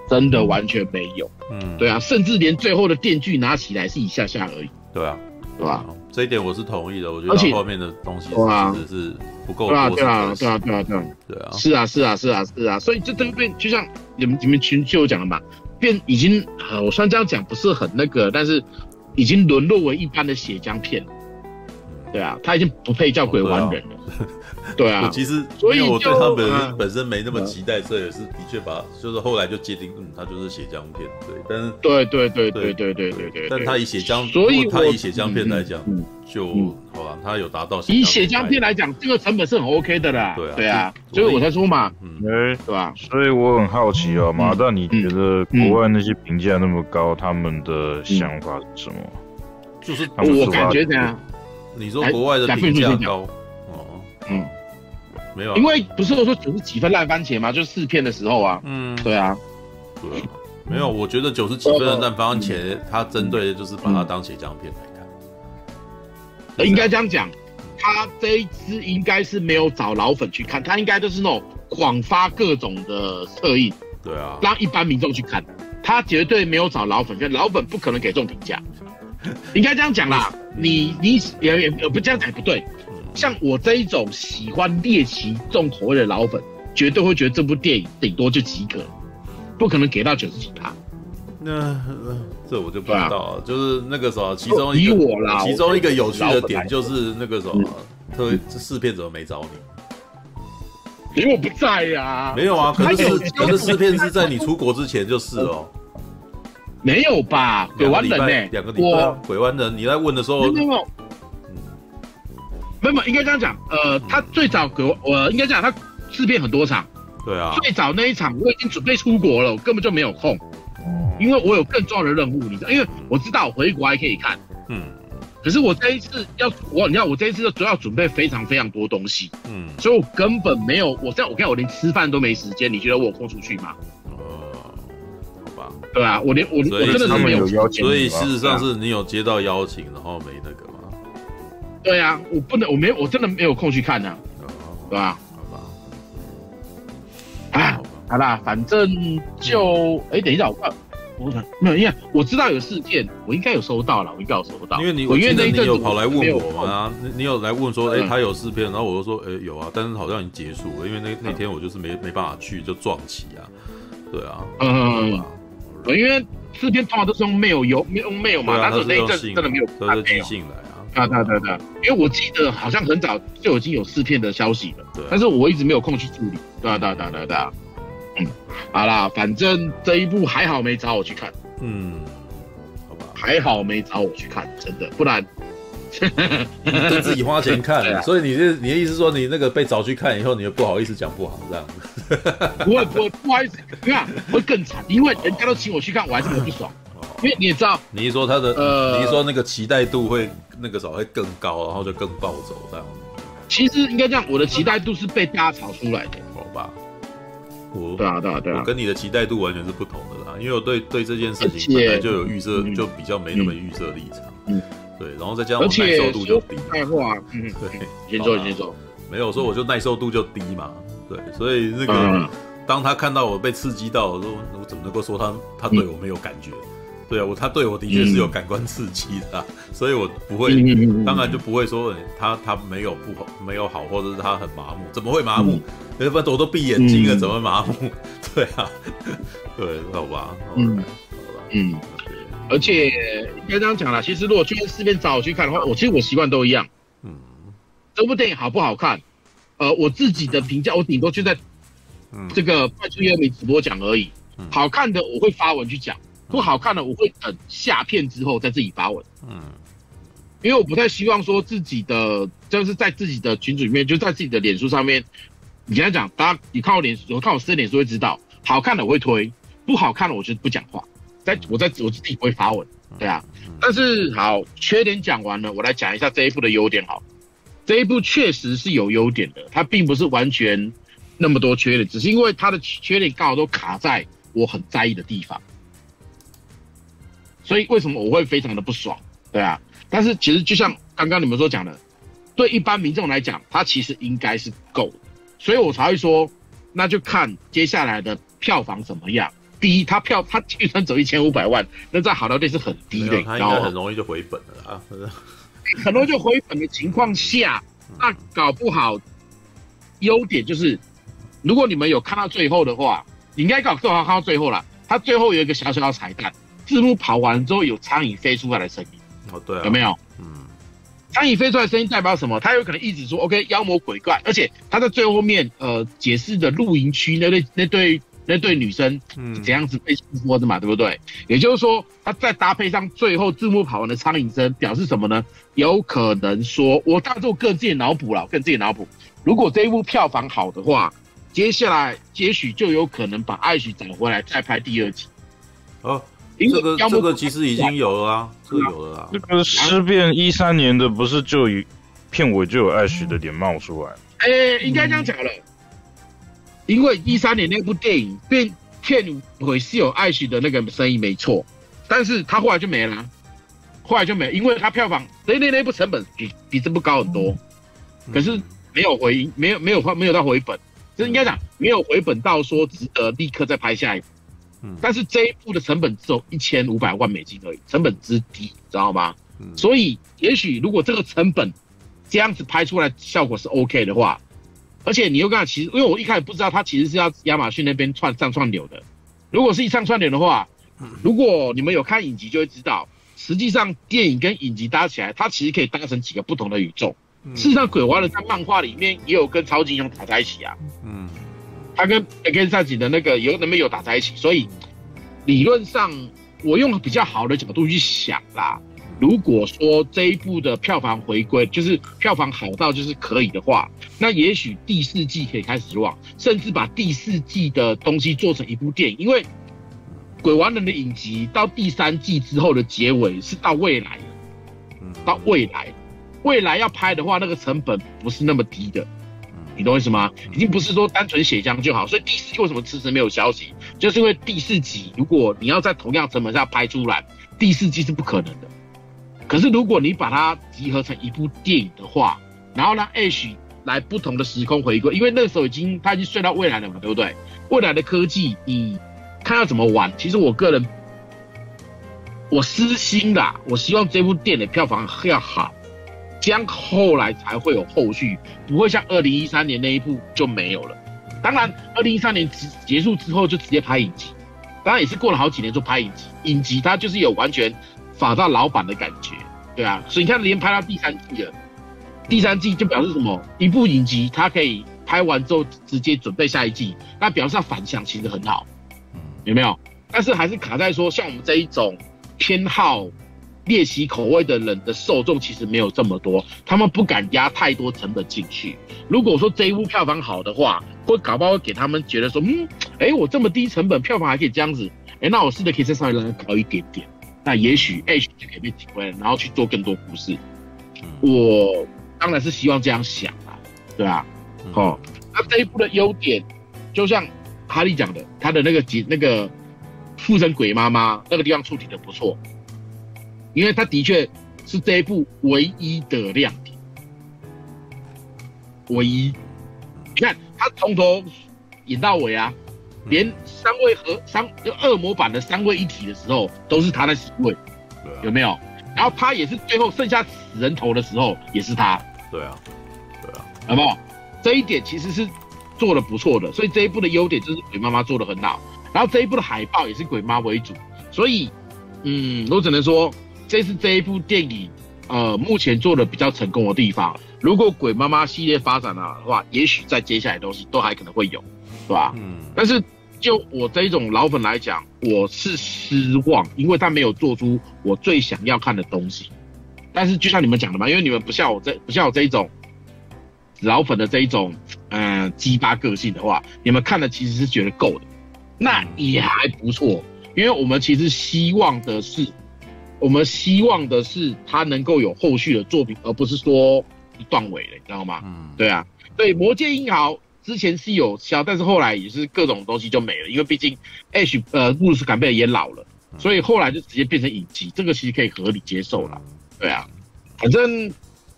真的完全没有。嗯，对啊，甚至连最后的电锯拿起来是一下下而已。对啊，对吧？这一点我是同意的。我觉得后面的东西真的是不够多。对啊，对啊，对啊，对啊，对啊。是啊，是啊，是啊，是啊。所以这这边就像你们你们群就讲了嘛。变已经，呃，我虽然这样讲不是很那个，但是已经沦落为一般的血浆片了。对啊，他已经不配叫鬼玩人了。对啊，其实所以我对他本身本身没那么期待，这也是的确把，就是后来就界定，嗯，他就是血浆片。对，但是对对对对对对对对，但他以血浆，所以他以血浆片来讲，就好吧，他有达到以血浆片来讲，这个成本是很 OK 的啦。对啊，对啊，所以我才说嘛，嗯，对吧？所以我很好奇哦，马大，你觉得国外那些评价那么高，他们的想法是什么？就是我感觉怎样？你说国外的评价高？哦？嗯，没有，因为不是我说九十几分烂番茄吗？就是试片的时候啊，嗯，对啊，对啊，没有，我觉得九十几分的烂番茄，它针对的就是把它当血浆片。应该这样讲，他这一支应该是没有找老粉去看，他应该都是那种广发各种的测印，对啊，让一般民众去看，他绝对没有找老粉，因为老粉不可能给这种评价。应该这样讲啦，你你也也不这样讲不对。像我这一种喜欢猎奇重口味的老粉，绝对会觉得这部电影顶多就及格，不可能给到九十几趴。那、呃、这我就不知道了，啊、就是那个时候，其中一个其中一个有趣的点就是那个时候，特这试片怎么没找你？因为我不在呀、啊。没有啊，可是是可是试片是在你出国之前就是哦。没有吧？鬼湾人呢、欸？两个礼拜，鬼湾人，你在问的时候。没有，没有应该这样讲。呃，他最早给我，我应该讲他试片很多场。对啊。最早那一场我已经准备出国了，我根本就没有空，因为我有更重要的任务，你知道？因为我知道我回国还可以看。嗯。可是我这一次要我，你知道我这一次主要准备非常非常多东西。嗯。所以我根本没有，我在我看我连吃饭都没时间。你觉得我有空出去吗？呃，好吧。对啊，我连我我真的是没有邀请。所以事实上是你有接到邀请，然后没那个吗。对啊，我不能，我没，我真的没有空去看呢、啊，对吧？好吧，啊，好啦，反正就，哎、嗯，等一下，我看，我看，没有，因为我知道有试片，我应该有收到了，我应该有收到。因为你，我因为那一阵你有跑来问我吗？你你有来问说，哎、欸，他有试片，然后我就说，哎、欸，有啊，但是好像已经结束了，因为那那天我就是没没办法去，就撞期啊，对啊，嗯，因为试片通常都是用 mail 有用 mail 嘛，但是那一阵真的没有，他是寄信来。啊，对对对，因为我记得好像很早就已经有试片的消息了，对，但是我一直没有空去处理。对啊，对啊，对啊，对啊，嗯，好啦，反正这一部还好没找我去看，嗯，好吧，还好没找我去看，真的，不然，就自己花钱看，啊、所以你的你的意思说你那个被找去看以后，你又不好意思讲不好这样子？不会不会不好意思，你看会更惨，因为人家都请我去看，我还是很不爽。因为你也知道，你一说他的，呃，你一说那个期待度会那个时候会更高，然后就更暴走这样。其实应该这样，我的期待度是被大家炒出来的，好吧？我，对啊，对啊，对啊，我跟你的期待度完全是不同的啦，因为我对对这件事情本来就有预设，就比较没那么预设立场。嗯，对，然后再加上我耐受度就低。嗯，对，先坐先坐，没有说我就耐受度就低嘛，对，所以那个当他看到我被刺激到，我说我怎么能够说他他对我没有感觉？对啊，我他对我的确是有感官刺激的，啊，嗯、所以我不会，当然就不会说他他没有不好，没有好，或者是他很麻木，怎么会麻木？要不然我都闭眼睛了，怎么麻木？对啊，对，好吧，嗯，好吧，嗯，而且应该这样讲啦，其实如果去试片找我去看的话，我其实我习惯都一样，嗯，这部电影好不好看？呃，我自己的评价，我顶多就在这个快速优美直播讲而已，好看的我会发文去讲。不好看的，我会等下片之后再自己发文。嗯，因为我不太希望说自己的就是在自己的群组里面，就在自己的脸书上面，你跟他讲，大家你看我脸，我看我私脸书会知道，好看的我会推，不好看的我就不讲话。在我在我自己会发文，对啊。但是好，缺点讲完了，我来讲一下这一部的优点。好，这一部确实是有优点的，它并不是完全那么多缺点，只是因为它的缺点刚好都卡在我很在意的地方。所以为什么我会非常的不爽？对啊，但是其实就像刚刚你们所讲的，对一般民众来讲，它其实应该是够的，所以我才会说，那就看接下来的票房怎么样。第一，它票它预算走一千五百万，那在好莱坞是很低的，它应该很容易就回本了啊。很容易就回本的情况下，那搞不好优点就是，如果你们有看到最后的话，你应该搞最好看到最后了，他最后有一个小小的彩蛋。字幕跑完之后，有苍蝇飞出来的声音。哦，对、啊，有没有？嗯，苍蝇飞出来的声音代表什么？它有可能一直说 “OK”，妖魔鬼怪，而且他在最后面呃解释的露营区那对那对那对女生是怎样子被说的嘛，嗯、对不对？也就是说，他再搭配上最后字幕跑完的苍蝇声，表示什么呢？有可能说，我当做个人自己脑补了，个人自己脑补。如果这一部票房好的话，接下来也许就有可能把艾许找回来，再拍第二集。哦。这个这个其实已经有了啊，这个有了啊。这个尸变一三年的不是就有片尾就有艾许的脸冒出来？哎，应该这样讲了，因为一三年那部电影变片尾是有艾许的那个声音没错，但是他后来就没了，后来就没了，因为他票房那那那部成本比比这部高很多，可是没有回音，没有没有没有到回本，就是应该讲没有回本到说值得立刻再拍下一部。但是这一部的成本只有一千五百万美金而已，成本之低，知道吗？所以也许如果这个成本这样子拍出来效果是 OK 的话，而且你又刚才其实，因为我一开始不知道它其实是要亚马逊那边串上串流的。如果是一上串流的话，如果你们有看影集就会知道，实际上电影跟影集搭起来，它其实可以搭成几个不同的宇宙。事实上，鬼娃的在漫画里面也有跟超级英雄打在一起啊。嗯。他跟跟上集的那个有能没有打在一起，所以理论上我用比较好的角度去想啦。如果说这一部的票房回归，就是票房好到就是可以的话，那也许第四季可以开始望，甚至把第四季的东西做成一部电影。因为鬼玩人的影集到第三季之后的结尾是到未来，到未来，未来要拍的话，那个成本不是那么低的。你懂我意思吗？已经不是说单纯血浆就好，所以第四季为什么迟迟没有消息？就是因为第四集如果你要在同样成本下拍出来，第四季是不可能的。可是如果你把它集合成一部电影的话，然后让 Ash 来不同的时空回归，因为那时候已经他已经睡到未来了嘛，对不对？未来的科技，你看要怎么玩？其实我个人，我私心啦，我希望这部电影的票房要好。这样后来才会有后续，不会像二零一三年那一部就没有了。当然，二零一三年结结束之后就直接拍影集，当然也是过了好几年就拍影集。影集它就是有完全仿照老版的感觉，对啊。所以你看，连拍到第三季了，第三季就表示什么？一部影集它可以拍完之后直接准备下一季，那表示它反响其实很好，有没有？但是还是卡在说，像我们这一种偏好。猎奇口味的人的受众其实没有这么多，他们不敢压太多成本进去。如果说这一部票房好的话，会搞不好会给他们觉得说，嗯，哎，我这么低成本，票房还可以这样子，哎，那我试着可以再稍微让它高一点点，那也许 H 就可以被体会，然后去做更多故事。我当然是希望这样想啊，对吧？哦，那这一部的优点，就像哈利讲的，他的那个几那个附身鬼妈妈那个地方处理的不错。因为他的确是这一部唯一的亮点，唯一。你看他从头演到尾啊，连三位和三就恶魔版的三位一体的时候，都是他在死位，有没有？然后他也是最后剩下死人头的时候，也是他。对啊，对啊，有没有？这一点其实是做的不错的，所以这一部的优点就是鬼妈妈做的很好。然后这一部的海报也是鬼妈为主，所以嗯，我只能说。这是这一部电影，呃，目前做的比较成功的地方。如果鬼妈妈系列发展了的话，也许在接下来的东西都还可能会有，是吧？嗯。但是就我这一种老粉来讲，我是失望，因为他没有做出我最想要看的东西。但是就像你们讲的嘛，因为你们不像我这不像我这一种老粉的这一种，嗯、呃，鸡巴个性的话，你们看的其实是觉得够的，那也还不错。因为我们其实希望的是。我们希望的是他能够有后续的作品，而不是说断尾了，你知道吗？嗯，对啊，对，魔界英豪之前是有销，但是后来也是各种东西就没了，因为毕竟 H 呃布鲁斯坎贝尔也老了，所以后来就直接变成影集，这个其实可以合理接受了。对啊，反正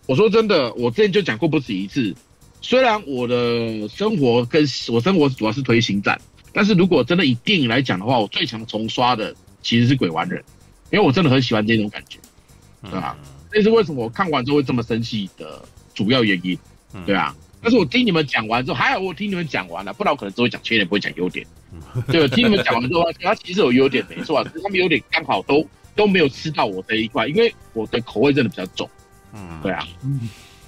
我说真的，我之前就讲过不止一次，虽然我的生活跟我生活主要是推星战，但是如果真的以电影来讲的话，我最常重刷的其实是鬼玩人。因为我真的很喜欢这种感觉，对啊？这是为什么我看完之后会这么生气的主要原因，对啊。但是我听你们讲完之后，还好我听你们讲完了，不然我可能只会讲缺点，不会讲优点。对，听你们讲完之后，他其实有优点没错啊，他们优点刚好都都没有吃到我这一块，因为我的口味真的比较重。嗯，对啊。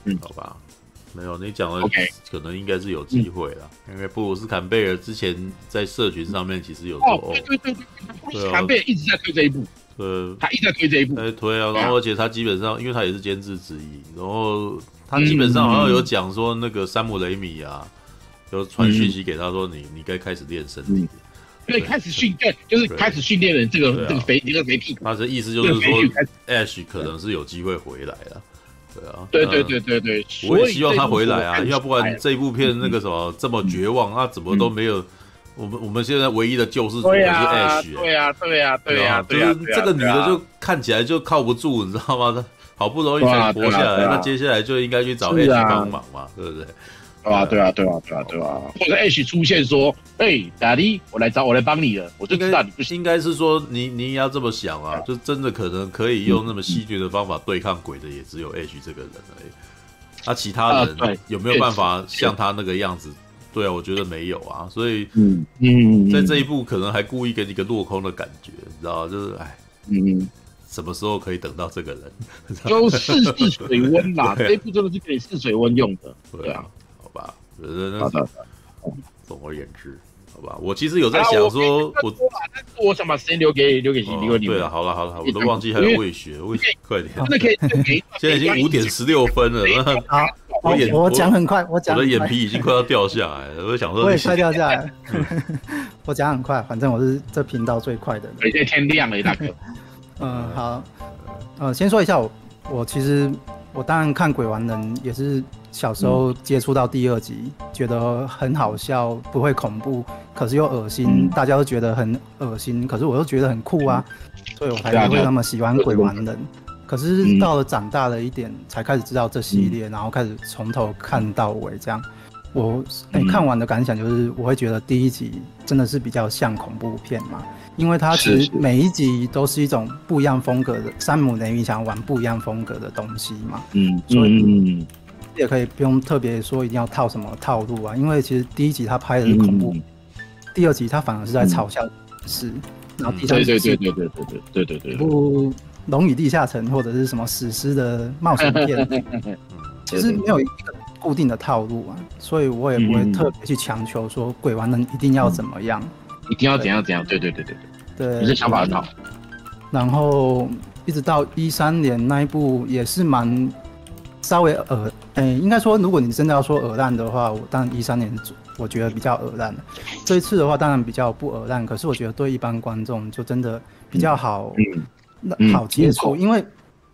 嗯，好吧，没有你讲的，OK，可能应该是有机会了，因为布鲁斯坎贝尔之前在社群上面其实有做，哦，对对对对，布鲁斯坎贝尔一直在推这一部。呃，他一直在推这一部，在推啊，然后而且他基本上，因为他也是监制之一，然后他基本上好像有讲说，那个山姆雷米啊，有传讯息给他说，你你该开始练身体，对，开始训练，就是开始训练的这个这个肥这个肥屁股，他的意思就是说，Ash 可能是有机会回来了，对啊，对对对对对，我也希望他回来啊，要不然这部片那个什么这么绝望，他怎么都没有。我们我们现在唯一的救世主是，Ash，对呀，对呀，对呀，就对呀，是这个女的就看起来就靠不住，你知道吗？她 好不容易才活下来，那接下来就应该去找 Ash 帮忙嘛，对不对？对啊，对啊，对啊，对啊，对啊，或者 Ash 出现说：“哎，Daddy，我来找我来帮你了。”我就知道你不行。应该是说你你也要这么想啊，就真的可能可以用那么戏剧的方法对抗鬼的，也只有 Ash 这个人而已。那其他人有没有办法像他那个样子？对啊，我觉得没有啊。所以，嗯嗯，在这一步可能还故意给你一个落空的感觉，你知道就是哎，嗯，什么时候可以等到这个人？就试试水温啦。这一步真的是可以试水温用的。对啊。吧，好的。总而言之，好吧，我其实有在想说，我但是我想把时间留给留给留给你。对了，好了好了，我都忘记还有魏雪，魏雪快点，真的可以给。现在已经五点十六分了，好，我眼我讲很快，我讲我的眼皮已经快要掉下来了，我想说我也快掉下来，我讲很快，反正我是这频道最快的。对，现在天亮了，大哥。嗯，好，呃，先说一下我，我其实我当然看《鬼玩人》也是。小时候接触到第二集，嗯、觉得很好笑，不会恐怖，可是又恶心，嗯、大家都觉得很恶心，可是我又觉得很酷啊，嗯、所以我才不会那么喜欢鬼玩人。嗯、可是到了长大了一点，才开始知道这系列，嗯、然后开始从头看到尾这样。我哎、欸、看完的感想就是，我会觉得第一集真的是比较像恐怖片嘛，因为它其实每一集都是一种不一样风格的，山姆雷米想玩不一样风格的东西嘛，嗯，所以。嗯也可以不用特别说一定要套什么套路啊，因为其实第一集他拍的是恐怖，嗯、第二集他反而是在嘲笑是，嗯、然后第三集是对对对对对对对对，不《龙与地下城》或者是什么史诗的冒险片，其实没有一个固定的套路啊，所以我也不会特别去强求说鬼玩人一定要怎么样，嗯、一定要怎样怎样，对对对对对，对，你这想法很好。然后一直到一三年那一部也是蛮。稍微耳，哎、欸，应该说，如果你真的要说耳烂的话，我当然一三年我觉得比较耳烂。这一次的话，当然比较不耳烂，可是我觉得对一般观众就真的比较好，好接触，嗯、因为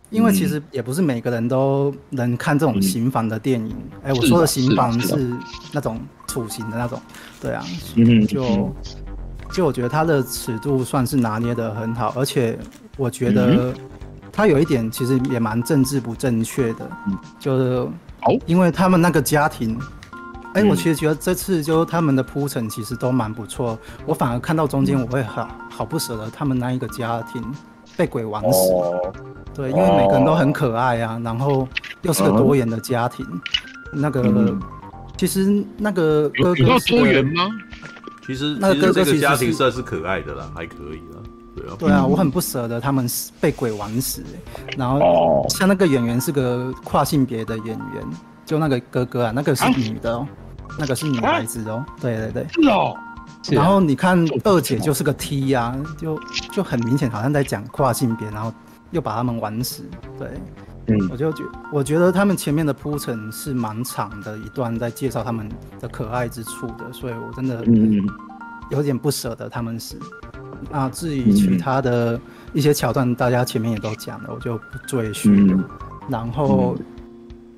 因为其实也不是每个人都能看这种刑房的电影。哎、我说的刑房是那种处刑的那种，对啊，嗯、就就我觉得它的尺度算是拿捏的很好，而且我觉得、嗯。他有一点其实也蛮政治不正确的，嗯、就是，因为他们那个家庭，哎、我其实觉得这次就他们的铺陈其实都蛮不错，我反而看到中间我会好好不舍得他们那一个家庭被鬼玩死，哦、对，因为每个人都很可爱啊，然后又是个多元的家庭，嗯、那个、嗯、其实那个哥哥是多元吗？其实那个哥哥这个家庭算是可爱的啦，还可以啦。对啊，我很不舍得他们被鬼玩死，然后像那个演员是个跨性别的演员，就那个哥哥啊，那个是女的哦，那个是女孩子哦，对对对，是哦。然后你看二姐就是个 T 呀，就就很明显好像在讲跨性别，然后又把他们玩死，对，嗯，我就觉我觉得他们前面的铺陈是蛮长的一段在介绍他们的可爱之处的，所以我真的有点不舍得他们死。那至于其他的一些桥段，大家前面也都讲了，我就不赘述了。嗯、然后，嗯、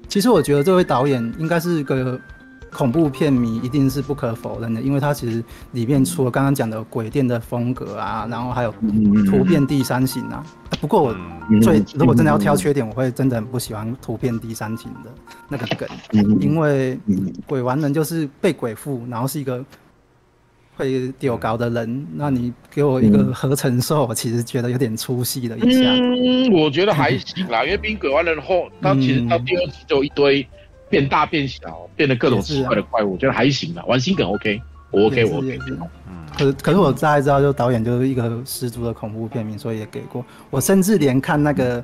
其实我觉得这位导演应该是个恐怖片迷，一定是不可否认的，因为它其实里面除了刚刚讲的鬼店的风格啊，然后还有图片第三型啊。不过我最如果真的要挑缺点，我会真的很不喜欢图片第三型的那个梗，因为鬼玩人就是被鬼附，然后是一个。会丢高的人，那你给我一个合成兽，我其实觉得有点出戏了一下。嗯，我觉得还行啦，因为冰鬼玩人后，他其实到第二集就有一堆变大变小，变得各种奇怪的怪物，我觉得还行吧。玩心梗 OK，我 OK，我 OK。可可是我大概知道，就导演就是一个十足的恐怖片名，所以也给过。我甚至连看那个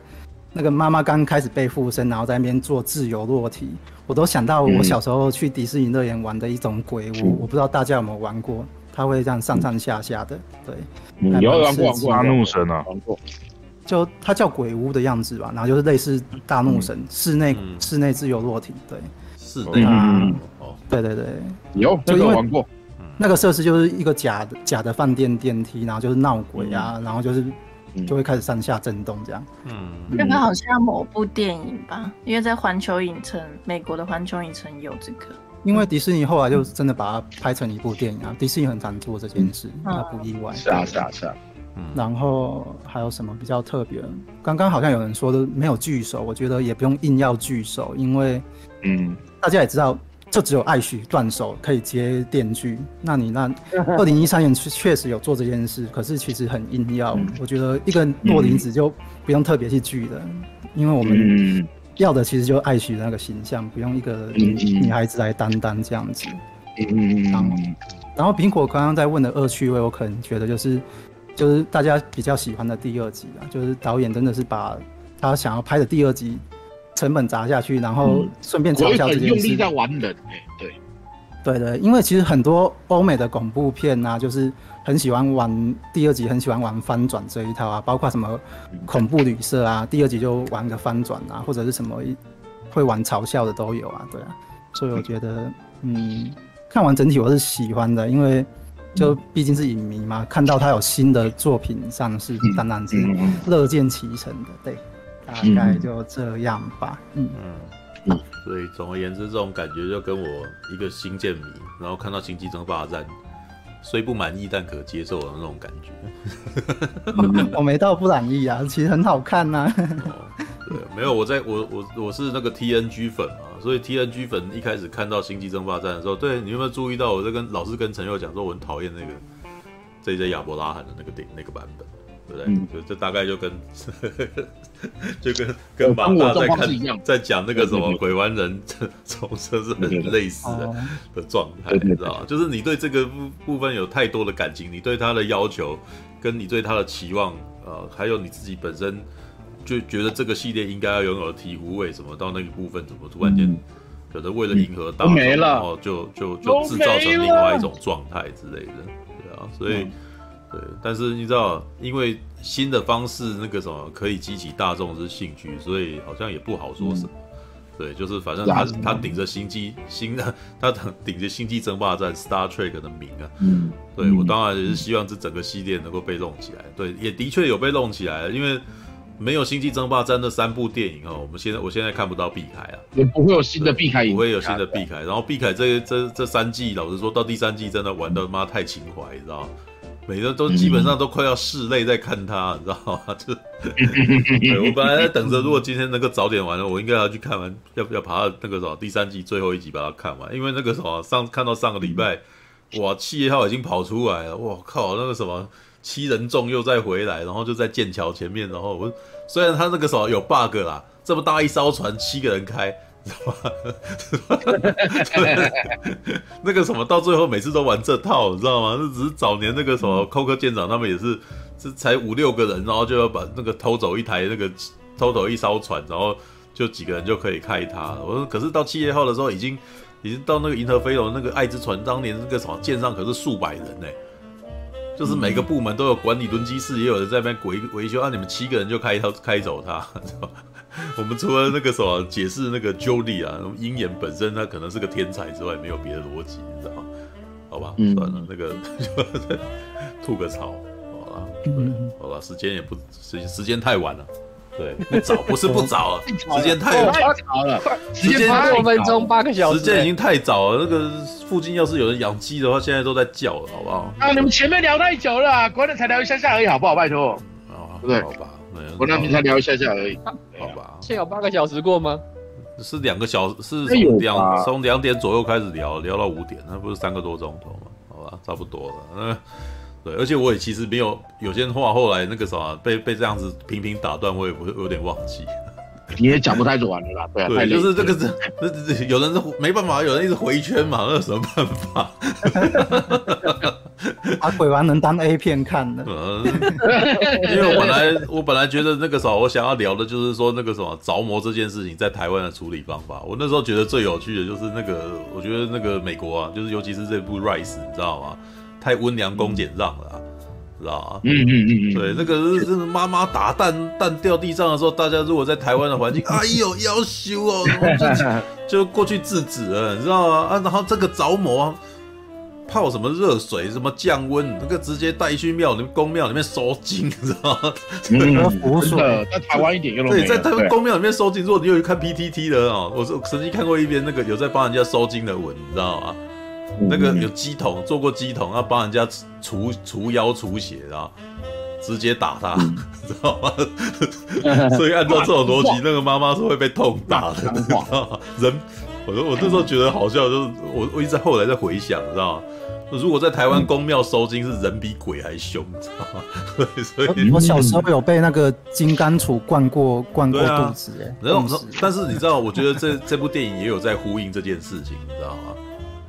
那个妈妈刚开始被附身，然后在那边做自由落体，我都想到我小时候去迪士尼乐园玩的一种鬼屋。我不知道大家有没有玩过。它会这样上上下下的，对，有玩过玩过大怒神啊，就它叫鬼屋的样子吧，然后就是类似大怒神室内室内自由落体，对，室内。哦，对对对，有这个玩过，那个设施就是一个假的假的饭店电梯，然后就是闹鬼啊，然后就是就会开始上下震动这样。嗯，那个好像某部电影吧，因为在环球影城，美国的环球影城有这个。因为迪士尼后来就真的把它拍成一部电影啊，迪士尼很常做这件事，那不意外。是啊，是啊，是啊。然后还有什么比较特别？刚刚好像有人说的没有聚首，我觉得也不用硬要聚首，因为嗯，大家也知道，就只有爱许断手可以接电锯。那你那 二零一三年确实有做这件事，可是其实很硬要。我觉得一个弱林子就不用特别去聚的，因为我们要的其实就爱许的那个形象，不用一个女孩子来担当这样子。嗯，然后然后苹果刚刚在问的恶趣味，我可能觉得就是。就是大家比较喜欢的第二集啊，就是导演真的是把他想要拍的第二集成本砸下去，然后顺便嘲笑这件事。用力在玩人，哎，对，对对，因为其实很多欧美的恐怖片啊，就是很喜欢玩第二集，很喜欢玩翻转这一套啊，包括什么恐怖旅社啊，第二集就玩个翻转啊，或者是什么会玩嘲笑的都有啊，对啊，所以我觉得，嗯，看完整体我是喜欢的，因为。就毕竟是影迷嘛，看到他有新的作品上市，当然是乐见其成的。对，大概就这样吧。嗯嗯，所以总而言之，这种感觉就跟我一个星舰迷，然后看到《星际争霸战》，虽不满意但可接受的那种感觉。我没到不满意啊，其实很好看呐、啊。对，没有，我在我我我是那个 TNG 粉嘛。所以 TNG 粉一开始看到《星际争霸战》的时候，对，你有没有注意到？我在跟老是跟陈佑讲说，我很讨厌那个这一亚伯拉罕的那个电那个版本，对不对？嗯、就这大概就跟 就跟跟马大在看在讲那个什么鬼玩人，重生是很类似的的状态，你知道吗？就是你对这个部部分有太多的感情，你对他的要求，跟你对他的期望，呃，还有你自己本身。就觉得这个系列应该要拥有的鵜鹕，为什么到那个部分怎么突然间可能为了迎合大众，然后就就就制造成另外一种状态之类的，对啊，所以对，但是你知道，因为新的方式那个什么可以激起大众之兴趣，所以好像也不好说什么。对，就是反正他他顶着星际新的，他顶着星际争霸战 Star Trek 的名啊，嗯，对我当然也是希望这整个系列能够被弄起来，对，也的确有被弄起来，因为。没有《星际争霸战》那三部电影哦，我们现在我现在看不到碧凯啊，也不会有新的碧凯，不会有新的碧凯。然后碧凯这这这三季，老实说到第三季真的玩的妈太情怀，你知道吗？每个都基本上都快要拭泪在看他，你知道吗？就对我本来在等着，如果今天能够早点完了，我应该要去看完，要不要把他那个什么第三季最后一集把它看完，因为那个什么上看到上个礼拜，哇，企业号已经跑出来了，我靠，那个什么。七人众又再回来，然后就在剑桥前面，然后我虽然他那个时候有 bug 啦，这么大一艘船七个人开，知道吗？那个什么到最后每次都玩这套，你知道吗？那只是早年那个什么寇克舰长他们也是，是才五六个人，然后就要把那个偷走一台那个偷走一艘船，然后就几个人就可以开它。我说可是到七月号的时候，已经已经到那个银河飞龙那个爱之船，当年那个什么舰上可是数百人呢、欸。就是每个部门都有管理轮机室，也有人在那边维维修啊。你们七个人就开开走他，我们除了那个什么解释那个 Jodie 啊，鹰眼本身他可能是个天才之外，没有别的逻辑，你知道吗？好吧，算了，那个就 吐个槽，好了，好吧，时间也不时时间太晚了。对，不早不是不 早了，时间太太早了，时间八分钟八个小时，时间已经太早了。那个附近要是有人养鸡的话，现在都在叫了，好不好？啊，你们前面聊太久了，国内才聊一下下而已，好不好？拜托，啊，对，好吧，国内才聊一下下而已，好吧？现在有八个小时过吗？是两个小时，是从两从两点左右开始聊，聊到五点，那不是三个多钟头吗？好吧，差不多了，嗯。对，而且我也其实没有有些话，后来那个什么被被这样子频频打断，我也不有点忘记。你也讲不太完了啦，对啊，对，就是这个是，有人是没办法，有人一直回圈嘛，那有什么办法？把 鬼玩能当 A 片看的。嗯，因为我本来我本来觉得那个时候我想要聊的就是说那个什么着魔这件事情在台湾的处理方法。我那时候觉得最有趣的就是那个，我觉得那个美国啊，就是尤其是这部 Rise，你知道吗？太温良恭俭让了，知道吗？嗯嗯嗯嗯，对，那个是是妈妈打蛋蛋掉地上的时候，大家如果在台湾的环境，哎呦，要羞哦，就就过去制止了，你知道吗？啊，然后这个着魔，泡什么热水，什么降温，那个直接带去庙里面宫庙里面收金，你知道吗？嗯，不是的，在台湾一点用都没有。对，在他们宫庙里面收金，如果你有看 PTT 的哦，我我曾经看过一篇那个有在帮人家收金的文，你知道吗？嗯、那个有鸡桶做过鸡桶，要帮人家除除妖除邪，然后直接打他，嗯、知道吗？所以按照这种逻辑，那个妈妈是会被痛打的，你知道吗？人，我说我那时候觉得好笑，就是我我一直后来在回想，知道吗？如果在台湾公庙收金，是人比鬼还凶，你知道吗？所以我小时候有被那个金刚杵灌过灌过肚子，哎，然后但是你知道，我觉得这这部电影也有在呼应这件事情，你知道吗？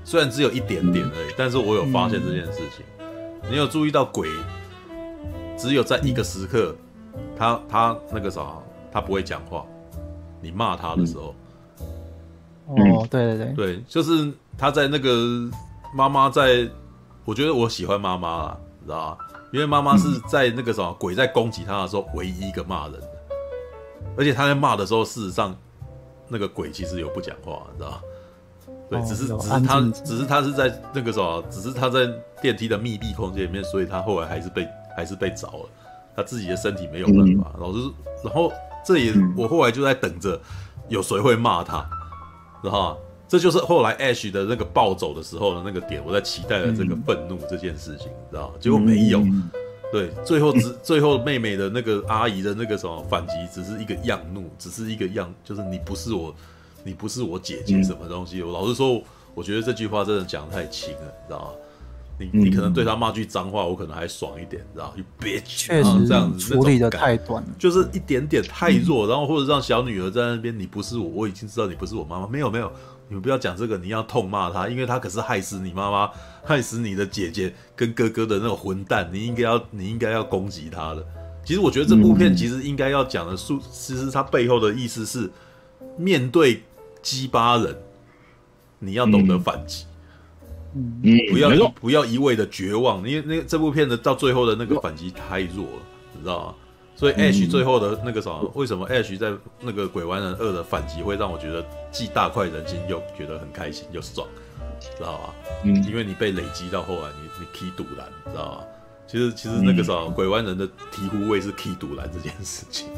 虽然只有一点点而已，但是我有发现这件事情。你有注意到鬼只有在一个时刻，他他那个啥，他不会讲话。你骂他的时候，哦，对对对，对，就是他在那个妈妈在，我觉得我喜欢妈妈啊，你知道吗？因为妈妈是在那个什么鬼在攻击他的时候唯一一个骂人的，而且他在骂的时候，事实上那个鬼其实有不讲话，你知道吗？对，只是只是他，只是他是在那个什么，只是他在电梯的密闭空间里面，所以他后来还是被还是被着了，他自己的身体没有办法。然后就是，然后这也我后来就在等着有谁会骂他，知道吗？这就是后来 Ash 的那个暴走的时候的那个点，我在期待的这个愤怒这件事情，知道吗？结果没有，对，最后只最后妹妹的那个阿姨的那个什么反击，只是一个样怒，只是一个样，就是你不是我。你不是我姐姐，什么东西？嗯、我老实说，我觉得这句话真的讲得太轻了，你知道吗？你你可能对他骂句脏话，我可能还爽一点，你知道？You bitch，确实这样子处理的太短，就是一点点太弱，嗯、然后或者让小女儿在那边，你不是我，我已经知道你不是我妈妈。没有没有，你们不要讲这个，你要痛骂他，因为他可是害死你妈妈，害死你的姐姐跟哥哥的那个混蛋，你应该要你应该要攻击他的。其实我觉得这部片其实应该要讲的，数其实它背后的意思是面对。鸡巴人，你要懂得反击，嗯，不要不，要一味的绝望，因为那个这部片的到最后的那个反击太弱了，你知道吗？所以 Ash 最后的那个什么，为什么 Ash 在那个鬼玩人二的反击会让我觉得既大快人心又觉得很开心又爽，知道吗？嗯，因为你被累积到后来你，你你踢赌烂，知道吗？其实其实那个啥，嗯、鬼湾人的醍醐味是 key 独蓝这件事情，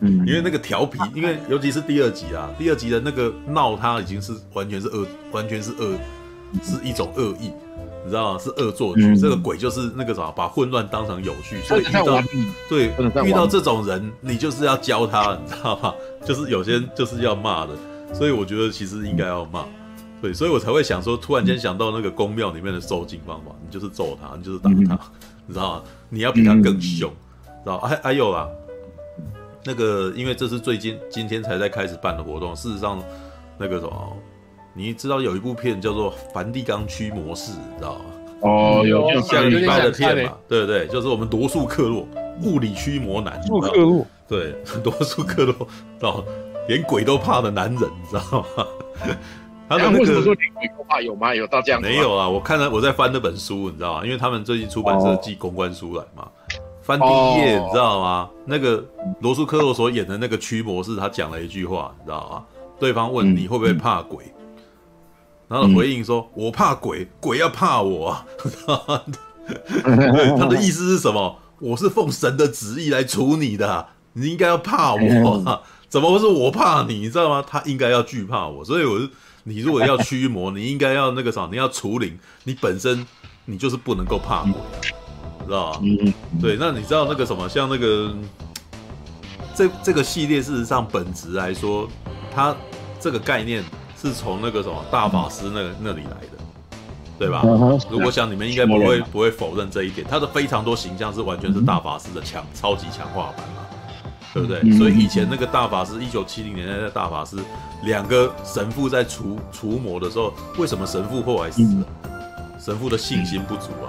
嗯、因为那个调皮，因为尤其是第二集啊，第二集的那个闹他已经是完全是恶，完全是恶，是一种恶意，你知道吗？是恶作剧。嗯、这个鬼就是那个啥，把混乱当成有趣，所以遇到对遇到这种人，你就是要教他，你知道吗？就是有些人就是要骂的，所以我觉得其实应该要骂。对，所以我才会想说，突然间想到那个宫庙里面的收金方法，你就是揍他，你就是打他。你知道吗？你要比他更凶，嗯、知道？还还有啦，那个，因为这是最近今天才在开始办的活动。事实上，那个什么，你知道有一部片叫做《梵蒂冈驱魔士》，你知道吗？哦，有有下礼拜的片嘛？对不对？就是我们罗素克洛物理驱魔男，罗素克洛，对，罗素克洛，知道？连鬼都怕的男人，你知道吗？他的那个说连鬼都怕有吗？有到这样？没有啊！我看了，我在翻那本书，你知道吗？因为他们最近出版社寄公关书来嘛，翻第一页，你知道吗？那个罗素克洛所演的那个驱魔师，他讲了一句话，你知道吗？对方问你会不会怕鬼，然后回应说：“我怕鬼，鬼要怕我啊。”他的意思是什么？我是奉神的旨意来处你的，你应该要怕我，怎么会是我怕你？你知道吗？他应该要惧怕我，所以我是。你如果要驱魔，你应该要那个啥，你要除灵，你本身你就是不能够怕鬼，知道吧？嗯，对。那你知道那个什么，像那个这这个系列，事实上本质来说，它这个概念是从那个什么大法师那个那里来的，对吧？如果想你们应该不会不会否认这一点，他的非常多形象是完全是大法师的强超级强化版嘛。对不对？嗯、所以以前那个大法师，一九七零年代的大法师，两个神父在除除魔的时候，为什么神父后来死了？嗯、神父的信心不足啊，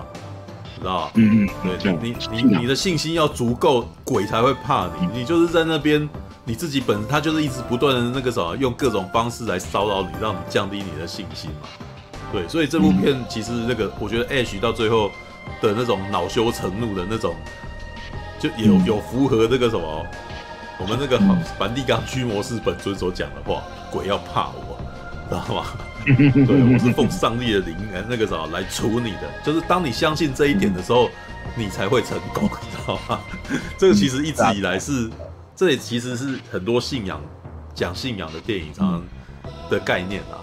知道吧？嗯嗯，对，你你你你的信心要足够，鬼才会怕你。你就是在那边，你自己本他就是一直不断的那个什么，用各种方式来骚扰你，让你降低你的信心嘛。对，所以这部片其实那个，我觉得 Ash 到最后的那种恼羞成怒的那种，就有有符合这个什么。我们那个梵蒂冈驱魔师本尊所讲的话，鬼要怕我，知道吗？对，我是奉上帝的灵，那个什么来处你的，就是当你相信这一点的时候，你才会成功，你知道吗？这个其实一直以来是，这也其实是很多信仰讲信仰的电影常常的概念啊，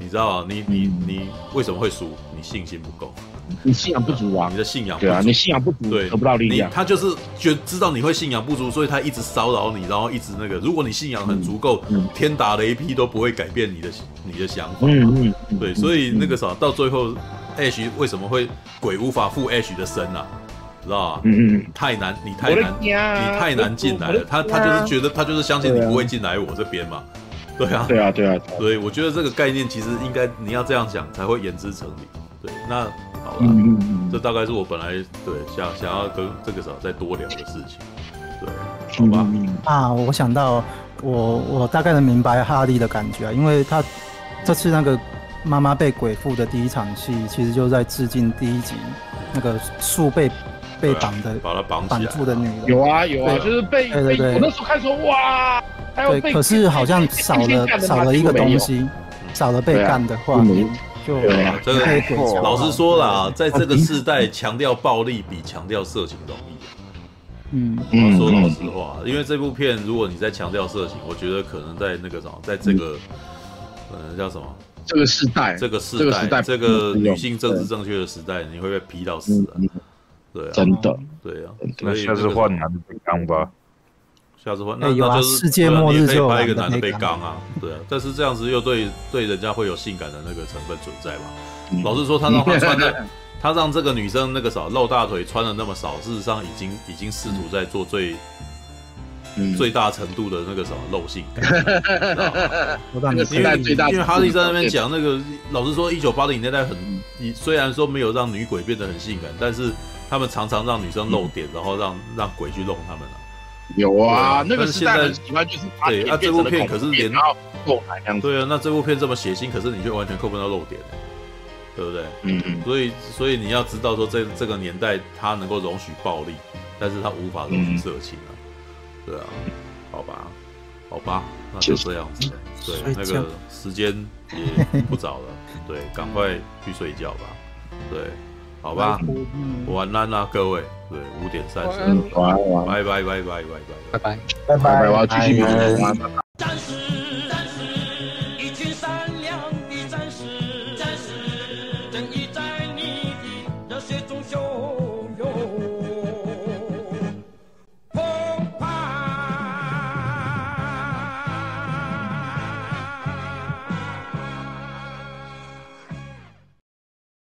你知道你你你为什么会输？你信心不够。你信仰不足啊！你的信仰不足对啊，你信仰不足，对，得不到力量。他就是觉知道你会信仰不足，所以他一直骚扰你，然后一直那个。如果你信仰很足够，嗯、天打雷劈都不会改变你的你的想法。嗯嗯，对，所以那个啥，到最后，Ash 为什么会鬼无法附 Ash 的身啊？知道吧？嗯嗯，太难，你太难，你太难进来了。他他就是觉得他就是相信你不会进来我这边嘛。对啊，对啊，对啊。所以我觉得这个概念其实应该你要这样讲才会言之成理。对，那。好嗯嗯嗯，这大概是我本来对想想要跟这个时候再多聊的事情，对，好吧。啊，我想到我我大概能明白哈利的感觉啊，因为他这次那个妈妈被鬼附的第一场戏，其实就在致敬第一集那个树被被绑的，把他绑绑住的女人。有啊有啊，就是被对对对。我那时候看说哇，对，可是好像少了少了一个东西，少了被干的画面。对啊，这个老实说啦，在这个时代强调暴力比强调色情容易。嗯，我说老实话，因为这部片如果你在强调色情，我觉得可能在那个什么，在这个呃叫什么？这个时代，这个时代，这个女性政治正确的时代，你会被批到死的。对啊，真的，对啊，那下次换男的刚吧。下次换，那那就是世界末日就拍一个男的被刚啊，对啊，但是这样子又对对人家会有性感的那个成分存在嘛？老实说，他让他穿的，他让这个女生那个啥露大腿穿的那么少，事实上已经已经试图在做最最大程度的那个什么露性感。因为 因为哈利在那边讲那个，老实说，一九八零年代很，虽然说没有让女鬼变得很性感，但是他们常常让女生露点，然后让让鬼去弄他们了。有啊，那个时代很喜欢就是对啊，这部片可是连到后露点对啊，那这部片这么血腥，可是你却完全扣不到漏点，对不对？嗯嗯。所以所以你要知道说，这这个年代它能够容许暴力，但是它无法容许色情啊。对啊，好吧，好吧，那就这样子。对，那个时间也不早了，对，赶快去睡觉吧。对。好吧，晚安啦，各位。对，五点三十，拜拜拜拜拜拜。拜拜。拜拜，我要继续。